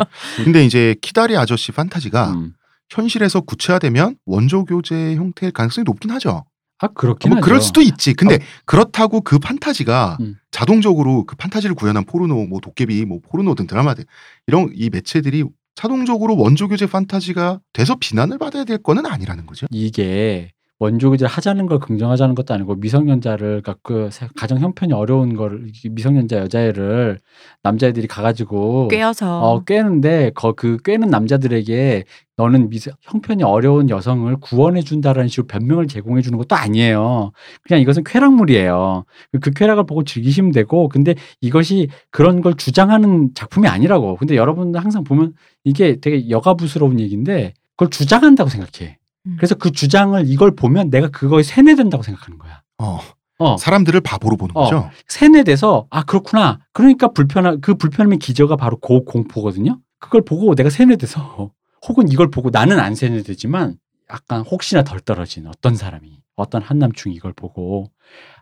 근데 이제 키다리 아저씨 판타지가 음. 현실에서 구체화되면 원조 교제 형태일 가능성이 높긴 하죠. 아 그렇긴 뭐 하죠. 그럴 수도 있지. 근데 그렇다고 그 판타지가 음. 자동적으로 그 판타지를 구현한 포르노, 뭐 도깨비, 뭐 포르노 등 드라마들 이런 이 매체들이 자동적으로 원조 교제 판타지가 돼서 비난을 받아야 될 거는 아니라는 거죠. 이게 원조교제 하자는 걸 긍정하자는 것도 아니고 미성년자를 그러니까 그 가정 형편이 어려운 걸 미성년자 여자애를 남자애들이 가가지고 꿰어서. 어 꿰는데 거 그 꿰는 남자들에게 너는 미 형편이 어려운 여성을 구원해 준다라는 식으로 변명을 제공해 주는 것도 아니에요. 그냥 이것은 쾌락물이에요. 그 쾌락을 보고 즐기시면 되고 근데 이것이 그런 걸 주장하는 작품이 아니라고. 근데 여러분들 항상 보면 이게 되게 여가부스러운 얘기인데 그걸 주장한다고 생각해. 음. 그래서 그 주장을 이걸 보면 내가 그거에 세뇌된다고 생각하는 거야. 어, 어, 사람들을 바보로 보는 어. 거죠. 세뇌돼서 아 그렇구나. 그러니까 불편한 그 불편함의 기저가 바로 고 공포거든요. 그걸 보고 내가 세뇌돼서 혹은 이걸 보고 나는 안 세뇌되지만 약간 혹시나 덜 떨어진 어떤 사람이 어떤 한남충이 이걸 보고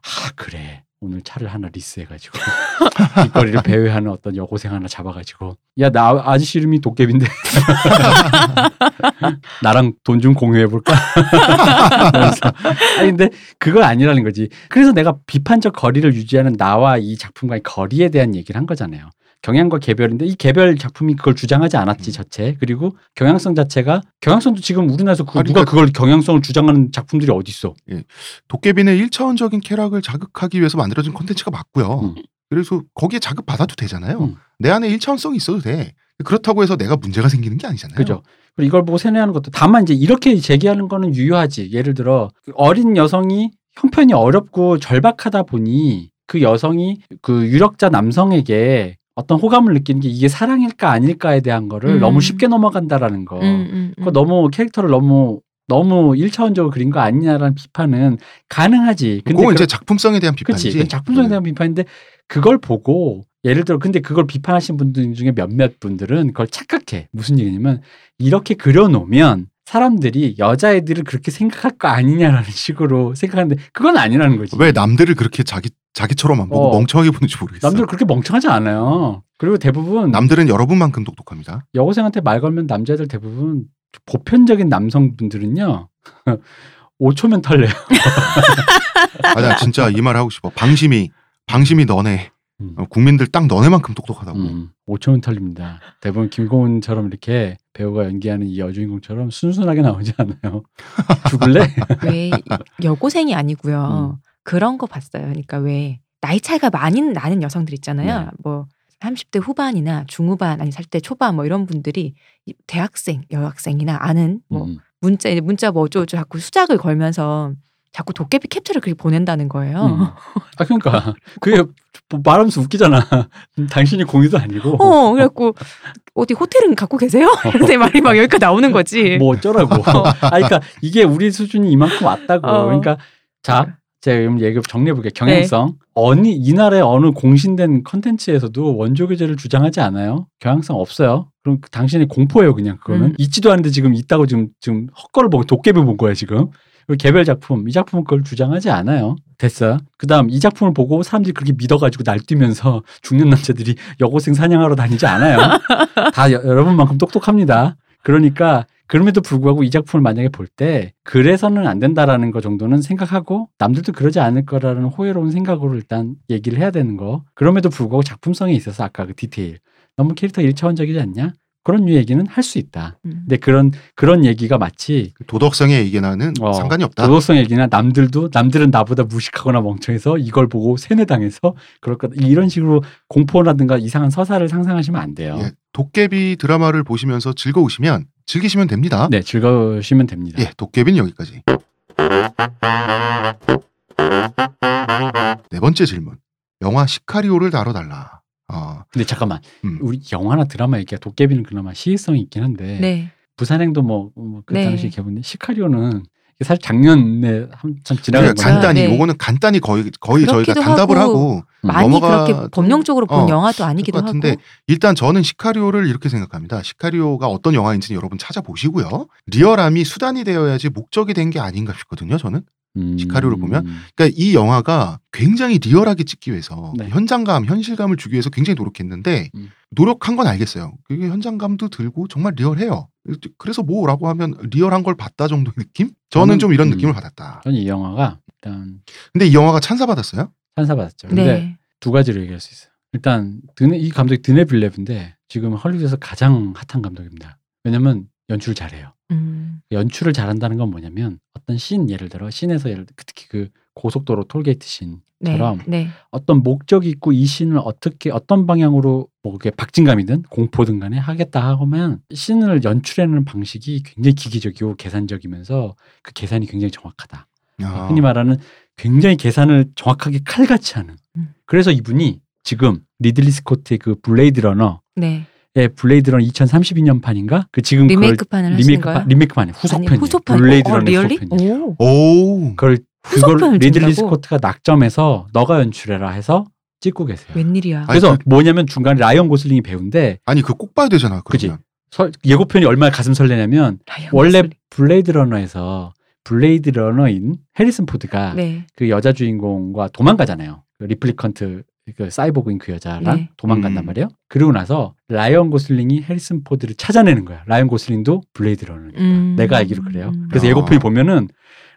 아 그래 오늘 차를 하나 리스해가지고 길거리를 배회하는 어떤 여고생 하나 잡아가지고 야 나 아저씨 이름이 도깨비인데 나랑 돈 좀 공유해 볼까? 그래서 아니 근데 그거 아니라는 거지. 그래서 내가 비판적 거리를 유지하는 나와 이 작품과의 거리에 대한 얘기를 한 거잖아요. 경향과 개별인데 이 개별 작품이 그걸 주장하지 않았지 자체 그리고 경향성 자체가 경향성도 지금 우리나라에서 그 누가 그러니까- 그걸 경향성을 주장하는 작품들이 어디 있어? 도깨비는 일차원적인 쾌락을 자극하기 위해서 만들어진 콘텐츠가 맞고요. 음. 그래서 거기에 자극 받아도 되잖아요. 음. 내 안에 일차원성이 있어도 돼. 그렇다고 해서 내가 문제가 생기는 게 아니잖아요. 그죠? 그리고 이걸 보고 세뇌하는 것도 다만 이제 이렇게 제기하는 거는 유효하지. 예를 들어 그 어린 여성이 형편이 어렵고 절박하다 보니 그 여성이 그 유력자 남성에게 어떤 호감을 느끼는 게 이게 사랑일까 아닐까에 대한 거를 음. 너무 쉽게 넘어간다라는 거. 음, 음, 음. 그거 너무 캐릭터를 너무 너무 일차원적으로 그린 거 아니냐라는 비판은 가능하지. 근데 그건 그- 이제 작품성에 대한 비판이지. 그치. 작품성에 음. 대한 비판인데 그걸 보고 예를 들어 근데 그걸 비판하신 분들 중에 몇몇 분들은 그걸 착각해. 무슨 얘기냐면 이렇게 그려놓으면 사람들이 여자애들을 그렇게 생각할 거 아니냐라는 식으로 생각하는데 그건 아니라는 거지. 왜 남들을 그렇게 자기 자기처럼 안 보고 어. 멍청하게 보는지 모르겠어. 남들 그렇게 멍청하지 않아요. 그리고 대부분 남들은 여러분만큼 똑똑합니다. 여고생한테 말 걸면 남자들 대부분 보편적인 남성분들은요. 5초면 털려요. 아, 나 진짜 이 말 하고 싶어. 방심이 방심이 너네. 음. 어, 국민들 딱 너네만큼 똑똑하다고. 음, 5초면 털립니다. 대부분 김고은처럼 이렇게 배우가 연기하는 이 여주인공처럼 순순하게 나오지 않아요. 죽을래? 왜 이- 여고생이 아니고요. 음. 그런 거 봤어요. 그러니까 왜 나이 차이가 많이 나는 여성들 있잖아요. 네. 뭐 30대 후반이나 중후반 아니 40대 초반 뭐 이런 분들이 이 대학생, 여학생이나 아는 뭐 음. 문자 문자 뭐 어쩌고 자꾸 수작을 걸면서 자꾸 도깨비 캡처를 그렇게 보낸다는 거예요. 음. 아 그러니까 그게 뭐 말하면서 웃기잖아. 당신이 공유도 아니고 어, 그래갖고 어디 호텔은 갖고 계세요? 이런데 말이 막 여기까지 나오는 거지. 뭐 어쩌라고. 아 그러니까 이게 우리 수준이 이만큼 왔다고. 어. 그러니까 자 제가 그럼 얘기 정리해 볼게요. 경향성. 어느 이 나라의 어느 공신된 컨텐츠에서도 원조 교제를 주장하지 않아요. 경향성 없어요. 그럼 그 당신의 공포예요, 그냥 그거는 음. 있지도 않은데 지금 있다고 지금 지금 헛거를 보고 도깨비 본 거야 지금. 개별 작품 이 작품은 그걸 주장하지 않아요. 됐어. 그다음 이 작품을 보고 사람들이 그렇게 믿어가지고 날뛰면서 죽는 남자들이 여고생 사냥하러 다니지 않아요. 다 여, 여러분만큼 똑똑합니다. 그러니까 그럼에도 불구하고 이 작품을 만약에 볼 때 그래서는 안 된다라는 거 정도는 생각하고 남들도 그러지 않을 거라는 호혜로운 생각으로 일단 얘기를 해야 되는 거. 그럼에도 불구하고 작품성에 있어서 아까 그 디테일 너무 캐릭터 일차원적이지 않냐? 그런 류 얘기는 할 수 있다. 음. 근데 그런 그런 얘기가 마치 도덕성의 얘기나는 어, 상관이 없다. 도덕성 얘기나 남들도 남들은 나보다 무식하거나 멍청해서 이걸 보고 세뇌당해서 그럴 것 이런 식으로 공포라든가 이상한 서사를 상상하시면 안 돼요. 예, 도깨비 드라마를 보시면서 즐거우시면 즐기시면 됩니다. 네, 즐거우시면 됩니다. 예, 도깨비는 여기까지. 네 번째 질문. 영화 시카리오를 다뤄달라. 어, 근데 잠깐만, 음. 우리 영화나 드라마 얘기가 도깨비는 그나마 시의성이 있긴 한데 네. 부산행도 뭐그 네. 당시 개봉데 시카리오는 사실 작년에 한참 지나간 그러니까. 간단히 네. 요거는 간단히 거의 거의 저희가 단답을 하고 하고 많이 넘어가도 그렇게 법령적으로 본 어, 영화도 아니기도 것 같은데 하고. 일단 저는 시카리오를 이렇게 생각합니다. 시카리오가 어떤 영화인지는 여러분 찾아보시고요. 리얼함이 수단이 되어야지 목적이 된 게 아닌가 싶거든요. 저는. 음. 시카리오를 보면? 그러니까 이 영화가 굉장히 리얼하게 찍기 위해서 네. 현장감, 현실감을 주기 위해서 굉장히 노력했는데 음. 노력한 건 알겠어요. 그게 현장감도 들고 정말 리얼해요. 그래서 뭐라고 하면 리얼한 걸 봤다 정도의 느낌? 저는 저는- 좀 이런 음. 느낌을 받았다. 저는 이 영화가 일단 근데 이 영화가 찬사 받았어요? 찬사 받았죠. 근데 네. 두 가지로 얘기할 수 있어요. 일단 드니, 이 감독이 드니 빌뇌브인데 지금 헐리우드에서 가장 핫한 감독입니다. 왜냐면 연출을 잘해요. 음. 연출을 잘한다는 건 뭐냐면 어떤 씬 예를 들어 씬에서 예를 들어 특히 그 고속도로 톨게이트 네. 씬처럼 네. 어떤 목적이 있고 이 씬을 어떻게 어떤 방향으로 뭐 그게 박진감이든 공포든 간에 하겠다 하면 씬을 연출하는 방식이 굉장히 기계적이고 계산적이면서 그 계산이 굉장히 정확하다. 아. 흔히 말하는 굉장히 계산을 정확하게 칼같이 하는. 음. 그래서 이분이 지금 리들리 스코트의 그 Blade Runner의 네. Blade Runner 2032년 판인가? 그 지금 리메이크판을 그걸 하신 리메이크 거예요? 판 리메이크판이 후속편이에요. 후속편. Blade 어, Runner really? 후속편이에요. 오. 오. 그걸 그걸 후속편을 리들리? 스코트가 낙점해서 너가 연출해라 해서 찍고 계세요. 웬일이야? 아니, 그래서 그- 뭐냐면 중간에 라이언 고슬링이 배우인데 아니 그 꼭 봐야 되잖아. 그지? 예고편이 얼마나 가슴 설레냐면 원래 고슬링. Blade Runner에서 Blade Runner인 해리슨 포드가 네. 그 여자 주인공과 도망가잖아요. 그 replicant 그 사이보그인 그 여자랑 네. 도망간단 음. 말이에요. 그리고 나서 라이언 고슬링이 해리슨 포드를 찾아내는 거야. 라이언 고슬링도 Blade Runner니까. 음. 내가 알기로 그래요. 음. 그래서 아. 예고편이 보면은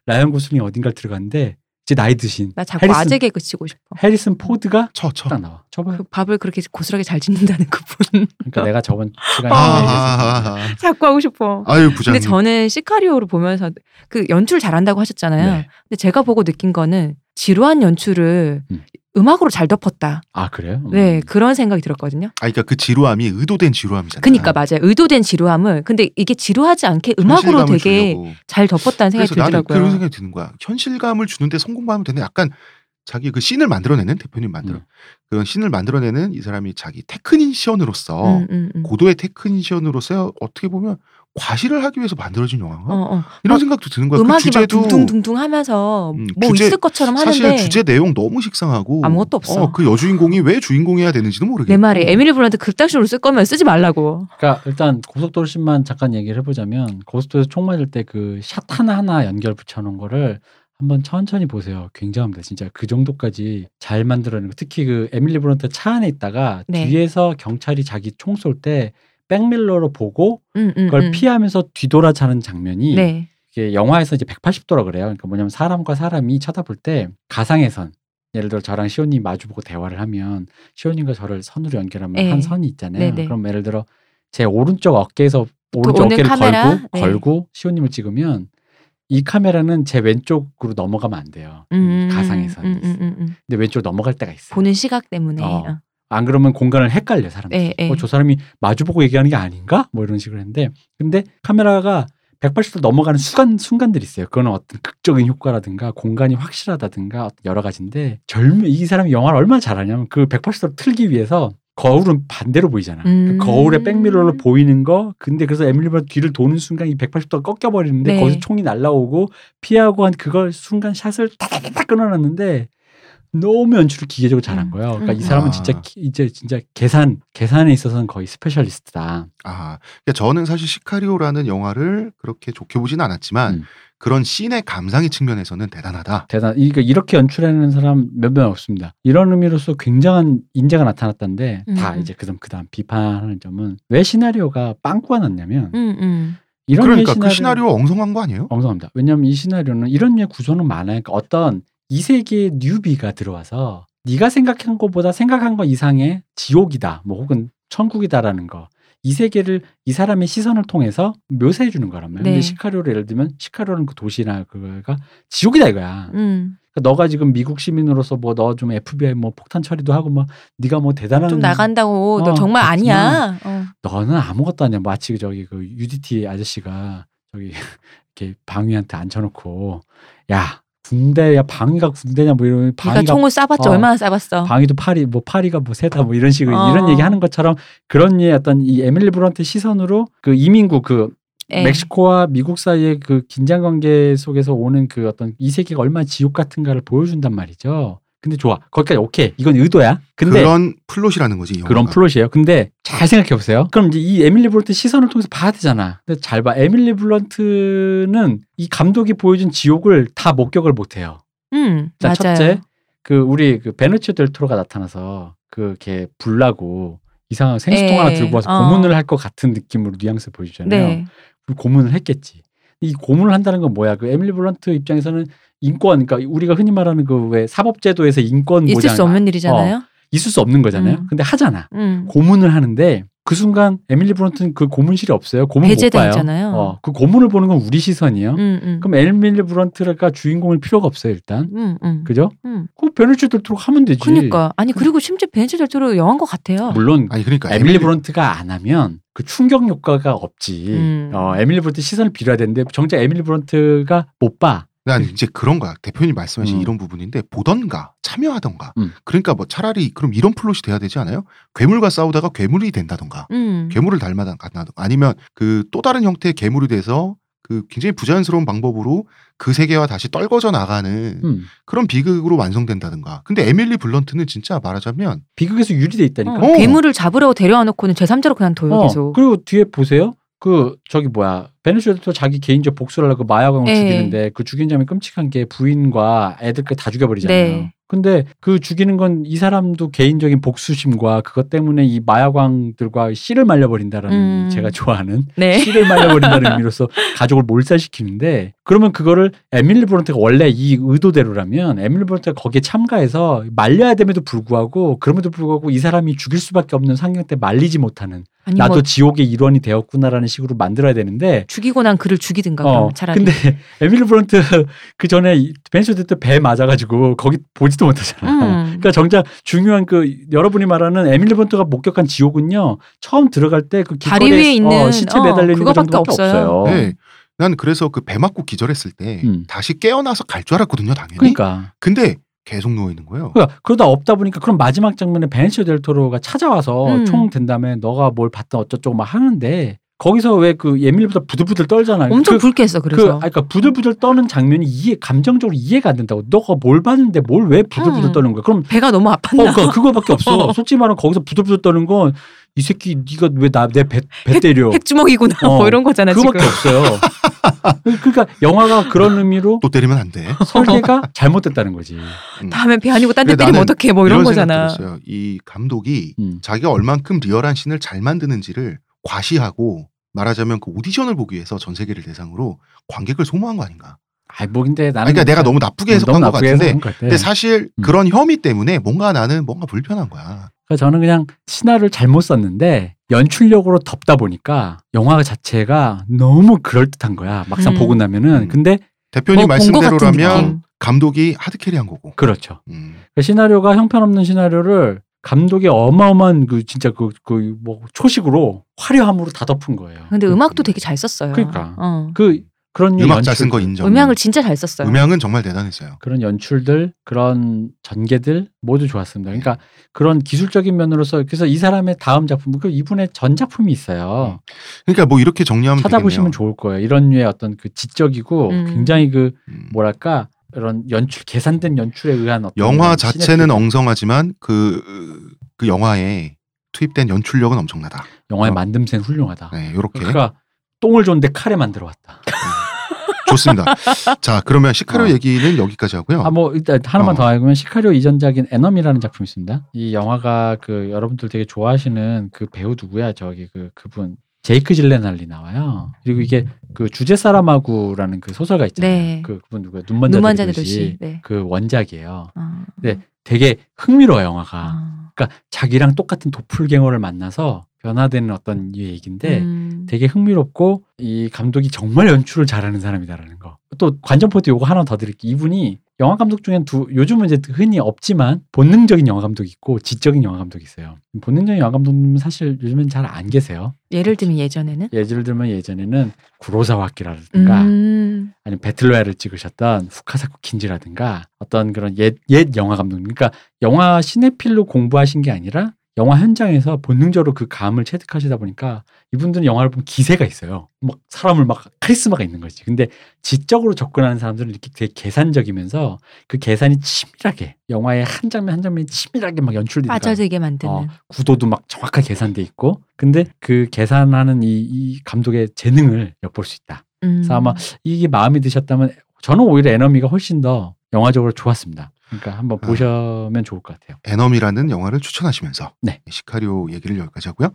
라이언 고슬링이 어딘가를 들어갔는데 이제 나이 드신 나 자꾸 해리슨- 아재 개그 치고 싶어. 해리슨 포드가 쳐 쳐. 딱 나와. 쳐봐요. 그 밥을 그렇게 고스란히 잘 짓는다는 그분. 그러니까 내가 저번 시간에 아, 얘기했었는데 아, 아, 자꾸 하고 싶어. 아. 아유 근데 부장님. 저는 시카리오를 보면서 그 연출 잘한다고 하셨잖아요. 네. 근데 제가 보고 느낀 거는 지루한 연출을 음. 음. 악으로 잘 덮었다. 아 그래요? 음. 네, 그런 생각이 들었거든요. 아 그러니까 그 지루함이 의도된 지루함이잖아. 그니까 맞아요. 의도된 지루함을 근데 이게 지루하지 않게 음악으로 되게 주려고. 잘 덮었다는 생각이 그래서 들더라고요. 그런 생각이 드는 거야. 현실감을 주는데 성공하면 되는 약간 자기 그 씬을 만들어내는 대표님 만들어 음. 그런 씬을 만들어내는 이 사람이 자기 technician으로서 음, 음, 음. 고도의 technician으로서 어떻게 보면 과시를 하기 위해서 만들어진 영화인가 어, 어. 이런 막 생각도 드는 거야. 그 음악이 막 주제도 둥둥둥둥 하면서 음, 뭐 주제- 있을 것처럼 사실 하는데 주제 내용 너무 식상하고 아무것도 없어. 어, 그 여주인공이 왜 주인공이어야 되는지도 모르겠고 내 말이 에밀리 블런트 그딴 식으로 쓸 거면 쓰지 말라고. 그러니까 일단 고속도로 씬만 잠깐 얘기를 해보자면 고속도로에서 총 맞을 때 그 샷 하나 하나 연결 붙여놓은 거를 한번 천천히 보세요. 굉장합니다. 진짜 그 정도까지 잘 만들어낸 거. 특히 그 에밀리 브런트 차 안에 있다가 네. 뒤에서 경찰이 자기 총 쏠 때 백밀러로 보고 음, 음, 그걸 음. 피하면서 뒤돌아차는 장면이 네. 이게 영화에서 이제 180도라 그래요. 그러니까 뭐냐면 사람과 사람이 쳐다볼 때 가상의 선. 예를 들어 저랑 시호님 마주보고 대화를 하면 시호님과 저를 선으로 연결하면 네. 한 선이 있잖아요. 네, 네. 그럼 예를 들어 제 오른쪽 어깨에서 오른쪽 오는 어깨를 카메라? 걸고 네. 걸고 시호님을 찍으면 이 카메라는 제 왼쪽으로 넘어가면 안 돼요. 음, 선이 음. 음, 음, 음. 근데 왼쪽 넘어갈 때가 있어요. 보는 시각 때문에. 어. 어. 안 그러면 공간을 헷갈려 사람들이. 네, 네. 어, 저 사람이 마주보고 얘기하는 게 아닌가? 뭐 이런 식으로 했는데 근데 카메라가 180도 넘어가는 순간 순간들이 있어요. 그거는 어떤 극적인 효과라든가 공간이 확실하다든가 여러 가지인데 젊은 이 사람이 영화를 얼마나 잘하냐면 그 180도를 틀기 위해서 거울은 반대로 보이잖아. 음. 그 거울에 백미러로 보이는 거. 근데 그래서 에밀리가 뒤를 도는 순간 이 180도가 꺾여 버리는데 네. 거기서 총이 날라오고 피하고 한 그걸 순간 샷을 타다다다 끊어놨는데 너무 연출을 기계적으로 잘한 음. 거예요. 그러니까 음. 이 사람은 아. 진짜 기- 이제 진짜 계산 계산에 있어서는 거의 스페셜리스트다. 아, 그러니까 저는 사실 시카리오라는 영화를 그렇게 좋게 보진 않았지만 음. 그런 씬의 감상의 측면에서는 대단하다. 대단. 그러니까 이렇게 연출하는 사람 몇 명 없습니다. 이런 의미로서 굉장한 인재가 나타났다는데 다 음. 이제 그다음 그다음 비판하는 점은 왜 시나리오가 빵꾸가 났냐면 음, 음. 이런 그러니까 류의 그 시나리오 엉성한 거 아니에요? 엉성합니다. 왜냐하면 이 시나리오는 이런 류의 구조는 많아요. 그러니까 어떤 이 세계의 뉴비가 들어와서 네가 생각한 것보다 생각한 것 이상의 지옥이다, 뭐 혹은 천국이다라는 거. 이 세계를 이 사람의 시선을 통해서 묘사해 주는 거란 말이에요. 네. 근데 시카리오를 예를 들면 시카리오는 그 도시나 그거가 지옥이다 이거야. 음. 그러니까 너가 지금 미국 시민으로서 뭐 너 좀 FBI 뭐 폭탄 처리도 하고 뭐 네가 뭐 대단한 좀 나간다고 너 어, 정말 그렇지만 아니야. 어. 너는 아무것도 아니야. 마치 저기 그 UDT 아저씨가 저기 이렇게 방위한테 앉혀놓고 야 군대야 방위가 군대냐 뭐 이런 방위가 총을 쏴봤자 어. 얼마나 쏴봤어. 방위도 파리 뭐 파리가 뭐 세다 뭐 이런 식으로 어. 이런 얘기 하는 것처럼 그런 예 어떤 이 에밀리 블런트 시선으로 그 이민국 그 예. 멕시코와 미국 사이의 그 긴장 관계 속에서 오는 그 어떤 이 세계가 얼마나 지옥 같은가를 보여준단 말이죠. 근데 좋아. 거기까지 오케이. 이건 의도야. 근데 그런 플롯이라는 거지. 그런 플롯이에요. 근데 잘 생각해 보세요. 그럼 이제 이 에밀리 블런트 시선을 통해서 봐야 되잖아. 근데 잘 봐. 에밀리 블런트는 이 감독이 보여준 지옥을 다 목격을 못 해요. 음, 자, 맞아요. 첫째, 그 우리 그 베네치오 델 토로가 나타나서 그걔 불나고 이상한 생수통 에, 하나 들고 와서 어. 고문을 할 것 같은 느낌으로 뉘앙스 보여주잖아요. 네. 그 고문을 했겠지. 이 고문을 한다는 건 뭐야? 그 에밀리 블런트 입장에서는 인권, 그러니까 우리가 흔히 말하는 그 왜 사법제도에서 인권 있을 보장 수 없는 일이잖아요. 있을 수 없는 거잖아요. 음. 근데 하잖아. 음. 고문을 하는데 그 순간 에밀리 블런트는 그 고문실이 없어요. 고문 못 배제돼 봐요. 있잖아요. 어, 그 고문을 보는 건 우리 시선이에요. 음, 음. 그럼 에밀리 블런트가 주인공일 필요가 없어요 일단. 음, 음. 그죠? 음. 그 베네치오 델토로 하면 되지. 그러니까 아니 그리고 심지어 베네치 델토로 영한 것 같아요. 물론 아니 그러니까 에밀리 블런트가 안 하면 그 충격 효과가 없지. 음. 어, 에밀리 블런트 시선을 빌어야 되는데 정작 에밀리 블런트가 못 봐. 난 이제 그런 거야. 대표님 말씀하신 음. 이런 부분인데 보던가 참여하던가. 음. 그러니까 뭐 차라리 그럼 이런 플롯이 돼야 되지 않아요? 괴물과 싸우다가 괴물이 된다던가. 음. 괴물을 닮아간다던가 아니면 그 또 다른 형태의 괴물이 돼서 그 굉장히 부자연스러운 방법으로 그 세계와 다시 떨궈져 나가는 음. 그런 비극으로 완성된다든가. 근데 에밀리 블런트는 진짜 말하자면 비극에서 유리돼 있다니까. 어, 어. 괴물을 잡으러 데려와 놓고는 제3자로 그냥 둬요 어, 계속. 그리고 뒤에 보세요. 그 저기 뭐야 베네수엘도 자기 개인적 복수를 하려고 마약왕을 예. 죽이는데 그 죽인 점이 끔찍한 게 부인과 애들까지 다 죽여버리잖아요. 네. 근데 그 죽이는 건 이 사람도 개인적인 복수심과 그것 때문에 이 마약왕들과 씨를 말려버린다라는 음. 제가 좋아하는 네. 씨를 말려버린다는 의미로서 가족을 몰살시키는데 그러면 그거를 에밀리 브론트가 원래 이 의도대로라면 에밀리 브론트가 거기에 참가해서 말려야 됨에도 불구하고 그럼에도 불구하고 이 사람이 죽일 수밖에 없는 상황 때 말리지 못하는 아니 나도 뭐 지옥의 일원이 되었구나라는 식으로 만들어야 되는데 죽이고 난 그를 죽이든가 어 차라리. 근데 에밀리 블런트 그 전에 베니쇼 데트 배 맞아가지고 거기 보지도 못하잖아. 음. 그러니까 정작 중요한 그 여러분이 말하는 에밀리 블런트가 목격한 지옥은요 처음 들어갈 때그 다리 위에 있는, 시체 어, 매달려 있는 거 그거밖에 정도밖에 없어요. 없어요. 네. 난 그래서 그 배 맞고 기절했을 때 음. 다시 깨어나서 갈 줄 알았거든요, 당연히. 그러니까 근데 계속 누워 있는 거예요. 그러니까 그러다 없다 보니까 그럼 마지막 장면에 베네치오 델토로가 찾아와서 음. 총 댄 다음에 너가 뭘 봤다 어쩌고저쩌고 막 하는데 거기서 왜 그 예밀보다 부들부들 떨잖아. 엄청 그, 불쾌했어 그, 그래서. 아, 그러니까 부들부들 떠는 장면이 이해 감정적으로 이해가 안 된다고. 너가 뭘 봤는데 뭘 왜 부들부들 음. 떠는 거야? 그럼 배가 너무 어, 아팠나? 그 그거밖에 없어. 솔직히 말하면 거기서 부들부들 떠는 건 이 새끼 네가 왜 나 내배 배 때려? 핵주먹이구나 어, 뭐 이런 거잖아 그거밖에 지금. 없어요. 그러니까 영화가 그런 의미로 또 때리면 안 돼. 설계가 잘못됐다는 거지. 음. 다음에 배 아니고 딴 데 때리면 어떡해 뭐 이런 생각 거잖아. 이 감독이 음. 자기가 얼만큼 리얼한 씬을 잘 만드는지를 과시하고 말하자면 그 오디션을 보기 위해서 전 세계를 대상으로 관객을 소모한 거 아닌가. 아이 뭐 근데 나는 아니, 그러니까 내가 너무 나쁘게 해석한 너무 것 나쁘게 같은데 해석한 것. 근데 사실 음. 그런 혐의 때문에 뭔가 나는 뭔가 불편한 거야. 그러니까 저는 그냥 시나리오를 잘못 썼는데 연출력으로 덮다 보니까 영화 자체가 너무 그럴듯한 거야. 막상 음. 보고 나면은. 음. 근데 대표님 같은 말씀대로라면. 감독이 하드캐리한 거고. 그렇죠. 음. 그 시나리오가 형편없는 시나리오를 감독이 어마어마한 그 진짜 그 그 뭐 초식으로 화려함으로 다 덮은 거예요. 근데 음악도 되게 잘 썼어요. 그러니까. 어. 그 그런 음악 연출, 잘쓴 거 인정. 음향을 진짜 잘 썼어요. 음향은 정말 대단했어요. 그런 연출들 그런 전개들 모두 좋았습니다. 그러니까 그런 기술적인 면으로서 그래서 이 사람의 다음 작품 그 이분의 전 작품이 있어요. 그러니까 뭐 이렇게 정리하면 찾아보시면 되겠네요. 좋을 거예요. 이런 류의 어떤 그 지적이고 음. 굉장히 그 음. 뭐랄까 이런 연출 계산된 연출에 의한 어떤 영화 자체는 엉성하지만 그, 그 영화에 투입된 연출력은 엄청나다. 영화의 어. 만듦새는 훌륭하다. 네, 요렇게 그러니까 똥을 줬는데 칼에 만들어 왔다. 좋습니다. 자, 그러면 시카리오 어. 얘기는 여기까지 하고요. 아 뭐 일단 하나만 어. 더 알고면 시카리오 이전작인 에넘이라는 작품이 있습니다. 이 영화가 그 여러분들 되게 좋아하시는 그 배우 누구야? 저기 그 그분 제이크 질레날리 나와요. 그리고 이게 그 주제 사람하고라는 그 소설가 있잖아요. 네. 그 그분 누구야? 눈먼 자들 도시. 네. 그 원작이에요. 아. 네. 되게 흥미로워 요 영화가. 아. 그러니까 자기랑 똑같은 도플갱어를 만나서 변화되는 어떤 이 얘기인데 음. 되게 흥미롭고 이 감독이 정말 연출을 잘하는 사람이다라는 거. 또 관전 포인트 요거 하나 더 드릴게요. 이분이 영화 감독 중엔 두 요즘은 이제 흔히 없지만 본능적인 영화 감독이 있고 지적인 영화 감독이 있어요. 본능적인 영화 감독님은 사실 요즘엔 잘 안 계세요. 예를 들면 예전에는 예를 들면 예전에는 구로사와 아키라든가 음. 아니면 배틀로얄을 찍으셨던 후카사쿠 킨지라든가 어떤 그런 옛, 옛 영화 감독님. 그러니까 영화 시네필로 공부하신 게 아니라 영화 현장에서 본능적으로 그 감을 체득하시다 보니까 이분들은 영화를 보면 기세가 있어요. 막 사람을 막 카리스마가 있는 거지. 근데 지적으로 접근하는 사람들은 이렇게 되게 계산적이면서 그 계산이 치밀하게 영화의 한 장면 한 장면이 치밀하게 막 연출되니까 빠져들게 만드는 어, 구도도 막 정확하게 계산돼 있고 근데 그 계산하는 이, 이 감독의 재능을 엿볼 수 있다. 음. 그래서 아마 이게 마음에 드셨다면 저는 오히려 에너미가 훨씬 더 영화적으로 좋았습니다. 그러니까 한번 아. 보시면 좋을 것 같아요. 에넘이라는 영화를 추천하시면서 네. 시카리오 얘기를 여기까지 하고요.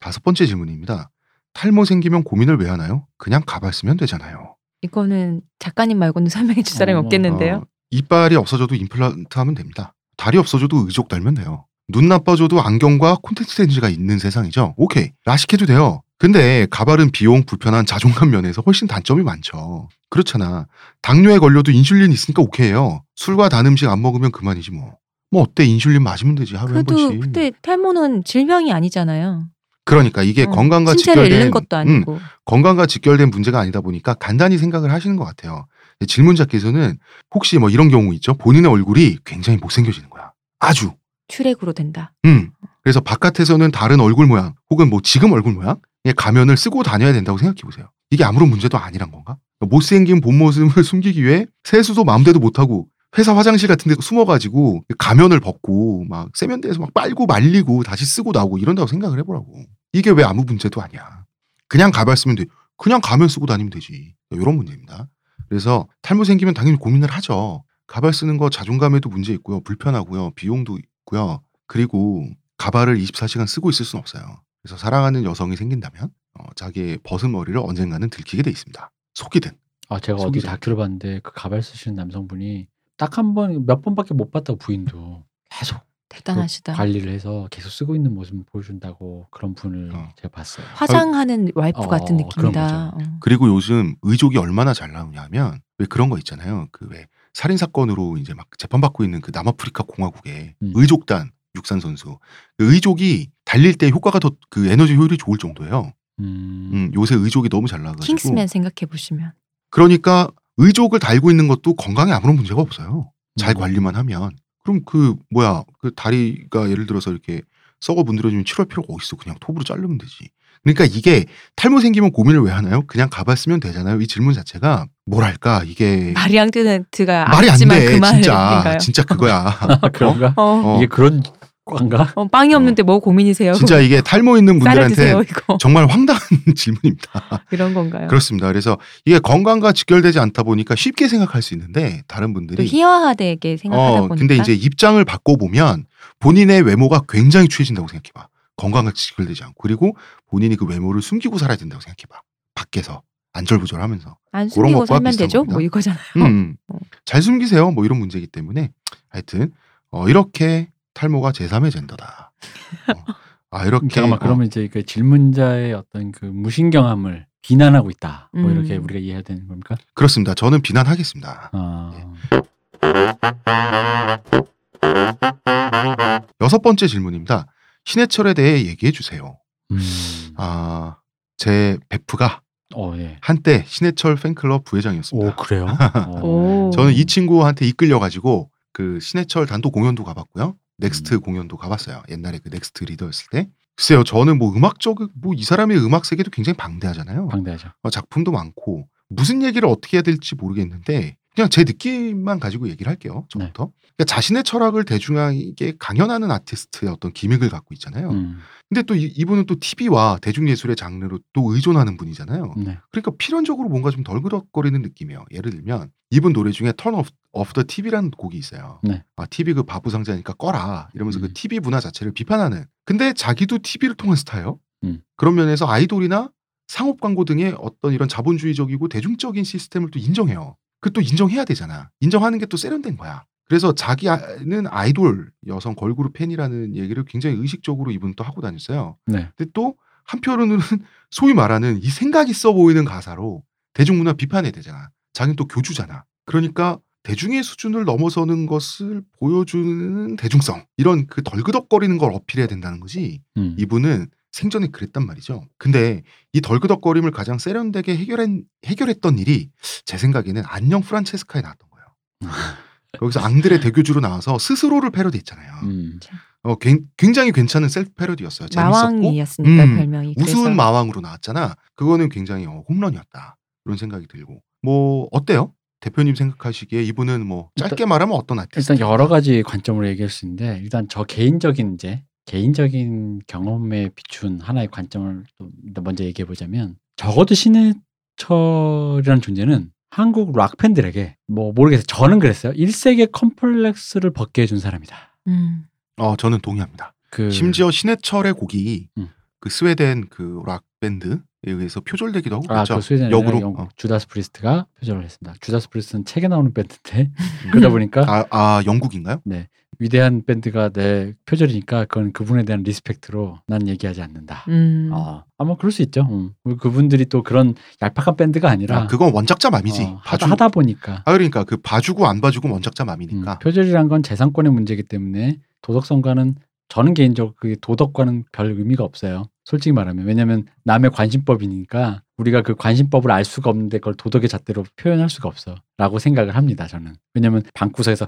다섯 번째 질문입니다. 탈모 생기면 고민을 왜 하나요? 그냥 가봤으면 되잖아요. 이거는 작가님 말고는 설명해 줄 사람이 어, 없겠는데요. 어, 이빨이 없어져도 임플란트 하면 됩니다. 다리 없어져도 의족 달면 돼요. 눈 나빠져도 안경과 콘택트 렌즈가 있는 세상이죠. 오케이. 라식해도 돼요. 근데 가발은 비용, 불편한 자존감 면에서 훨씬 단점이 많죠. 그렇잖아. 당뇨에 걸려도 인슐린 있으니까 오케이예요. 술과 단 음식 안 먹으면 그만이지 뭐. 뭐 어때 인슐린 마시면 되지 하루에 한 그래도 번씩. 근데 탈모는 질병이 아니잖아요. 그러니까 이게 어, 건강과 직결된 것도 음, 아니고. 건강과 직결된 문제가 아니다 보니까 간단히 생각을 하시는 것 같아요. 질문자께서는 혹시 뭐 이런 경우 있죠. 본인의 얼굴이 굉장히 못생겨지는 거야. 아주. 출액으로 된다. 음. 그래서 바깥에서는 다른 얼굴 모양 혹은 뭐 지금 얼굴 모양 의 가면을 쓰고 다녀야 된다고 생각해 보세요. 이게 아무런 문제도 아니란 건가? 못생긴 본 모습을 숨기기 위해 세수도 마음대로 못하고 회사 화장실 같은 데 숨어가지고 가면을 벗고 막 세면대에서 막 빨고 말리고 다시 쓰고 나오고 이런다고 생각을 해보라고. 이게 왜 아무 문제도 아니야. 그냥 가발 쓰면 돼. 그냥 가면 쓰고 다니면 되지. 이런 문제입니다. 그래서 탈모 생기면 당연히 고민을 하죠. 가발 쓰는 거 자존감에도 문제 있고요. 불편하고요. 비용도 있고요. 그리고 가발을 24시간 쓰고 있을 수는 없어요. 그래서 사랑하는 여성이 생긴다면 어, 자기의 벗은 머리를 언젠가는 들키게 돼 있습니다. 속이든. 아 제가 어디 속이죠. 다큐를 봤는데 그 가발 쓰시는 남성분이 딱 한 번 몇 번밖에 못 봤다고 부인도 계속 대단하시다. 그 관리를 해서 계속 쓰고 있는 모습을 보여준다고 그런 분을 어. 제가 봤어요. 화장하는 와이프 어, 같은 느낌이다. 어. 그리고 요즘 의족이 얼마나 잘 나오냐면 왜 그런 거 있잖아요. 그 왜 살인 사건으로 이제 막 재판받고 있는 그 남아프리카 공화국의 음. 의족단 육산 선수 그 의족이 달릴 때 효과가 더 그 에너지 효율이 좋을 정도예요. 음, 음, 요새 의족이 너무 잘 나가지고 킹스맨 생각해 보시면 그러니까 의족을 달고 있는 것도 건강에 아무런 문제가 없어요. 잘 음. 관리만 하면. 그럼 그 뭐야 그 다리가 예를 들어서 이렇게 썩어 문드러지면 치료할 필요가 어딨어. 그냥 톱으로 자르면 되지. 그러니까 이게 탈모 생기면 고민을 왜 하나요? 그냥 가발 쓰면 되잖아요. 이 질문 자체가 뭐랄까 이게 마리 앙뜨네트가 말이 안 돼. 그 진짜? 진짜 그거야. 아, 그런가? 어, 어. 이게 그런 과인가? 어, 빵이 없는데 뭐 고민이세요? 진짜 이게 탈모 있는 분들한테 드세요 정말 황당한 질문입니다. 이런 건가요? 그렇습니다. 그래서 이게 건강과 직결되지 않다 보니까 쉽게 생각할 수 있는데 다른 또 분들이 희화화되게 생각하다 어 보니까 근데 이제 입장을 바꿔 보면 본인의 외모가 굉장히 취해진다고 생각해봐. 건강과 직결되지 않고 그리고 본인이 그 외모를 숨기고 살아야 된다고 생각해봐. 밖에서 안절부절하면서 안 그런 숨기고 것과 살면 되죠? 겁니다. 뭐 이거잖아요. 음, 어. 잘 숨기세요. 뭐 이런 문제이기 때문에 하여튼 어, 이렇게 탈모가 제3의 젠더다. 어. 아 이렇게 잠깐만 어, 그러면 이제 그 질문자의 어떤 그 무신경함을 비난하고 있다. 뭐 음. 이렇게 우리가 이해해야 되는 겁니까? 그렇습니다. 저는 비난하겠습니다. 아, 여섯 번째 질문입니다. 신해철에 대해 얘기해 주세요. 음. 아, 제 베프가 어, 예. 한때 신해철 팬클럽 부회장이었습니다. 오 그래요? 어. 오. 저는 이 친구한테 이끌려 가지고 그 신해철 단독 공연도 가봤고요. 넥스트 음. 공연도 가봤어요. 옛날에 그 넥스트 리더였을 때. 글쎄요, 저는 뭐 음악적 뭐 이 사람의 음악 세계도 굉장히 방대하잖아요. 방대하죠. 어, 작품도 많고 무슨 얘기를 어떻게 해야 될지 모르겠는데 그냥 제 느낌만 가지고 얘기를 할게요. 저부터. 그러니까 자신의 철학을 대중에게 강연하는 아티스트의 어떤 gimmick을 갖고 있잖아요. 음. 근데 또 이, 이분은 또 TV와 대중예술의 장르로 또 의존하는 분이잖아요. 네. 그러니까 필연적으로 뭔가 좀 덜그덕거리는 느낌이에요. 예를 들면 이분 노래 중에 Turn Off, off the TV라는 곡이 있어요. 네. 아 TV 그 바보 상자니까 꺼라 이러면서 음. 그 TV 문화 자체를 비판하는. 근데 자기도 TV를 통한 스타예요. 음. 그런 면에서 아이돌이나 상업 광고 등의 어떤 이런 자본주의적이고 대중적인 시스템을 또 인정해요. 그 또 인정해야 되잖아. 인정하는 게 또 세련된 거야. 그래서 자기는 아이돌 여성 걸그룹 팬이라는 얘기를 굉장히 의식적으로 이분 또 하고 다녔어요. 네. 근데 또 한편으로는 소위 말하는 이 생각 있어 보이는 가사로 대중문화 비판해야 되잖아. 자기는 또 교주잖아. 그러니까 대중의 수준을 넘어서는 것을 보여주는 대중성 이런 그 덜그덕거리는 걸 어필해야 된다는 거지. 음. 이분은 생전에 그랬단 말이죠. 근데 이 덜그덕거림을 가장 세련되게 해결한, 해결했던 일이 제 생각에는 안녕 프란체스카에 나왔던 거예요. 거기서 앙드레 대교주로 나와서 스스로를 패러디했잖아요. 음. 어, 굉- 굉장히 괜찮은 셀프 패러디였어요. 재밌었고 마왕이었으니까 음, 별명이. 그래서 우스운 마왕으로 나왔잖아. 그거는 굉장히 어, 홈런이었다. 그런 생각이 들고. 뭐 어때요? 대표님 생각하시기에 이분은 뭐 짧게 말하면 어떤 아티스트? 일단 여러 가지 관점으로 얘기할 수 있는데 일단 저 개인적인 이제 개인적인 경험에 비춘 하나의 관점을 또 먼저 얘기해 보자면 적어도 신해철이라는 존재는 한국 락 팬들에게 뭐 모르겠어요. 저는 그랬어요. 1세계 컴플렉스를 벗게 해준 사람이다. 음. 어, 저는 동의합니다. 그 심지어 신해철의 곡이 음. 그 스웨덴 그 락 밴드에 의해서 표절되기도 하고 아, 그렇죠. 그 스웨덴 역으로 영, 어. 주다스 프리스트가 표절을 했습니다. 주다스 프리스트는 책에 나오는 밴드인데 그러다 보니까 아, 아 영국인가요? 위대한 밴드가 내 표절이니까 그건 그분에 대한 respect로 난 얘기하지 않는다. 음. 어, 아마 그럴 수 있죠. 음. 그분들이 또 그런 얄팍한 밴드가 아니라 아, 그건 원작자 맘이지. 어, 봐주. 하다, 보니까 아 그러니까 그 봐주고 안 봐주고 원작자 음, 맘이니까. 표절이란 건 재산권의 문제이기 때문에 도덕성과는 저는 개인적으로 그 도덕과는 별 의미가 없어요. 솔직히 말하면 왜냐하면 남의 관심법이니까 우리가 그 관심법을 알 수가 없는데 그걸 도덕의 잣대로 표현할 수가 없어라고 생각을 합니다. 저는 왜냐하면 방구석에서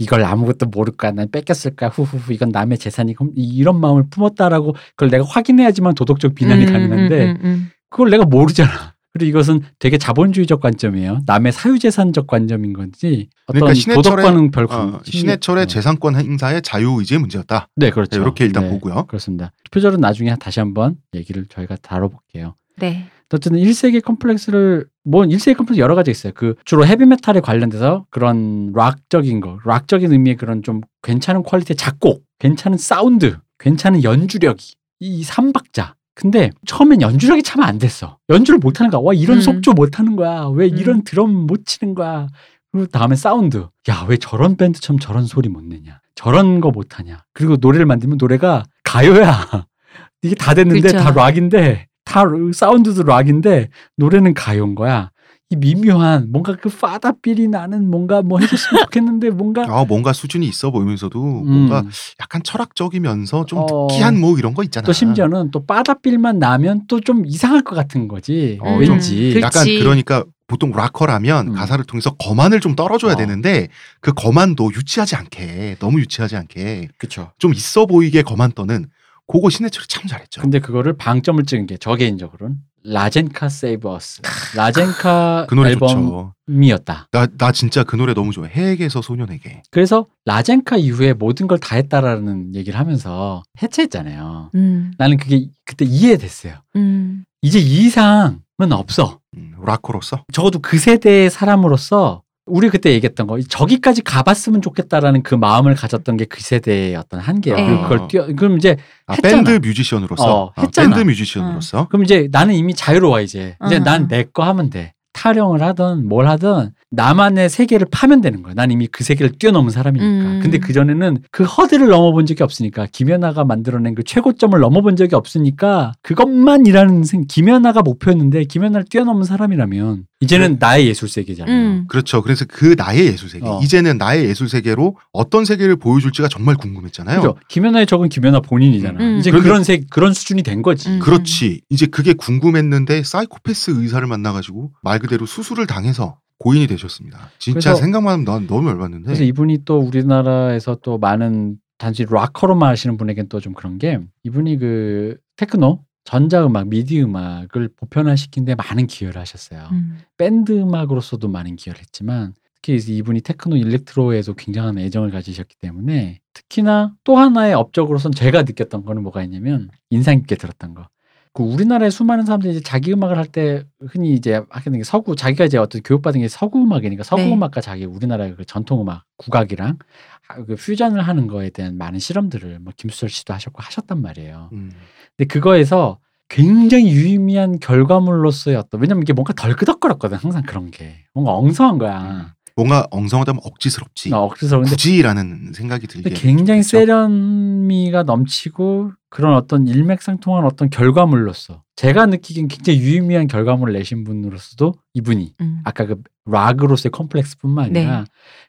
이걸 아무것도 모를까 난 뺏겼을까 후후후 이건 남의 재산이고 이- 이런 마음을 품었다라고 그걸 내가 확인해야지만 도덕적 비난이 음, 가능한데 음, 음, 음. 그걸 내가 모르잖아. 그리고 이것은 되게 자본주의적 관점이에요. 남의 사유재산적 관점인 건지 어떤 그러니까 신해철의- 도덕과는 별 관- 어, 신해철의 어. 재산권 행사의 자유의지의 문제였다. 네 그렇죠. 네, 이렇게 일단 네, 보고요. 그렇습니다. 표절은 나중에 다시 한번 얘기를 저희가 다뤄볼게요. 네. 어쨌든 1세기 컴플렉스를 뭐 1세기 컴플렉스 여러 가지 있어요. 그 주로 헤비메탈에 관련돼서 그런 락적인 거, 락적인 의미의 그런 좀 괜찮은 quality의 작곡, 괜찮은 사운드, 괜찮은 연주력이 이 삼박자. 근데 처음엔 연주력이 참 안 됐어. 연주를 못 하는 거야. 와 이런 음. 속주 못 하는 거야. 왜 이런 음. 드럼 못 치는 거야. 그리고 다음에 사운드. 야 왜 저런 밴드처럼 저런 소리 못 내냐. 저런 거 못 하냐. 그리고 노래를 만들면 노래가 가요야. 이게 다 됐는데 그쵸. 다 락인데 다 사운드도 락인데 노래는 가요인 거야. 이 미묘한 뭔가 그 파다삘이 나는 뭔가 뭐 해줬으면 좋겠는데 뭔가 아 뭔가 수준이 있어 보이면서도 음, 뭔가 약간 철학적이면서 좀 어. 특이한 뭐 이런 거 있잖아. 또 심지어는 또 파다삘만 나면 또 좀 이상할 것 같은 거지. 어, 왠지. 좀 약간. 그러니까 보통 락커라면 음. 가사를 통해서 거만을 좀 떨어줘야 어. 되는데 그 거만도 유치하지 않게 너무 유치하지 않게 그쵸. 좀 있어 보이게 거만 떠는 그거 신해철이 참 잘했죠. 근데 그거를 방점을 찍은 게 저 개인적으로는 라젠카 세이버스. 라젠카 그 노래. 앨범이었다. 나, 나 진짜 그 노래 너무 좋아. 해에게서 소년에게. 그래서 라젠카 이후에 모든 걸 다 했다라는 얘기를 하면서 해체했잖아요. 음. 나는 그게 그때 이해됐어요. 음. 이제 이 이상은 없어. 음, 락커로서. 적어도 그 세대의 사람으로서 우리 그때 얘기했던 거 저기까지 가봤으면 좋겠다라는 그 마음을 가졌던 게 그 세대의 어떤 한계예요. 네. 그걸 뛰어 그럼 이제 아. 밴드 뮤지션으로서. 어, 했잖아. 밴드 뮤지션으로서. 그럼 이제 나는 이미 자유로워 이제 이제 어. 난내 거 하면 돼. 타령을 하든 뭘 하든 나만의 세계를 파면 되는 거야. 난 이미 그 세계를 뛰어넘은 사람이니까. 음. 근데 그 전에는 그 허들을 넘어본 적이 없으니까 김연아가 만들어낸 그 최고점을 넘어본 적이 없으니까 그것만 일하는 생 김연아가 목표였는데 김연아를 뛰어넘은 사람이라면 이제는 나의 예술 세계잖아요. 음. 그렇죠. 그래서 그 나의 예술 세계. 어. 이제는 나의 예술 세계로 어떤 세계를 보여줄지가 정말 궁금했잖아요. 그죠? 김연아의 적은 김연아 본인이잖아. 음. 이제 그런데- 그런 세 그런 수준이 된 거지. 음. 그렇지. 이제 그게 궁금했는데 사이코패스 의사를 만나가지고 말 그대로 수술을 당해서 고인이 되셨습니다. 진짜 생각만 하면 난 너무 열받는데. 그래서 이분이 또 우리나라에서 또 많은 단순히 락커로만 하시는 분에겐 또 좀 그런 게 이분이 그 테크노 전자음악, 미디 음악을 보편화시킨 데 많은 기여를 하셨어요. 음. 밴드 음악으로서도 많은 기여를 했지만 특히 이분이 테크노 electro에도 굉장한 애정을 가지셨기 때문에 특히나 또 하나의 업적으로선 제가 느꼈던 거는 뭐가 있냐면 인상 깊게 들었던 거. 그 우리나라의 수많은 사람들이 이제 자기 음악을 할 때 흔히 이제 하게 된게 서구 자기가 이제 어떤 교육받은 게 서구 음악이니까 서구 네. 음악과 자기 우리나라의 그 전통 음악 국악이랑 하- 그 퓨전을 하는 거에 대한 많은 실험들을 뭐 김수철 씨도 하셨고 하셨단 말이에요. 음. 근데 그거에서 굉장히 유의미한 결과물로서의 어떤 왜냐면 이게 뭔가 덜 끄덕거렸거든 항상 그런 게 뭔가 엉성한 거야. 뭔가 엉성하다면 억지스럽지. 나 억지스러운데 굳이라는 생각이 들게. 근데 굉장히. 세련미가 넘치고 그런 어떤 일맥상통한 어떤 결과물로서 제가 느끼기엔 굉장히 유의미한 결과물을 내신 분으로서도 이분이 음. 아까 그 락으로서의 컴플렉스뿐만 아니라 네.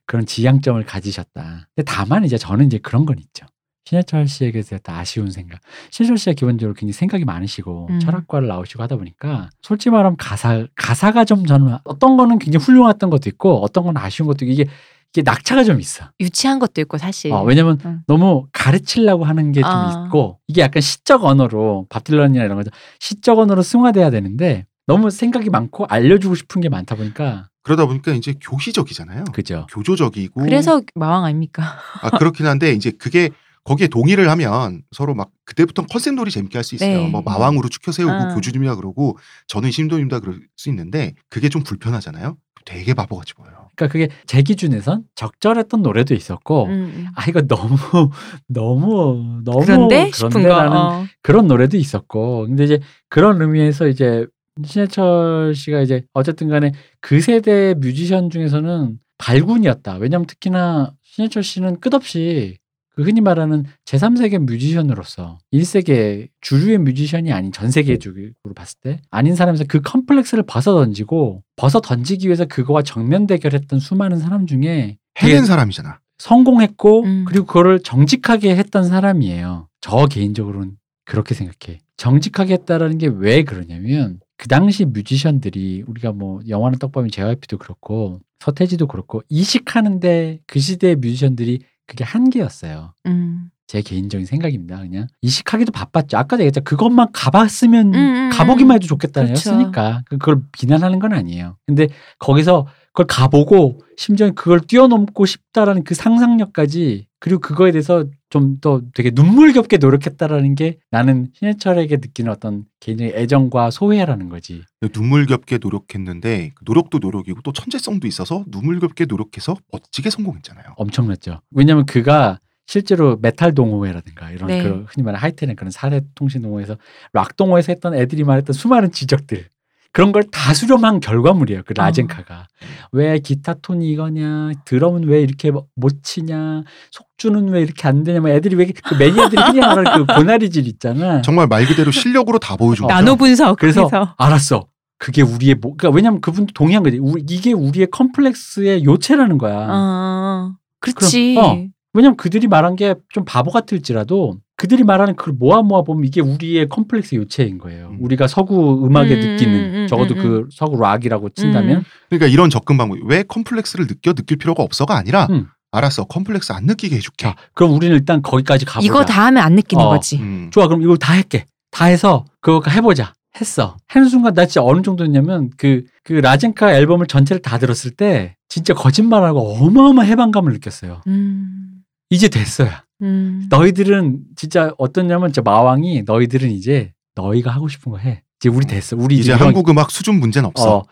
그런 지향점을 가지셨다. 근데 다만 이제 저는 이제 그런 건 있죠. 신해철 씨에게 대해 아쉬운 생각. 신해철 씨가 기본적으로 굉장히 생각이 많으시고 음. 철학과를 나오시고 하다 보니까 솔직히 말하면 가사 가사가 좀 저는 어떤 거는 굉장히 훌륭했던 것도 있고 어떤 건 아쉬운 것도 있고 이게 이게 낙차가 좀 있어. 유치한 것도 있고 사실. 어, 왜냐면 음. 너무 가르치려고 하는 게좀 아. 있고 이게 약간 시적 언어로 밥 딜런이나 이런 거죠. 시적 언어로 승화돼야 되는데 너무 생각이 많고 알려주고 싶은 게 많다 보니까 그러다 보니까 이제 교시적이잖아요. 그죠. 교조적이고. 그래서 마왕 아닙니까? 아 그렇긴 한데 이제 그게 거기에 동의를 하면 서로 막 그때부터 컨셉 놀이 재밌게 할 수 있어요. 네. 뭐 마왕으로 추켜 세우고 아. 교주님이다 그러고 저는 심도님다 그럴 수 있는데 그게 좀 불편하잖아요. 되게 바보같이 보여요. 그러니까 그게 제 기준에선 적절했던 노래도 있었고 음, 음. 아 이거 너무 너무 너무 그런데 싶은 거. 그런데라는 어. 그런 노래도 있었고 근데 이제 그런 의미에서 이제 신해철 씨가 이제 어쨌든 간에 그 세대 뮤지션 중에서는 발군이었다. 왜냐하면 특히나 신해철 씨는 끝없이 그 흔히 말하는 제3세계 뮤지션으로서 1세계 주류의 뮤지션이 아닌 전 세계적으로 봤을 때 아닌 사람에서 그 컴플렉스를 벗어 던지고 벗어 던지기 위해서 그거와 정면 대결했던 수많은 사람 중에 해낸 사람이잖아. 성공했고 음. 그리고 그거를 정직하게 했던 사람이에요. 저 개인적으로는 그렇게 생각해. 정직하게 했다라는 게 왜 그러냐면 그 당시 뮤지션들이 우리가 뭐 영화는 떡밥이 JYP도 그렇고 서태지도 그렇고 이식하는데 그 시대의 뮤지션들이 그게 한계였어요. 음. 제 개인적인 생각입니다. 그냥 이식하기도 바빴죠. 아까 얘기했죠. 그것만 가봤으면 음, 음, 가보기만 음. 해도 좋겠다 그렇죠. 했으니까 그걸 비난하는 건 아니에요. 근데 거기서 그걸 가보고 심지어 그걸 뛰어넘고 싶다라는 그 상상력까지 그리고 그거에 대해서 좀 더 되게 눈물겹게 노력했다라는 게 나는 신해철에게 느끼는 어떤 개인적인 애정과 소회라는 거지. 눈물겹게 노력했는데 그 노력도 노력이고 또 천재성도 있어서 눈물겹게 노력해서 멋지게 성공했잖아요. 엄청났죠. 왜냐면 그가 실제로 메탈 동호회라든가 이런 네. 그 흔히 말하는 하이텔의 그런 사례 통신 동호회에서 락 동호회에서 했던 애들이 말했던 수많은 지적들 그런 걸 다 수렴한 결과물이에요. 그 라젠카가 왜 기타 톤이 이거냐, 드럼은 왜 이렇게 못 치냐, 속주는 왜 이렇게 안 되냐, 뭐 애들이 왜그 매니아들이 흔히 말하는 그 고나리질 있잖아. 정말 말 그대로 실력으로 다 보여준 거죠. 나노 분석. 그래서 그래서 알았어. 그게 우리의 뭐, 그러니까 왜냐면 그분도 동의한 거지. 우리- 이게 우리의 컴플렉스의 요체라는 거야. 어. 그렇지. 그럼, 어. 왜냐면 그들이 말한 게 좀 바보 같을지라도 그들이 말하는 그걸 모아 모아 보면 이게 우리의 컴플렉스 요체인 거예요. 음. 우리가 서구 음악에 음, 느끼는 음, 음, 적어도 음, 그 서구 락이라고 친다면 음. 그러니까 이런 접근 방법이 왜 컴플렉스를 느껴 느낄 필요가 없어가 아니라 음. 알았어 컴플렉스 안 느끼게 해줄게. 자, 그럼 우리는 일단 거기까지 가보자. 이거 다 하면 안 느끼는 어. 거지. 음. 좋아, 그럼 이거 다 할게. 다 해서 그거 해보자. 했어. 하는 순간 나 진짜 어느 정도였냐면 그, 그 라젠카 앨범을 전체를 다 들었을 때 진짜 거짓말 안 하고 어마어마한 해방감을 느꼈어요. 음. 이제 됐어요. 음. 너희들은 진짜 어떠냐면 저 마왕이 너희들은 이제 너희가 하고 싶은 거 해. 이제 우리 됐어. 우리 이제 이런- 한국 음악 수준 문제는 없어. 어,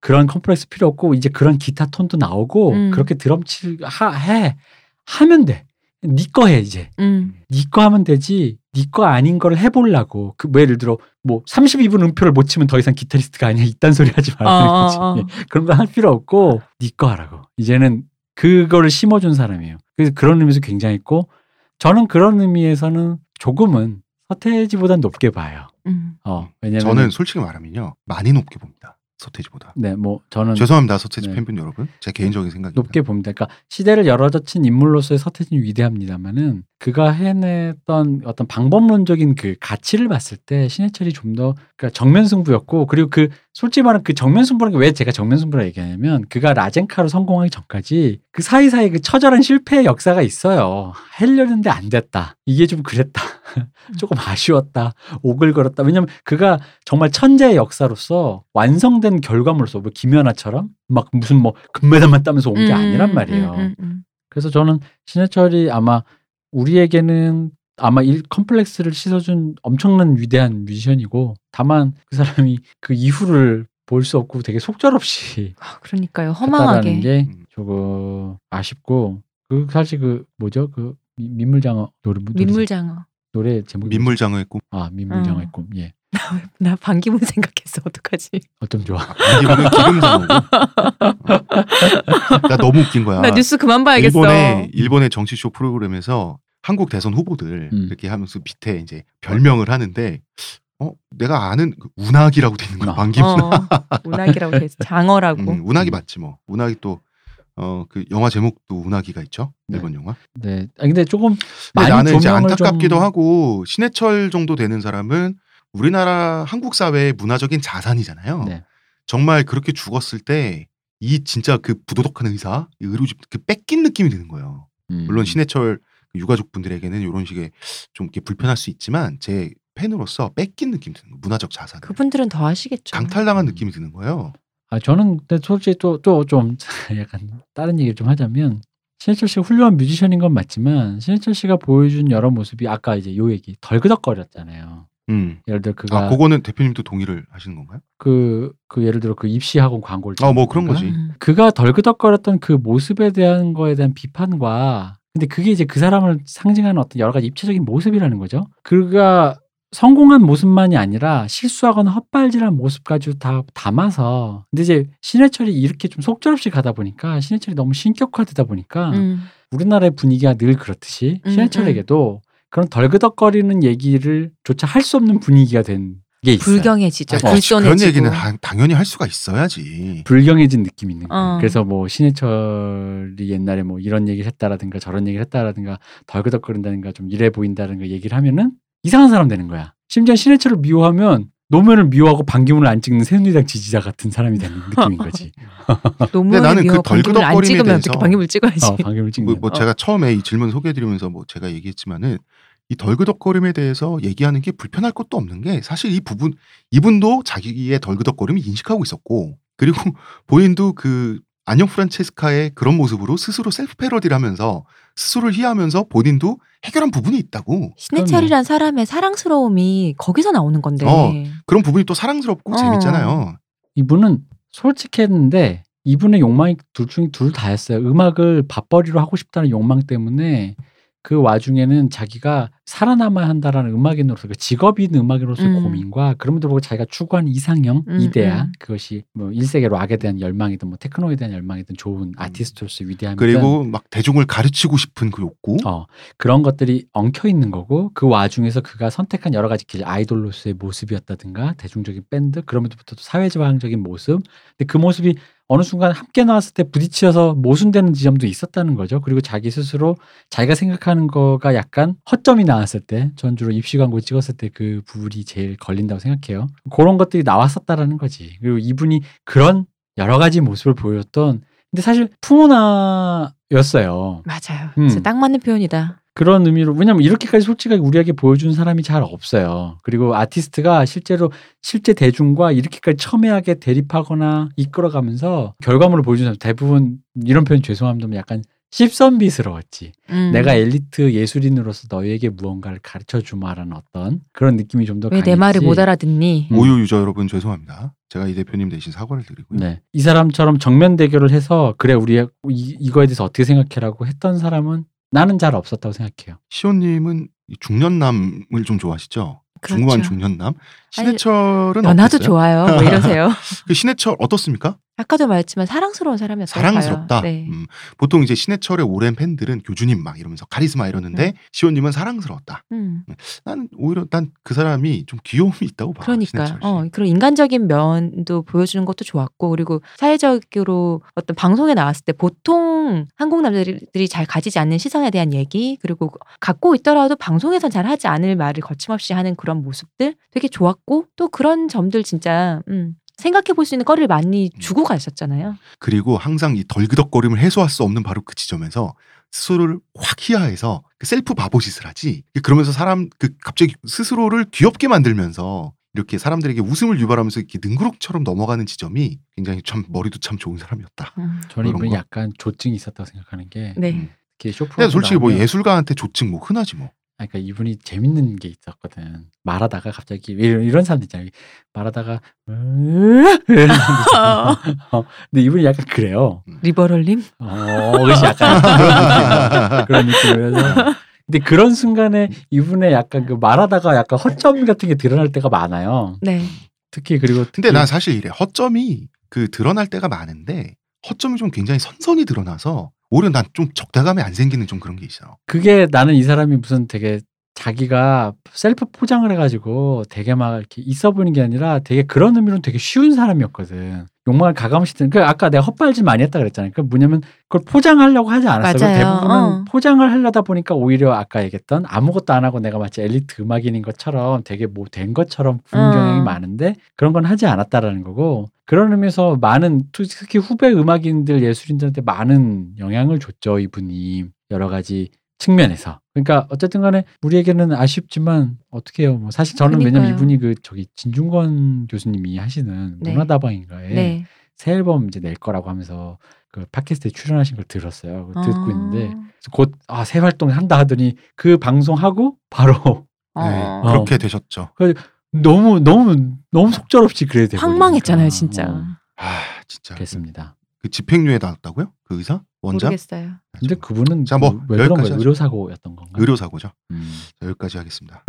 그런 컴플렉스 필요 없고 이제 그런 기타 톤도 나오고 음. 그렇게 드럼 칠해 하면 돼. 네 거 해 이제. 음. 네 거 하면 되지. 네 거 아닌 걸 해보려고. 그, 뭐 예를 들어, 뭐, 32분 음표를 못 치면 더 이상 기타리스트가 아니야. 이딴 소리 하지 말라는 어, 거지. 어, 어. 그런 거 할 필요 없고, 네 거 하라고. 이제는 그거를 심어준 사람이에요. 그래서 그런 의미에서 굉장했고, 저는 그런 의미에서는 조금은 서태지보단 높게 봐요. 음. 어, 왜냐면. 저는 솔직히 말하면요 많이 높게 봅니다. 서태지보다. 네, 뭐 저는 죄송합니다 서태지 네. 팬분 여러분. 제 개인적인 생각입니다. 높게 봅니다. 그러니까 시대를 열어젖힌 인물로서의 서태지는 위대합니다만은 그가 해냈던 어떤 방법론적인 그 가치를 봤을 때 신해철이 좀 더 그러니까 정면 승부였고 그리고 그 솔직히 말하면 그 정면 승부라는 게 왜 제가 정면 승부라 얘기하냐면 그가 라젠카로 성공하기 전까지 그 사이사이 그 처절한 실패의 역사가 있어요. 하려는데 안 됐다. 이게 좀 그랬다. 조금 아쉬웠다. 오글거렸다. 왜냐면 그가 정말 천재의 역사로서 완성된 결과물로서 뭐 김연아처럼 막 무슨 뭐 금메달만 따면서 온게 음, 아니란 말이에요. 음, 음, 음. 그래서 저는 신해철이 아마 우리에게는 아마 일 컴플렉스를 씻어준 엄청난 위대한 뮤지션이고 다만 그 사람이 그 이후를 볼 수 없고 되게 속절없이 아, 그러니까요. 허망하게. 게 음. 조금 아쉽고 그 사실 그 뭐죠 그 미- 민물장어 노래 노래, 민물장어. 노래 제목이 민물장어의 꿈. 아 민물장어의 음. 꿈 예. 나 반기문 생각했어. 어떡하지? 어쩜 좋아. 이거는 기름장어고. 나 너무 웃긴 거야. 나 뉴스 그만 봐야겠어. 일본의 일본의 정치쇼 프로그램에서 한국 대선 후보들 음. 이렇게 하면서 밑에 이제 별명을 하는데 어 내가 아는 그 운학이라고 돼 있는 거야. 아. 반기문. 어, 운학이라고 돼 있어. 장어라고. 음, 운학이 맞지 뭐. 운학이 또 어 그 영화 제목도 운학이가 있죠. 네. 일본 영화. 네. 아, 근데 조금 근데 많이 나는 이제 조명을 안타깝기도 좀- 하고 신해철 정도 되는 사람은 우리나라 한국 사회의 문화적인 자산이잖아요. 네. 정말 그렇게 죽었을 때 이 진짜 그 부도덕한 의사, 이 의료집 그 뺏긴 느낌이 드는 거예요. 음. 물론 신해철 그 유가족 분들에게는 이런 식의 좀 이렇게 불편할 수 있지만 제 팬으로서 뺏긴 느낌 드는 거예요. 문화적 자산. 그분들은 더 하시겠죠. 강탈당한 음. 느낌이 드는 거예요. 아 저는 근데 솔직히 또 또 좀 약간 다른 얘기를 좀 하자면 신해철 씨가 훌륭한 뮤지션인 건 맞지만 신해철 씨가 보여준 여러 모습이 아까 이제 요 얘기 덜그덕거렸잖아요. 음. 예를 들어 그가 아, 그거는 대표님도 동의를 하시는 건가요? 그, 그 예를 들어 그 입시 학원 광고를 아, 뭐 그런 거지. 음. 그가 덜그덕거렸던 그 모습에 대한 거에 대한 비판과 근데 그게 이제 그 사람을 상징하는 어떤 여러 가지 입체적인 모습이라는 거죠. 그가 성공한 모습만이 아니라 실수하거나 헛발질한 모습까지 다 담아서 근데 이제 신해철이 이렇게 좀 속절없이 가다 보니까 신해철이 너무 신격화되다 보니까 음. 우리나라의 분위기가 늘 그렇듯이 음, 신해철에게도 그런 덜그덕거리는 얘기를 조차 할 수 없는 분위기가 된 게 있어요. 불경해지죠. 아니, 그런. 얘기는 다- 당연히 할 수가 있어야지. 불경해진 느낌이 있는 거예요. 어. 그래서 뭐 신해철이 옛날에 뭐 이런 얘기를 했다라든가 저런 얘기를 했다라든가 덜그덕거린다든가 좀 이래 보인다는 거 얘기를 하면은 이상한 사람 되는 거야. 심지어 신해철을 미워하면 노무현을 미워하고 반기문을 안 찍는 새누리당 지지자 같은 사람이 되는 느낌인 거지. 노무현을 나는 그 덜그덕거림에 찍으면 대해서- 방금을 찍어야지. 어, 반기문을 찍는. 뭐, 뭐 어. 제가 처음에 이 질문 소개해드리면서 뭐 제가 얘기했지만은 이 덜그덕거림에 대해서 얘기하는 게 불편할 것도 없는 게 사실 이 부분 이분도 자기의 덜그덕거림을 인식하고 있었고 그리고 본인도 그 안녕 프란체스카의 그런 모습으로 스스로 셀프 패러디를 하면서 스스로를 희화하면서 본인도 해결한 부분이 있다고 신해철이란 사람의 사랑스러움이 거기서 나오는 건데. 어. 그런 부분이 또 사랑스럽고 어. 재밌잖아요. 이분은 솔직했는데 이분의 욕망이 둘 중에 둘 다였어요. 음악을 밥벌이로 하고 싶다는 욕망 때문에 그 와중에는 자기가 살아남아야 한다라는 음악인으로서 그 직업인 음악인으로서의 음. 고민과 그럼에도 불구하고 자기가 추구하는 이상형, 음, 이데아 음. 그것이 뭐 1세기 락에 대한 열망이든 뭐 테크노에 대한 열망이든 좋은 아티스트로서 위대함이든 그리고 막 대중을 가르치고 싶은 그 욕구. 어, 그런 것들이 엉켜 있는 거고 그 와중에서 그가 선택한 여러 가지 길 아이돌로서의 모습이었다든가 대중적인 밴드 그럼에도부터 또 사회지향적인 모습 근데 그 모습이 어느 순간 함께 나왔을 때 부딪혀서 모순되는 지점도 있었다는 거죠. 그리고 자기 스스로 자기가 생각하는 거가 약간 허점이 나왔을 때 전 주로 입시 광고 찍었을 때 그 부분이 제일 걸린다고 생각해요. 그런 것들이 나왔었다라는 거지. 그리고 이분이 그런 여러 가지 모습을 보였던 근데 사실 풍은아였어요 맞아요. 음. 딱 맞는 표현이다. 그런 의미로 왜냐면 이렇게까지 솔직하게 우리에게 보여준 사람이 잘 없어요. 그리고 아티스트가 실제로 실제 대중과 이렇게까지 첨예하게 대립하거나 이끌어가면서 결과물을 보여준 사람 대부분 이런 표현 죄송합니다만 약간 씹선비스러웠지. 음. 내가 엘리트 예술인으로서 너에게 무언가를 가르쳐 주마라는 어떤 그런 느낌이 좀더왜내 말을 못 알아듣니? 음. 오유 유저 여러분 죄송합니다. 제가 이 대표님 대신 사과를 드리고요. 네. 이 사람처럼 정면 대결을 해서 그래 우리 이, 이거에 대해서 어떻게 생각해라고 했던 사람은 나는 잘 없었다고 생각해요. 시온님은 이 중년남을 좀 좋아하시죠? 중후한 그렇죠. 중년남. 신해철은 연하도 어땠어요? 좋아요. 뭐 이러세요. 그 신해철 어떻습니까? 아까도 말했지만 사랑스러운 사람이었어요. 사랑스럽다. 네. 음, 보통 이제 신해철의 오랜 팬들은 교주님 막 이러면서 카리스마 이러는데 네. 시호님은 사랑스러웠다. 음. 난 오히려 난 그 사람이 좀 귀여움이 있다고 봐. 그러니까. 어 그런 인간적인 면도 보여주는 것도 좋았고 그리고 사회적으로 어떤 방송에 나왔을 때 보통 한국 남자들이 잘 가지지 않는 시선에 대한 얘기 그리고 갖고 있더라도 방송에선 잘 하지 않을 말을 거침없이 하는 그런 모습들 되게 좋았고 또 그런 점들 진짜 음, 생각해 볼 수 있는 거리를 많이 음. 주고 가셨잖아요. 그리고 항상 이 덜그덕거림을 해소할 수 없는 바로 그 지점에서 스스로를 확 희화해서 그 셀프 바보짓을 하지. 그러면서 사람 그 갑자기 스스로를 귀엽게 만들면서 이렇게 사람들에게 웃음을 유발하면서 이렇게 능구룩처럼 넘어가는 지점이 굉장히 참 머리도 참 좋은 사람이었다. 음. 저는 거. 약간 조증이 있었다고 생각하는 게 네. 음. 이렇게 쇼프. 근데 솔직히 뭐 예술가한테 조증 뭐 흔하지 뭐. 그러니까 이분이 재밌는 게 있었거든. 말하다가 갑자기 이런, 이런 사람들 있잖아요. 말하다가 있잖아요. 어, 근데 이분이 약간 그래요. 리버럴님 어, 그것이 약간 그런 느낌. 그런 느낌이라서. 근데 그런 순간에 이분의 약간 그 말하다가 약간 허점 같은 게 드러날 때가 많아요. 네. 특히 그리고 근데 특히 난 사실 이래. 허점이 그 드러날 때가 많은데 허점이 좀 굉장히 선선히 드러나서 오히려 난 좀 적대감이 안 생기는 좀 그런 게 있어. 그게 나는 이 사람이 무슨 되게 자기가 셀프 포장을 해가지고 되게 막 이렇게 있어 보이는 게 아니라 되게 그런 의미로는 되게 쉬운 사람이었거든. 욕망을 가감시키는 그 아까 내가 헛발질 많이 했다 그랬잖아요. 그 뭐냐면 그걸 포장하려고 하지 않았어요. 대부분은 어. 포장을 하려다 보니까 오히려 아까 얘기했던 아무것도 안 하고 내가 마치 엘리트 음악인인 것처럼 되게 뭐 된 것처럼 보이는 어. 경향이 많은데 그런 건 하지 않았다라는 거고 그런 의미에서 많은 특히 후배 음악인들 예술인들한테 많은 영향을 줬죠 이분이 여러 가지 측면에서. 그러니까 어쨌든 간에 우리에게는 아쉽지만 어떻게 해요. 뭐 사실 저는 왜냐면 그러니까요. 이분이 그 저기 진중권 교수님이 하시는 네. 문화다방인가에 네. 새 앨범 이제 낼 거라고 하면서 그 팟캐스트에 출연하신 걸 들었어요. 그거 듣고 아. 있는데 곧 아 새 활동 한다 하더니 그 방송하고 바로 어. 네, 그렇게 되셨죠. 너무 너무 너무 속절없이 그래야 되고 황망했잖아요, 진짜. 아 진짜. 그랬습니다. 그 집행유예 나왔다고요? 그 의사 원장? 모르겠어요. 근데 그분은 자, 뭐, 그 여기까지. 의료 사고였던 건가? 의료 사고죠. 음. 자, 여기까지 하겠습니다.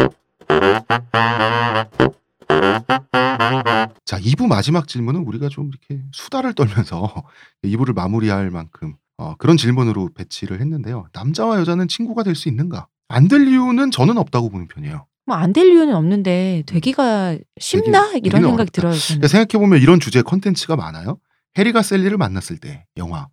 자, 2부 마지막 질문은 우리가 좀 이렇게 수다를 떨면서 2부를 마무리할 만큼 어, 그런 질문으로 배치를 했는데요. 남자와 여자는 친구가 될 수 있는가? 안 될 이유는 저는 없다고 보는 편이에요. 뭐 안 될 이유는 없는데 되기가 쉽나 되기- 이런 생각이 어렵다. 들어요. 그러니까 생각해 보면 이런 주제 컨텐츠가 많아요. 해리가 셀리를 만났을 때 영화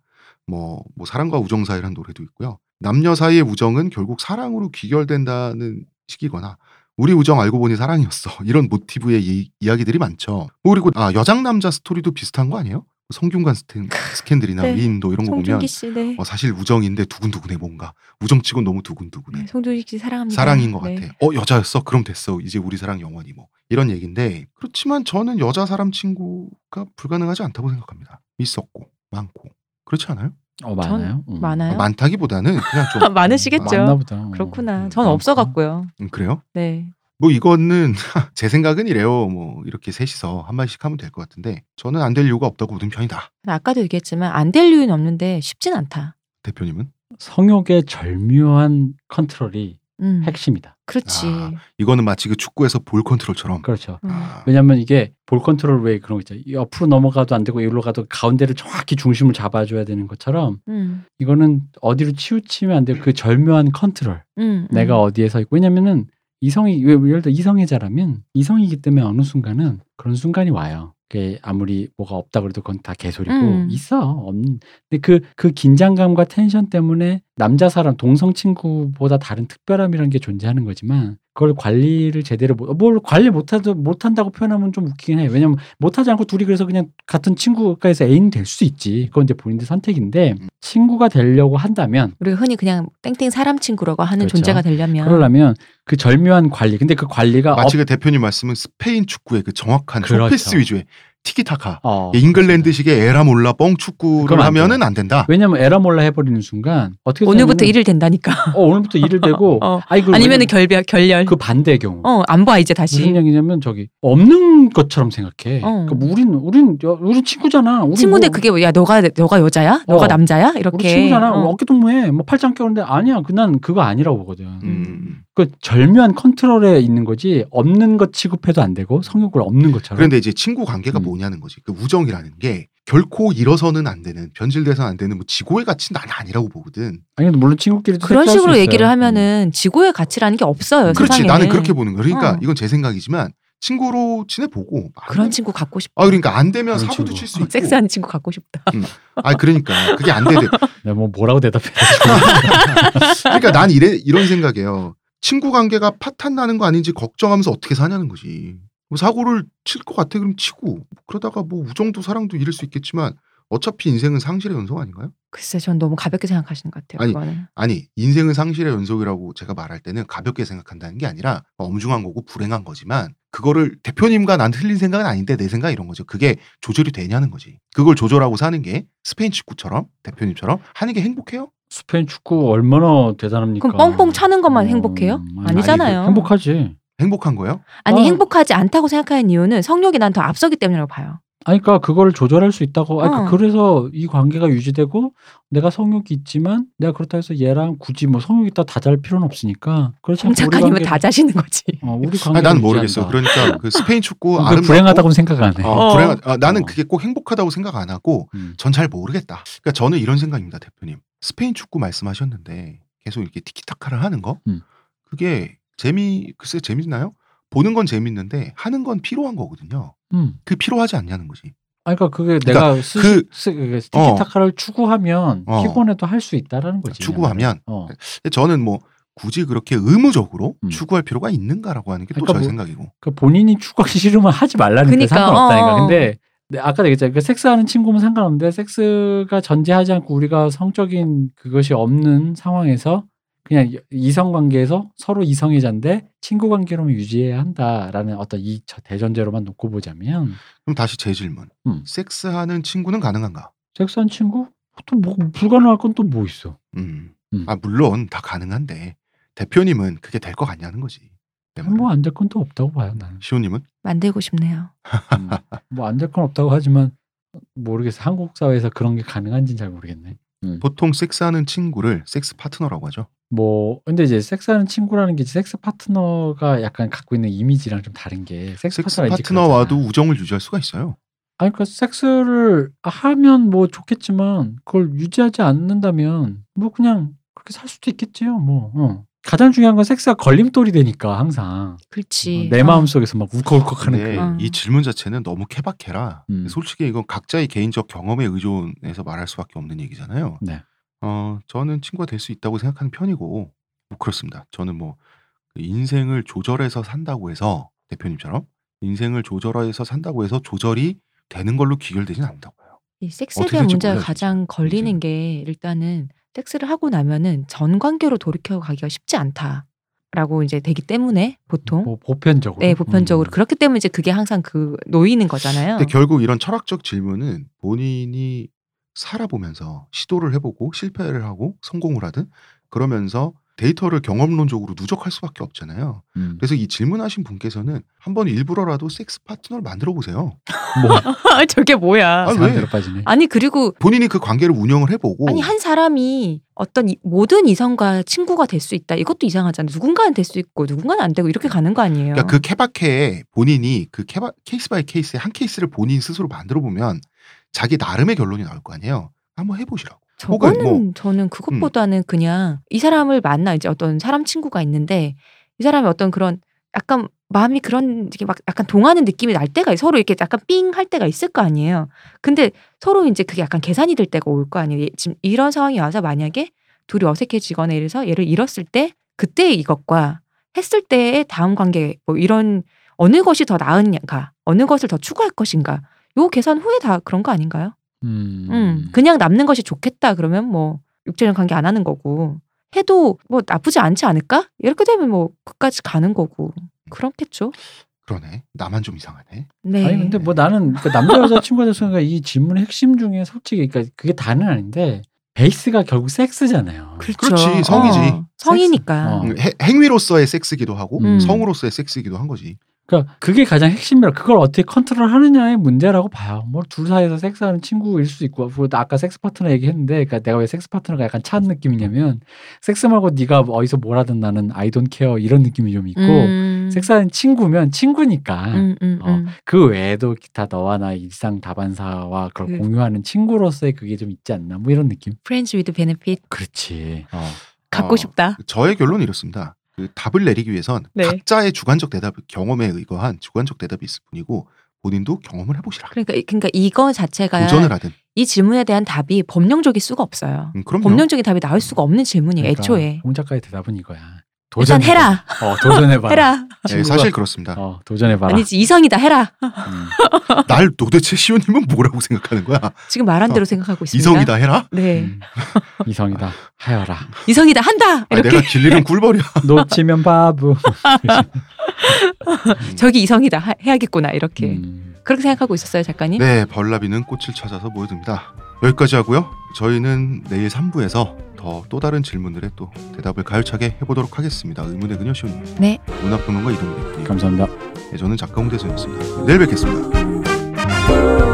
뭐, 뭐 사랑과 우정 사이라는 노래도 있고요. 남녀 사이의 우정은 결국 사랑으로 귀결된다는 식이거나 우리 우정 알고 보니 사랑이었어 이런 모티브의 이, 이야기들이 많죠. 뭐 그리고 아 여장 남자 스토리도 비슷한 거 아니에요? 성균관 스탠, 스캔들이나 네. 미인도 이런 거 보면 씨, 네. 어, 사실 우정인데 두근두근해 뭔가 우정치곤 너무 두근두근해. 네, 송중기 씨 사랑합니다. 사랑인 것 네. 같아. 어 여자였어? 그럼 됐어. 이제 우리 사랑 영원히 뭐 이런 얘기인데 그렇지만 저는 여자 사람 친구가 불가능하지 않다고 생각합니다. 있었고 많고 그렇지 않아요? 어 많아요. 음. 많아요. 많다기보다는 그냥 좀 많으시겠죠. 많나 보다. 그렇구나. 음, 전 많구나. 없어 갖고요. 음, 그래요? 네. 뭐 이거는 제 생각은 이래요. 뭐 이렇게 셋이서 한 마디씩 하면 될 것 같은데 저는 안 될 이유가 없다고 보는 편이다. 아까도 얘기했지만 안 될 이유는 없는데 쉽진 않다. 대표님은 성욕의 절묘한 컨트롤이 음, 핵심이다. 그렇지. 아. 이거는 마치 그 축구에서 볼 컨트롤처럼. 그렇죠. 음. 아, 왜냐하면 이게 볼 컨트롤 왜 그런 거 있잖아요. 옆으로 넘어가도 안 되고 여기로 가도 가운데를 정확히 중심을 잡아줘야 되는 것처럼 음, 이거는 어디로 치우치면 안 돼요. 그 절묘한 컨트롤. 음, 내가 음. 어디에 서 있고 왜냐면은 이성이 왜- 예를 들어 이성애자라면 이성이기 때문에 어느 순간은 그런 순간이 와요. 그게 아무리 뭐가 없다 그래도 그건 다 개소리고 음. 있어. 없는. 근데 그그 긴장감과 텐션 때문에 남자 사람 동성 친구보다 다른 특별함이라는 게 존재하는 거지만 그걸 관리를 제대로 못, 뭘 관리 못하도 못한다고 표현하면 좀 웃기긴 해. 왜냐면 못하지 않고 둘이 그래서 그냥 같은 친구가에서 애인 될 수 있지. 그건 이제 본인들 선택인데 음. 친구가 되려고 한다면 우리가 흔히 그냥 땡땡 사람 친구라고 하는 그렇죠. 존재가 되려면 그러려면 그 절묘한 관리. 근데 그 관리가 마치 그 대표님 말씀은 스페인 축구의 그 정확한 그렇죠. 숏패스 위주의 티키타카 어, 잉글랜드식의 에라 몰라 뻥 축구를 하면은 안 된다. 왜냐면 에라 몰라 해버리는 순간 어떻게 오늘부터 일일 된다니까. 어, 오늘부터 일일 되고 어. 아니 그 아니면은 결별 결렬. 그 반대의 경우 어, 안 봐 이제 다시. 무슨 얘기냐면 저기 없는 것처럼 생각해. 어. 그러니까 우린 우린 야, 우린 친구잖아. 우리 친구인데 뭐, 그게 뭐야 너가 너가 여자야? 너가 어. 남자야? 우리 이렇게. 친구잖아. 어. 어깨 동무해. 뭐 팔짱 껴는데 아니야. 그 난 그거 아니라고 보거든. 음. 그 절묘한 컨트롤에 있는 거지 없는 것 취급해도 안 되고 성욕을 없는 것처럼. 그런데 이제 친구 관계가 음. 뭐냐는 거지. 그 우정이라는 게 결코 잃어서는 안 되는 변질돼서는 안 되는 뭐 지고의 가치는 나는 아니라고 보거든. 아니 물론 친구끼리도 그런 식으로 있어요. 얘기를 음. 하면은 지고의 가치라는 게 없어요. 그렇지 세상에. 나는 그렇게 보는 거야. 그러니까 어. 이건 제 생각이지만 친구로 지내보고 안 그런 되면- 친구 갖고 싶다. 아 그러니까 안 되면 사고도 친구. 칠수 어, 있고. 섹스하는 친구 갖고 싶다. 아 그러니까 그게 안 되대. 내가 뭐 뭐라고 대답해. 그러니까 난 이래 이런 생각이에요. 친구 관계가 파탄 나는 거 아닌지 걱정하면서 어떻게 사냐는 거지. 뭐 사고를 칠 것 같아 그럼 치고 그러다가 뭐 우정도 사랑도 잃을 수 있겠지만 어차피 인생은 상실의 연속 아닌가요? 글쎄, 전 너무 가볍게 생각하시는 것 같아요. 아니, 그거는. 아니 인생은 상실의 연속이라고 제가 말할 때는 가볍게 생각한다는 게 아니라 엄중한 거고 불행한 거지만 그거를 대표님과 난 틀린 생각은 아닌데 내 생각 이런 거죠. 그게 조절이 되냐는 거지. 그걸 조절하고 사는 게 스페인 축구처럼 대표님처럼 하는 게 행복해요? 스페인 축구 얼마나 대단합니까? 그럼 뻥뻥 차는 것만 어, 행복해요? 아니, 아니잖아요. 행복하지. 행복한 거예요? 아니 어. 행복하지 않다고 생각하는 이유는 성욕이 난 더 앞서기 때문이라고 봐요. 아니, 그러니까 그거를 조절할 수 있다고. 아니, 어. 그래서 이 관계가 유지되고 내가 성욕이 있지만 내가 그렇다 해서 얘랑 굳이 뭐 성욕 있다 다 잘 필요는 없으니까. 그렇지 않고 정 우리 작가님은 관계를- 다 자시는 거지. 어, 우리 관계. 나는 모르겠어. 그러니까 그 스페인 축구 그 아름답고 불행하다고는 생각 안 해. 어, 어. 불행하, 아, 나는 어. 그게 꼭 행복하다고 생각 안 하고 음. 전잘 모르겠다. 그러니까 저는 이런 생각입니다, 대표님. 스페인 축구 말씀하셨는데 계속 이렇게 티키타카를 하는 거 음. 그게 재미 글쎄 재밌나요? 보는 건 재밌는데 하는 건 필요한 거거든요. 음. 그 필요하지 않냐는 거지. 아니, 그러니까 그게 그러니까 내가 스, 그- 스, 그 티키타카를 추구하면 어. 피곤해도 할 수 있다라는 거지. 추구하면 어. 근데 저는 뭐 굳이 그렇게 의무적으로 음. 추구할 필요가 있는가라고 하는 게 또 그러니까 저의 뭐- 생각이고. 그 본인이 추구하기 싫으면 하지 말라는 게 그니까, 상관없다니까. 어. 근데 네, 아까 얘기했잖아요. 그 섹스하는 친구면 상관없는데 섹스가 전제하지 않고 우리가 성적인 그것이 없는 상황에서 그냥 이성 관계에서 서로 이성애자인데 친구 관계로만 유지해야 한다라는 어떤 이 저- 대전제로만 놓고 보자면 그럼 다시 제 질문. 음. 섹스하는 친구는 가능한가? 섹스한 친구 또 뭐 불가능할 건 또 뭐 있어? 음. 음. 아 물론 다 가능한데 대표님은 그게 될 것 같냐는 거지. 뭐 안 될 건 또 없다고 봐요 나는. 시호님은? 만들고 싶네요. 뭐안 될 건 없다고 하지만 모르겠어. 한국 사회에서 그런 게 가능한지는 잘 모르겠네. 보통 섹스하는 친구를 섹스 파트너라고 하죠. 뭐 근데 이제 섹스하는 친구라는 게 섹스 파트너가 약간 갖고 있는 이미지랑 좀 다른 게 섹스, 섹스 파트너와도. 우정을 유지할 수가 있어요. 아니 그러니까 섹스를 하면 뭐 좋겠지만 그걸 유지하지 않는다면 뭐 그냥 그렇게 살 수도 있겠지요. 뭐 어. 가장 중요한 건 섹스가 걸림돌이 되니까 항상 그렇지. 내 어. 마음 속에서 막 울컥울컥하는 그 어. 이 질문 자체는 너무 케바케라. 음. 솔직히 이건 각자의 개인적 경험에 의존해서 말할 수밖에 없는 얘기잖아요. 네. 어, 저는 친구가 될 수 있다고 생각하는 편이고 뭐 그렇습니다. 저는 뭐그 인생을 조절해서 산다고 해서 대표님처럼 인생을 조절해서 산다고 해서 조절이 되는 걸로 귀결되진 않는다고요. 이 섹스에 대한 문제가 가장. 걸리는. 게 일단은 섹스를 하고 나면은 전 관계로 돌이켜 가기가 쉽지 않다 라고 이제 되기 때문에 보통 뭐 보편적으로 네 보편적으로 음. 그렇기 때문에 이제 그게 항상 그 놓이는 거잖아요. 근데 결국 이런 철학적 질문은 본인이 살아보면서 시도를 해보고 실패를 하고 성공을 하든 그러면서 데이터를 경험론적으로 누적할 수밖에 없잖아요. 음. 그래서 이 질문하신 분께서는 한번 일부러라도 섹스 파트너를 만들어 보세요. 뭐 저게 뭐야? 아, 왜? 아니 그리고 본인이 그 관계를 운영을 해보고 아니 한 사람이 어떤 이- 모든 이성과 친구가 될 수 있다. 이것도 이상하잖아요. 누군가는 될 수 있고 누군가는 안 되고 이렇게 가는 거 아니에요. 그러니까 그 케바케에 본인이 그 케바 case by case의 한 케이스를 본인 스스로 만들어 보면 자기 나름의 결론이 나올 거 아니에요. 한번 해보시라고. 저거는 뭐- 저는 그것보다는 그냥 이 사람을 만나 이제 어떤 사람 친구가 있는데 이 사람이 어떤 그런 약간 마음이 그런 이게 막 약간 동하는 느낌이 날 때가 서로 이렇게 약간 삥 할 때가 있을 거 아니에요. 근데 서로 이제 그게 약간 계산이 될 때가 올 거 아니에요. 지금 이런 상황이 와서 만약에 둘이 어색해지거나 이래서 얘를 잃었을 때 그때 이것과 했을 때의 다음 관계 뭐 이런 어느 것이 더 나은가 어느 것을 더 추구할 것인가 요 계산 후에 다 그런 거 아닌가요? 음. 음, 그냥 남는 것이 좋겠다 그러면 뭐 육체적 관계 안 하는 거고 해도 뭐 나쁘지 않지 않을까? 이렇게 되면 뭐 끝까지 가는 거고 그렇겠죠. 그러네. 나만 좀 이상하네. 네. 아니 근데 뭐 나는 그 남자 여자 친구가 됐으니까 이 질문의 핵심 중에 솔직히 그러니까 그게 다는 아닌데 베이스가 결국 섹스잖아요. 그렇죠. 그렇지, 성이지. 어, 성이니까. 어. 음, 해- 행위로서의 섹스기도 하고 음. 성으로서의 섹스기도 한 거지. 그러니까 그게 가장 핵심이라 그걸 어떻게 컨트롤하느냐의 문제라고 봐요. 뭐 둘 사이에서 섹스하는 친구일 수도 있고 그리고 아까 섹스 파트너 얘기했는데 그러니까 내가 왜 섹스 파트너가 약간 차가운 느낌이냐면 섹스 말고 네가 어디서 뭘 하든 나는 I don't care 이런 느낌이 좀 있고 음. 섹스하는 친구면 친구니까 음, 음, 어, 음. 그 외에도 기타 너와 나 일상 다반사와 그걸 그- 공유하는 친구로서의 그게 좀 있지 않나 뭐 이런 느낌. Friends with benefit 그렇지. 어. 갖고 어, 싶다. 저의 결론은 이렇습니다. 그 답을 내리기 위해선 네. 각자의 주관적 대답, 경험에 의거한 주관적 대답이 있을 뿐이고 본인도 경험을 해보시라. 그러니까 그러니까 이거 자체가 도전을 하든. 이 질문에 대한 답이 법령적일 수가 없어요. 음. 법령적인 답이 나올 수가 없는 질문이에요. 그러니까 애초에. 홍 작가의 대답은 이거야. 도전해봐. 해라. 어, 도전해봐. 해라. 네, 사실 그렇습니다. 어, 도전해봐라. 아니지 이성이다 해라. 음. 날 도대체 시호님은 뭐라고 생각하는 거야? 지금 말한 대로 생각하고 있습니다. 이성이다 해라? 네. 음. 이성이다. 하여라. 이성이다 한다. 아, 이렇게 내가 길리는 꿀벌이야. 놓치면 바보. 저기 이성이다 하- 해야겠구나 이렇게 음. 그렇게 생각하고 있었어요 작가님. 네, 벌나비는 꽃을 찾아서 모여듭니다. 여기까지 하고요. 저희는 내일 3부에서 더 또 다른 질문들에 또 대답을 가열차게 해보도록 하겠습니다. 의문의 그녀 시호님. 네. 문화평론가 이동훈 대표님. 감사합니다. 네, 저는 작가 홍대선이었습니다. 내일 뵙겠습니다.